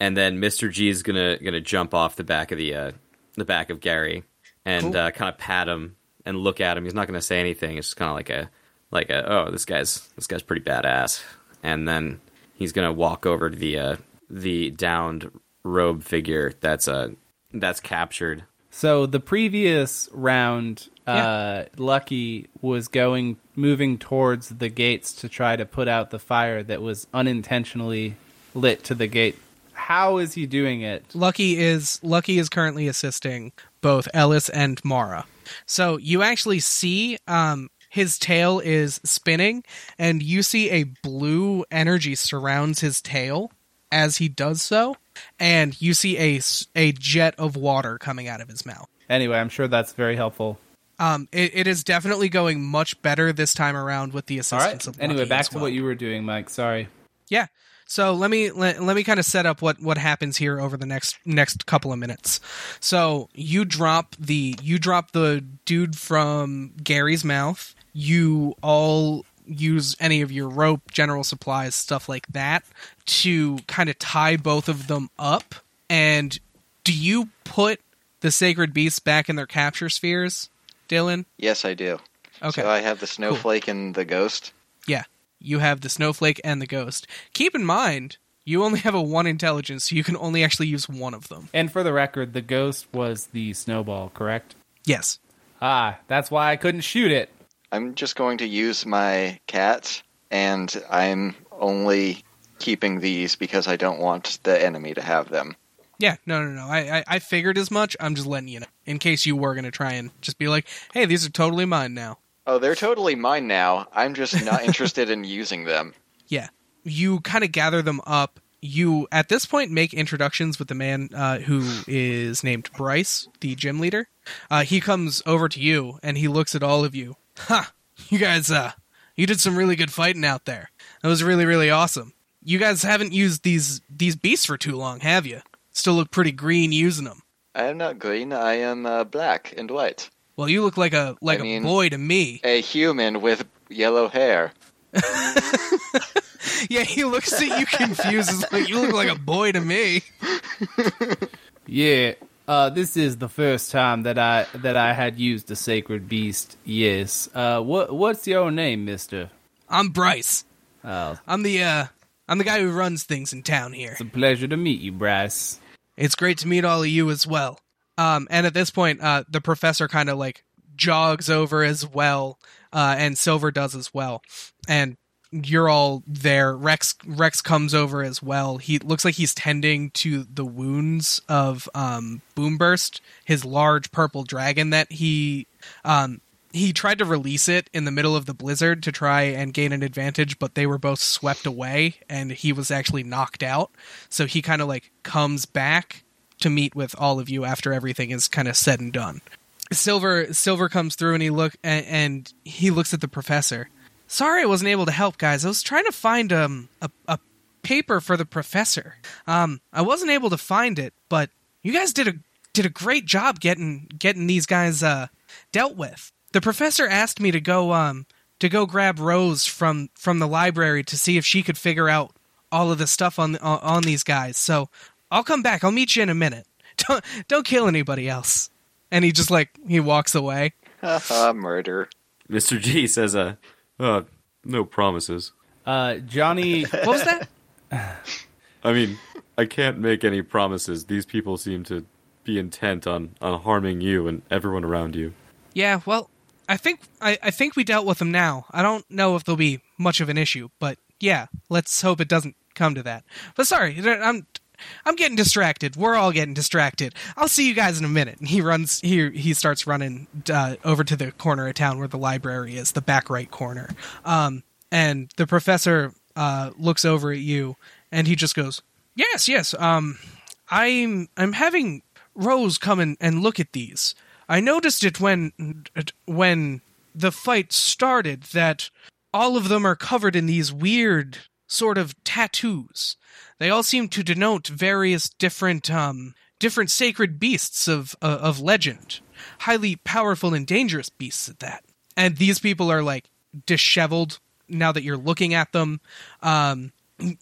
and then Mr. G is gonna gonna jump off the back of the uh, the back of Gary and Cool. uh, kind of pat him and look at him. He's not gonna say anything. It's just kind of like a like a oh this guy's this guy's pretty badass. And then he's gonna walk over to the uh, the downed robe figure that's uh that's captured. So the previous round, uh, Lucky was going moving towards the gates to try to put out the fire that was unintentionally lit to the gate. How is he doing it? Lucky is Lucky is currently assisting both Ellis and Mara. So you actually see um his tail is spinning and you see a blue energy surrounds his tail as he does so and you see a, a jet of water coming out of his mouth. Anyway, I'm sure that's very helpful. Um it, it is definitely going much better this time around with the All assistance right. of Anyway, back as to what you were doing, Mike. Sorry. Yeah. So let me let, let me kind of set up what what happens here over the next next couple of minutes. So you drop the you drop the dude from Gary's mouth. You all use any of your rope, general supplies, stuff like that to kind of tie both of them up. And do you put the sacred beasts back in their capture spheres, Dylan? Yes, I do. Okay. So I have the snowflake and the ghost. Yeah, you have the snowflake and the ghost. Keep in mind, you only have a one intelligence, so you can only actually use one of them. And for the record, the ghost was the snowball, correct? Yes. Ah, that's why I couldn't shoot it. I'm just going to use my cat, and I'm only keeping these because I don't want the enemy to have them. Yeah, no, no, no. I, I, I figured as much. I'm just letting you know in case you were gonna try and just be like, "Hey, these are totally mine now." Oh, they're totally mine now. I'm just not interested in using them. Yeah, you kind of gather them up. You at this point make introductions with the man uh, who is named Bryce, the gym leader. Uh, he comes over to you and he looks at all of you. Ha! You guys, uh, you did some really good fighting out there. That was really, really awesome. You guys haven't used these these beasts for too long, have you? Still look pretty green using them. I am not green. I am uh, black and white. Well, you look like a like I mean- a boy to me. A human with yellow hair. yeah, he looks at you confused. Like you look like a boy to me. Yeah, uh, this is the first time that I that I had used a sacred beast. Yes. Uh, what what's your name, Mister? I'm Bryce. Oh, I'm the uh I'm the guy who runs things in town here. it's a pleasure to meet you, Bryce. It's great to meet all of you as well. Um, and at this point, uh, the professor kind of like jogs over as well, uh, and Silver does as well. And you're all there. Rex Rex comes over as well. He looks like he's tending to the wounds of um, Boomburst, his large purple dragon that he um, he tried to release it in the middle of the blizzard to try and gain an advantage, but they were both swept away, and he was actually knocked out. So he kind of like comes back to meet with all of you after everything is kind of said and done. Silver Silver comes through and he look and, and he looks at the professor. Sorry, I wasn't able to help, guys. I was trying to find um a, a paper for the professor. Um, I wasn't able to find it, but you guys did a did a great job getting getting these guys uh dealt with. The professor asked me to go um to go grab Rose from from the library to see if she could figure out all of the stuff on on, on these guys. So I'll come back. I'll meet you in a minute. Don't don't kill anybody else. And he just like he walks away. Haha, murder. Mr. G says, "Uh, uh, no promises. Uh, Johnny. What was that? I mean, I can't make any promises. These people seem to be intent on on harming you and everyone around you." Yeah, well, I think I, I think we dealt with them now. I don't know if there'll be much of an issue, but yeah, let's hope it doesn't come to that. But sorry, I'm I'm getting distracted. We're all getting distracted. I'll see you guys in a minute. And he runs. He he starts running uh, over to the corner of town where the library is, the back right corner. Um, and the professor uh, looks over at you, and he just goes, "Yes, yes. Um, I'm I'm having Rose come in and look at these. I noticed it when when the fight started that all of them are covered in these weird sort of tattoos. They all seem to denote various different um different sacred beasts of uh, of legend, highly powerful and dangerous beasts at that. And these people are like disheveled now that you're looking at them. Um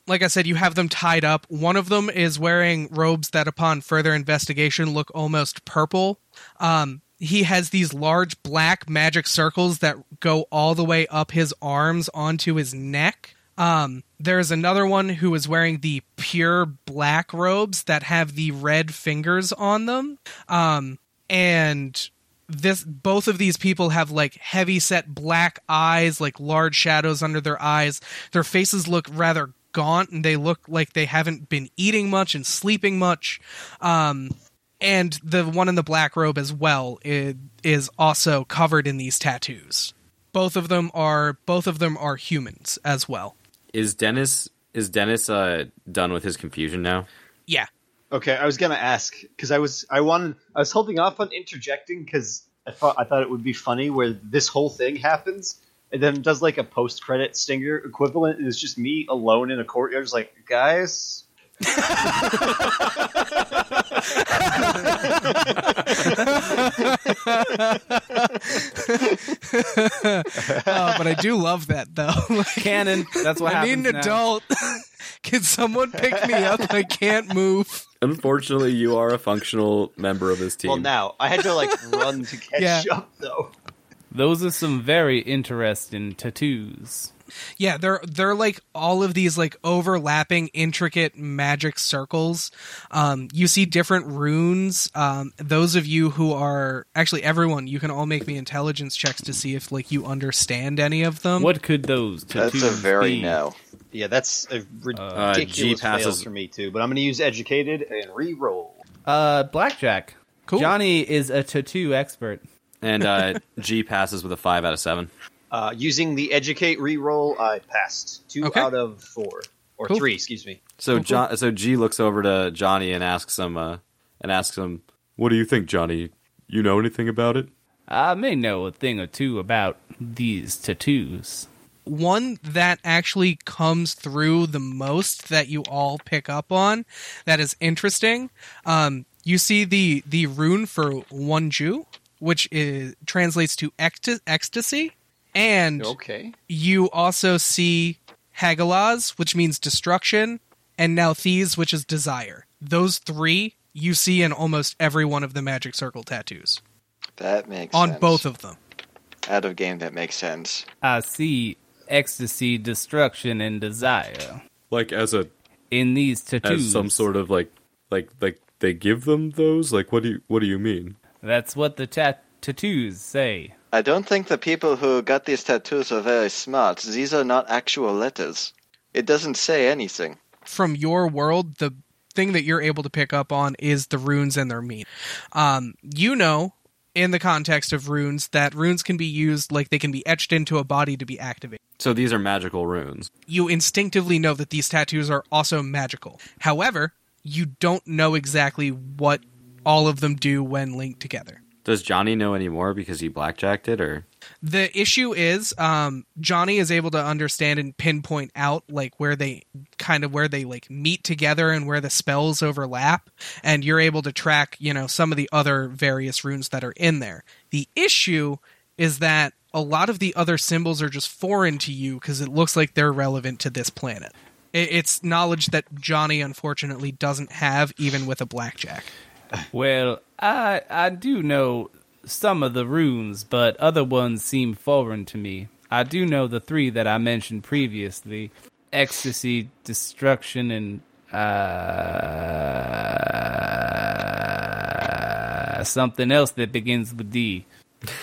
like I said, you have them tied up. One of them is wearing robes that, upon further investigation, look almost purple. Um, he has these large black magic circles that go all the way up his arms onto his neck. Um, there's another one who is wearing the pure black robes that have the red fingers on them. Um, and this both of these people have like heavy set black eyes, like large shadows under their eyes. Their faces look rather gaunt and they look like they haven't been eating much and sleeping much. Um, and the one in the black robe as well is, is also covered in these tattoos. Both of them are both of them are humans as well. Is Dennis is Dennis uh done with his confusion now? Yeah. Okay, I was gonna ask because I was I wanted I was holding off on interjecting because I thought I thought it would be funny where this whole thing happens and then does like a post credit stinger equivalent and it's just me alone in a courtyard, just like guys. oh, but I do love that though. Like, Canon. That's what I need an now. adult. Can someone pick me up? I can't move. Unfortunately, you are a functional member of this team. Well, now I had to like run to catch Yeah. up though. Those are some very interesting tattoos. Yeah, they're they're like all of these like overlapping intricate magic circles. Um, you see different runes. Um, those of you who are actually everyone, you can all make me intelligence checks to see if like you understand any of them. What could those tattoos That's a very be? no. Yeah, that's a G ridiculous fail passes- for me too. But I'm gonna use educated and re-roll. Uh, blackjack. Cool. Johnny is a tattoo expert. and uh, G passes with a five out of seven. Uh, using the educate re-roll, I passed two Okay. out of four or Cool. three. Excuse me. So John, so G looks over to Johnny and asks him, uh, and asks him, "What do you think, Johnny? You know anything about it?" I may know a thing or two about these tattoos. one that actually comes through the most that you all pick up on that is interesting. Um, you see the the rune for Wunjo, which is translates to ecta- ecstasy, and Okay. you also see Hagalaz, which means destruction, and Nauthiz, which is desire. Those three you see in almost every one of the magic circle tattoos. That makes sense. On sense. both of them. Out of game, that makes sense. I see ecstasy, destruction, and desire Like as a in these tattoos. as some sort of like like like they give them those. Like what do you what do you mean? That's what the tat- tattoos say. I don't think the people who got these tattoos are very smart. These are not actual letters. It doesn't say anything. From your world, the thing that you're able to pick up on is the runes and their meaning. Um, you know, in the context of runes, that runes can be used like they can be etched into a body to be activated. So these are magical runes. you instinctively know that these tattoos are also magical. However, you don't know exactly what all of them do when linked together. Does Johnny know any more because he blackjacked it, or The issue is um, Johnny is able to understand and pinpoint out like where they kind of where they like meet together and where the spells overlap, and you're able to track you know some of the other various runes that are in there. The issue is that a lot of the other symbols are just foreign to you because it looks like they're relevant to this planet. It's knowledge that Johnny unfortunately doesn't have, even with a blackjack. Well, I I do know some of the runes, but other ones seem foreign to me. I do know the three that I mentioned previously: ecstasy, destruction, and uh, something else that begins with D.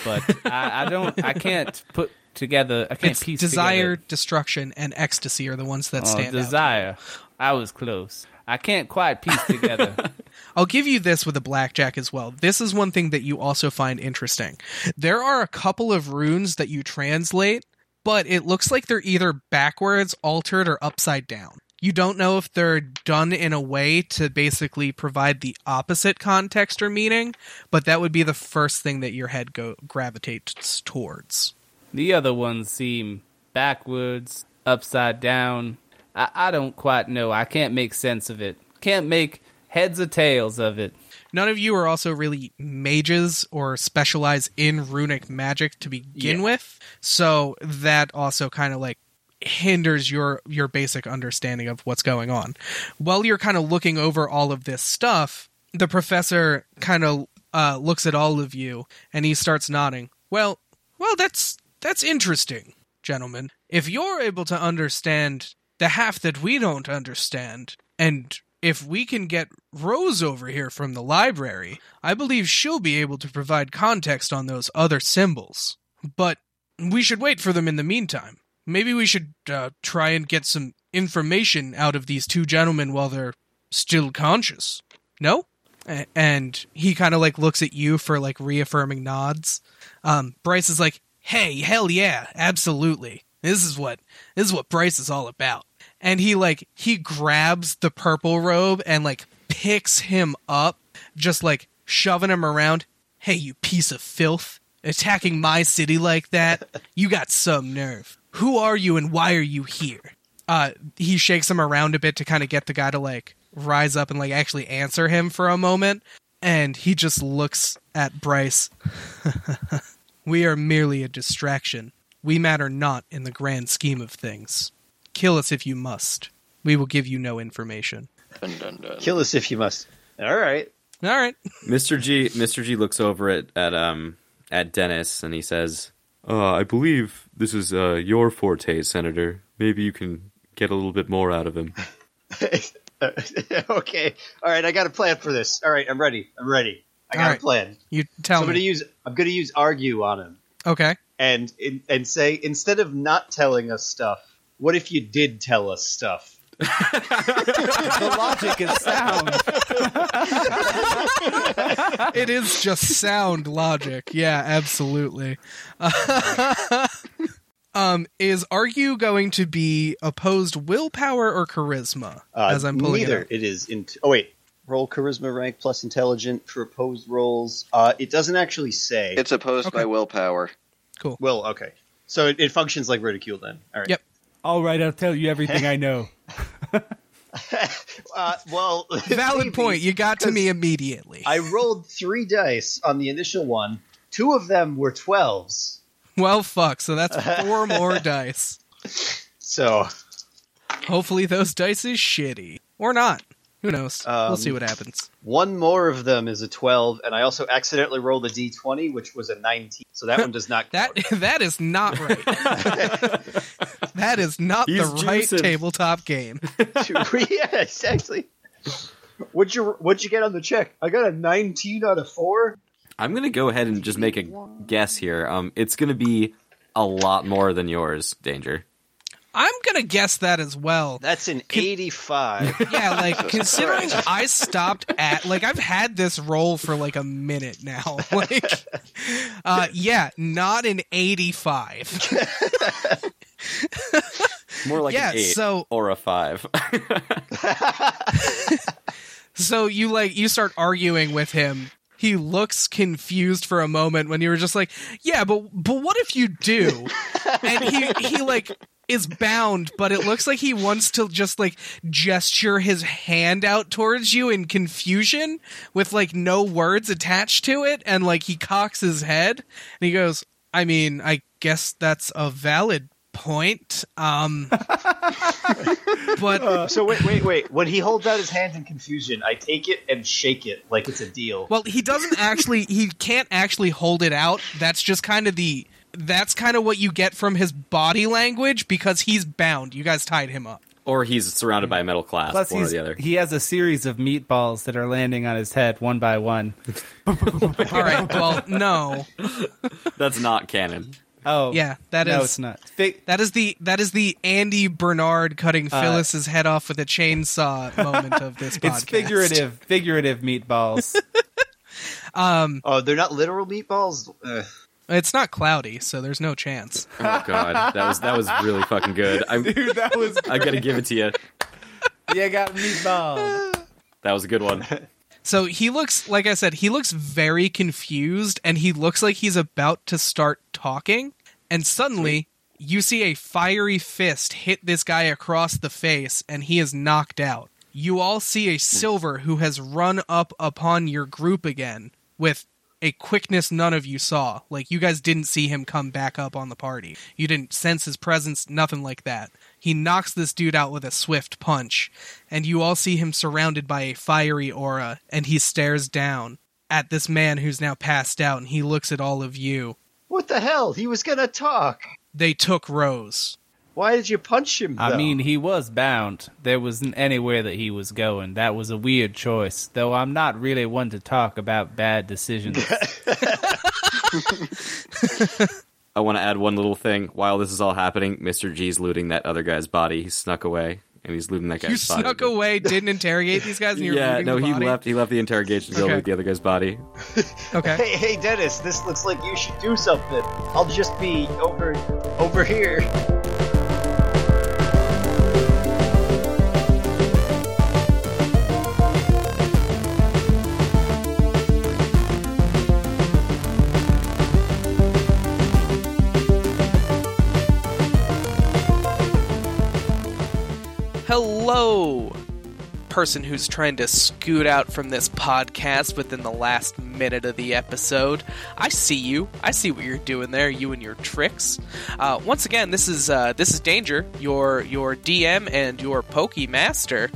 But I, I don't. I can't put together. I can't It's piece desire, together. destruction, and ecstasy are the ones that Oh, stand out. desire. I was close. I can't quite piece together. I'll give you this with a blackjack as well. This is one thing that you also find interesting. There are a couple of runes that you translate, but it looks like they're either backwards, altered, or upside down. You don't know if they're done in a way to basically provide the opposite context or meaning, but that would be the first thing that your head go gravitates towards. The other ones seem backwards, upside down. I, I don't quite know. I can't make sense of it. Can't make heads or tails of it. None of you are also really mages or specialize in runic magic to begin Yeah. with, so that also kind of like hinders your your basic understanding of what's going on. While you're kind of looking over all of this stuff, the professor kind of uh, looks at all of you and he starts nodding. Well, well, that's that's interesting, gentlemen. If you're able to understand the half that we don't understand, and if we can get Rose over here from the library, I believe she'll be able to provide context on those other symbols. But we should wait for them in the meantime. Maybe we should uh, try and get some information out of these two gentlemen while they're still conscious. No? A- And he kind of like looks at you for like reaffirming nods. Um, Bryce is like, "Hey, hell yeah, absolutely. This is what this is what Bryce is all about." And he like he grabs the purple robe and like picks him up, just like shoving him around. Hey, you piece of filth! Attacking my city like that? You got some nerve. Who are you and why are you here? Uh, he shakes him around a bit to kind of get the guy to like rise up and like actually answer him for a moment. And he just looks at Bryce. we are merely a distraction. We matter not in the grand scheme of things. Kill us if you must. We will give you no information. Dun, dun, dun. Kill us if you must. All right. All right. Mr. G? Mr. G looks over at at um at Dennis and he says, Uh, I believe this is uh, your forte, Senator. Maybe you can get a little bit more out of him. okay. All right. I got a plan for this. All right. I'm ready. I'm ready. I got All a plan. You So tell I'm gonna use. I'm gonna use argue on him Okay. and and say instead of not telling us stuff, what if you did tell us stuff? The logic is sound. it is just sound logic. Yeah, absolutely. um, is argue going to be opposed willpower or charisma? Uh, as I'm pulling neither. it. It is. In, oh wait. Roll charisma rank plus intelligent for opposed rolls. Uh, it doesn't actually say. It's opposed Okay. by willpower. Cool. Well, okay. So it, it functions like ridicule then. All right. Yep. All right, I'll tell you everything I know. Uh, well, Valid maybe, point. You got to me immediately. I rolled three dice on the initial one. Two of them were twelves. well, fuck. So that's four more dice. So Hopefully those dice is shitty. Or not. Who knows? we'll Um, see what happens. One more of them is a 12, and I also accidentally rolled a d20, which was a 19. So that one does not That that is not right. That is not He's the right juicing. tabletop game. yeah, exactly. What'd you What'd you get on the check? I got a 19 out of four. I'm gonna go ahead and just make a guess here. Um, it's gonna be a lot more than yours, Danger. I'm gonna guess that as well. That's an 85. Yeah, like considering I stopped at like I've had this roll for like a minute now. Like uh yeah, not an 85. More like Yeah, an eight so- or a five. So you like you start arguing with him. He looks confused for a moment when you were just like, "Yeah, but but what if you do?" and he he like is bound, but it looks like he wants to just like gesture his hand out towards you in confusion with like no words attached to it and like he cocks his head and he goes, "I mean, I guess that's a valid point." Um but so wait, wait, wait. When he holds out his hand in confusion, I take it and shake it like it's a deal. Well, he doesn't actually. He can't actually hold it out. That's just kind of the. That's kind of what you get from his body language because he's bound. You guys tied him up. or he's surrounded by a metal clasp, Plus, one or the other. he has a series of meatballs that are landing on his head one by one. All right. Well, no. That's not canon. Oh, Yeah, that is. no, it's not. Fi- That is the that is the Andy Bernard cutting Phyllis's head off with a chainsaw moment of this podcast. it's figurative, figurative meatballs. um, oh, they're not literal meatballs. Ugh. It's not cloudy, so there's no chance. Oh god, that was that was really fucking good. I'm, Dude, that was. I gotta give it to you. You got meatballs. That was a good one. So he looks, like I said, he looks very confused and he looks like he's about to start talking. And suddenly, you see a fiery fist hit this guy across the face and he is knocked out. You all see a hmm. silver who has run up upon your group again with a quickness none of you saw. Like, you guys didn't see him come back up on the party. You didn't sense his presence, nothing like that. He knocks this dude out with a swift punch, and you all see him surrounded by a fiery aura, and he stares down at this man who's now passed out, and he looks at all of you. What the hell? He was gonna talk. They took Rose. Why did you punch him? I mean, he was bound. There wasn't anywhere that he was going. That was a weird choice, though I'm not really one to talk about bad decisions. I want to add one little thing. While this is all happening, Mr. G's looting that other guy's body. He snuck away, and he's looting that guy's You body. snuck away, didn't interrogate these guys, and you're Yeah, no, the he left. He left the interrogation to go Okay. loot the other guy's body. Okay. Hey, hey, Dennis, this looks like you should do something. I'll just be over, over here. Hello, person who's trying to scoot out from this podcast within the last minute of the episode. I see you. I see what you're doing there. You and your tricks. Uh, once again, this is uh, this is Danger, your your DM and your Pokey Master,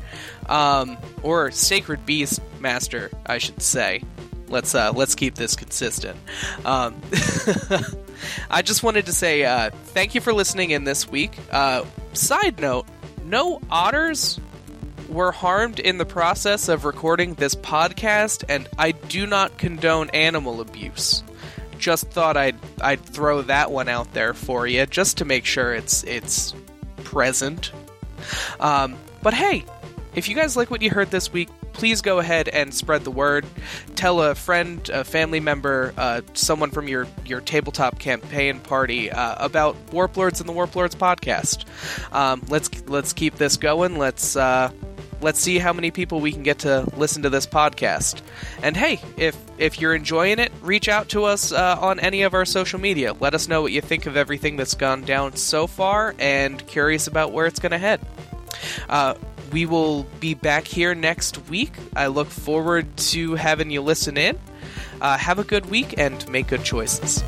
um, or Sacred Beast Master, I should say. Let's uh, let's keep this consistent. Um, I just wanted to say uh, thank you for listening in this week. Uh, side note: no otters were harmed in the process of recording this podcast, and I do not condone animal abuse. Just thought I'd I'd throw that one out there for you, just to make sure it's it's present. Um, but hey, if you guys like what you heard this week, please go ahead and spread the word. Tell a friend, a family member, uh, someone from your, your tabletop campaign party uh, about Warplords and the Warplords podcast. Um, let's let's keep this going. Let's uh, let's see how many people we can get to listen to this podcast. And hey, if if you're enjoying it, reach out to us uh, on any of our social media. Let us know what you think of everything that's gone down so far, and curious about where it's going to head. Uh, we will be back here next week. I look forward to having you listen in. Uh, have a good week and make good choices.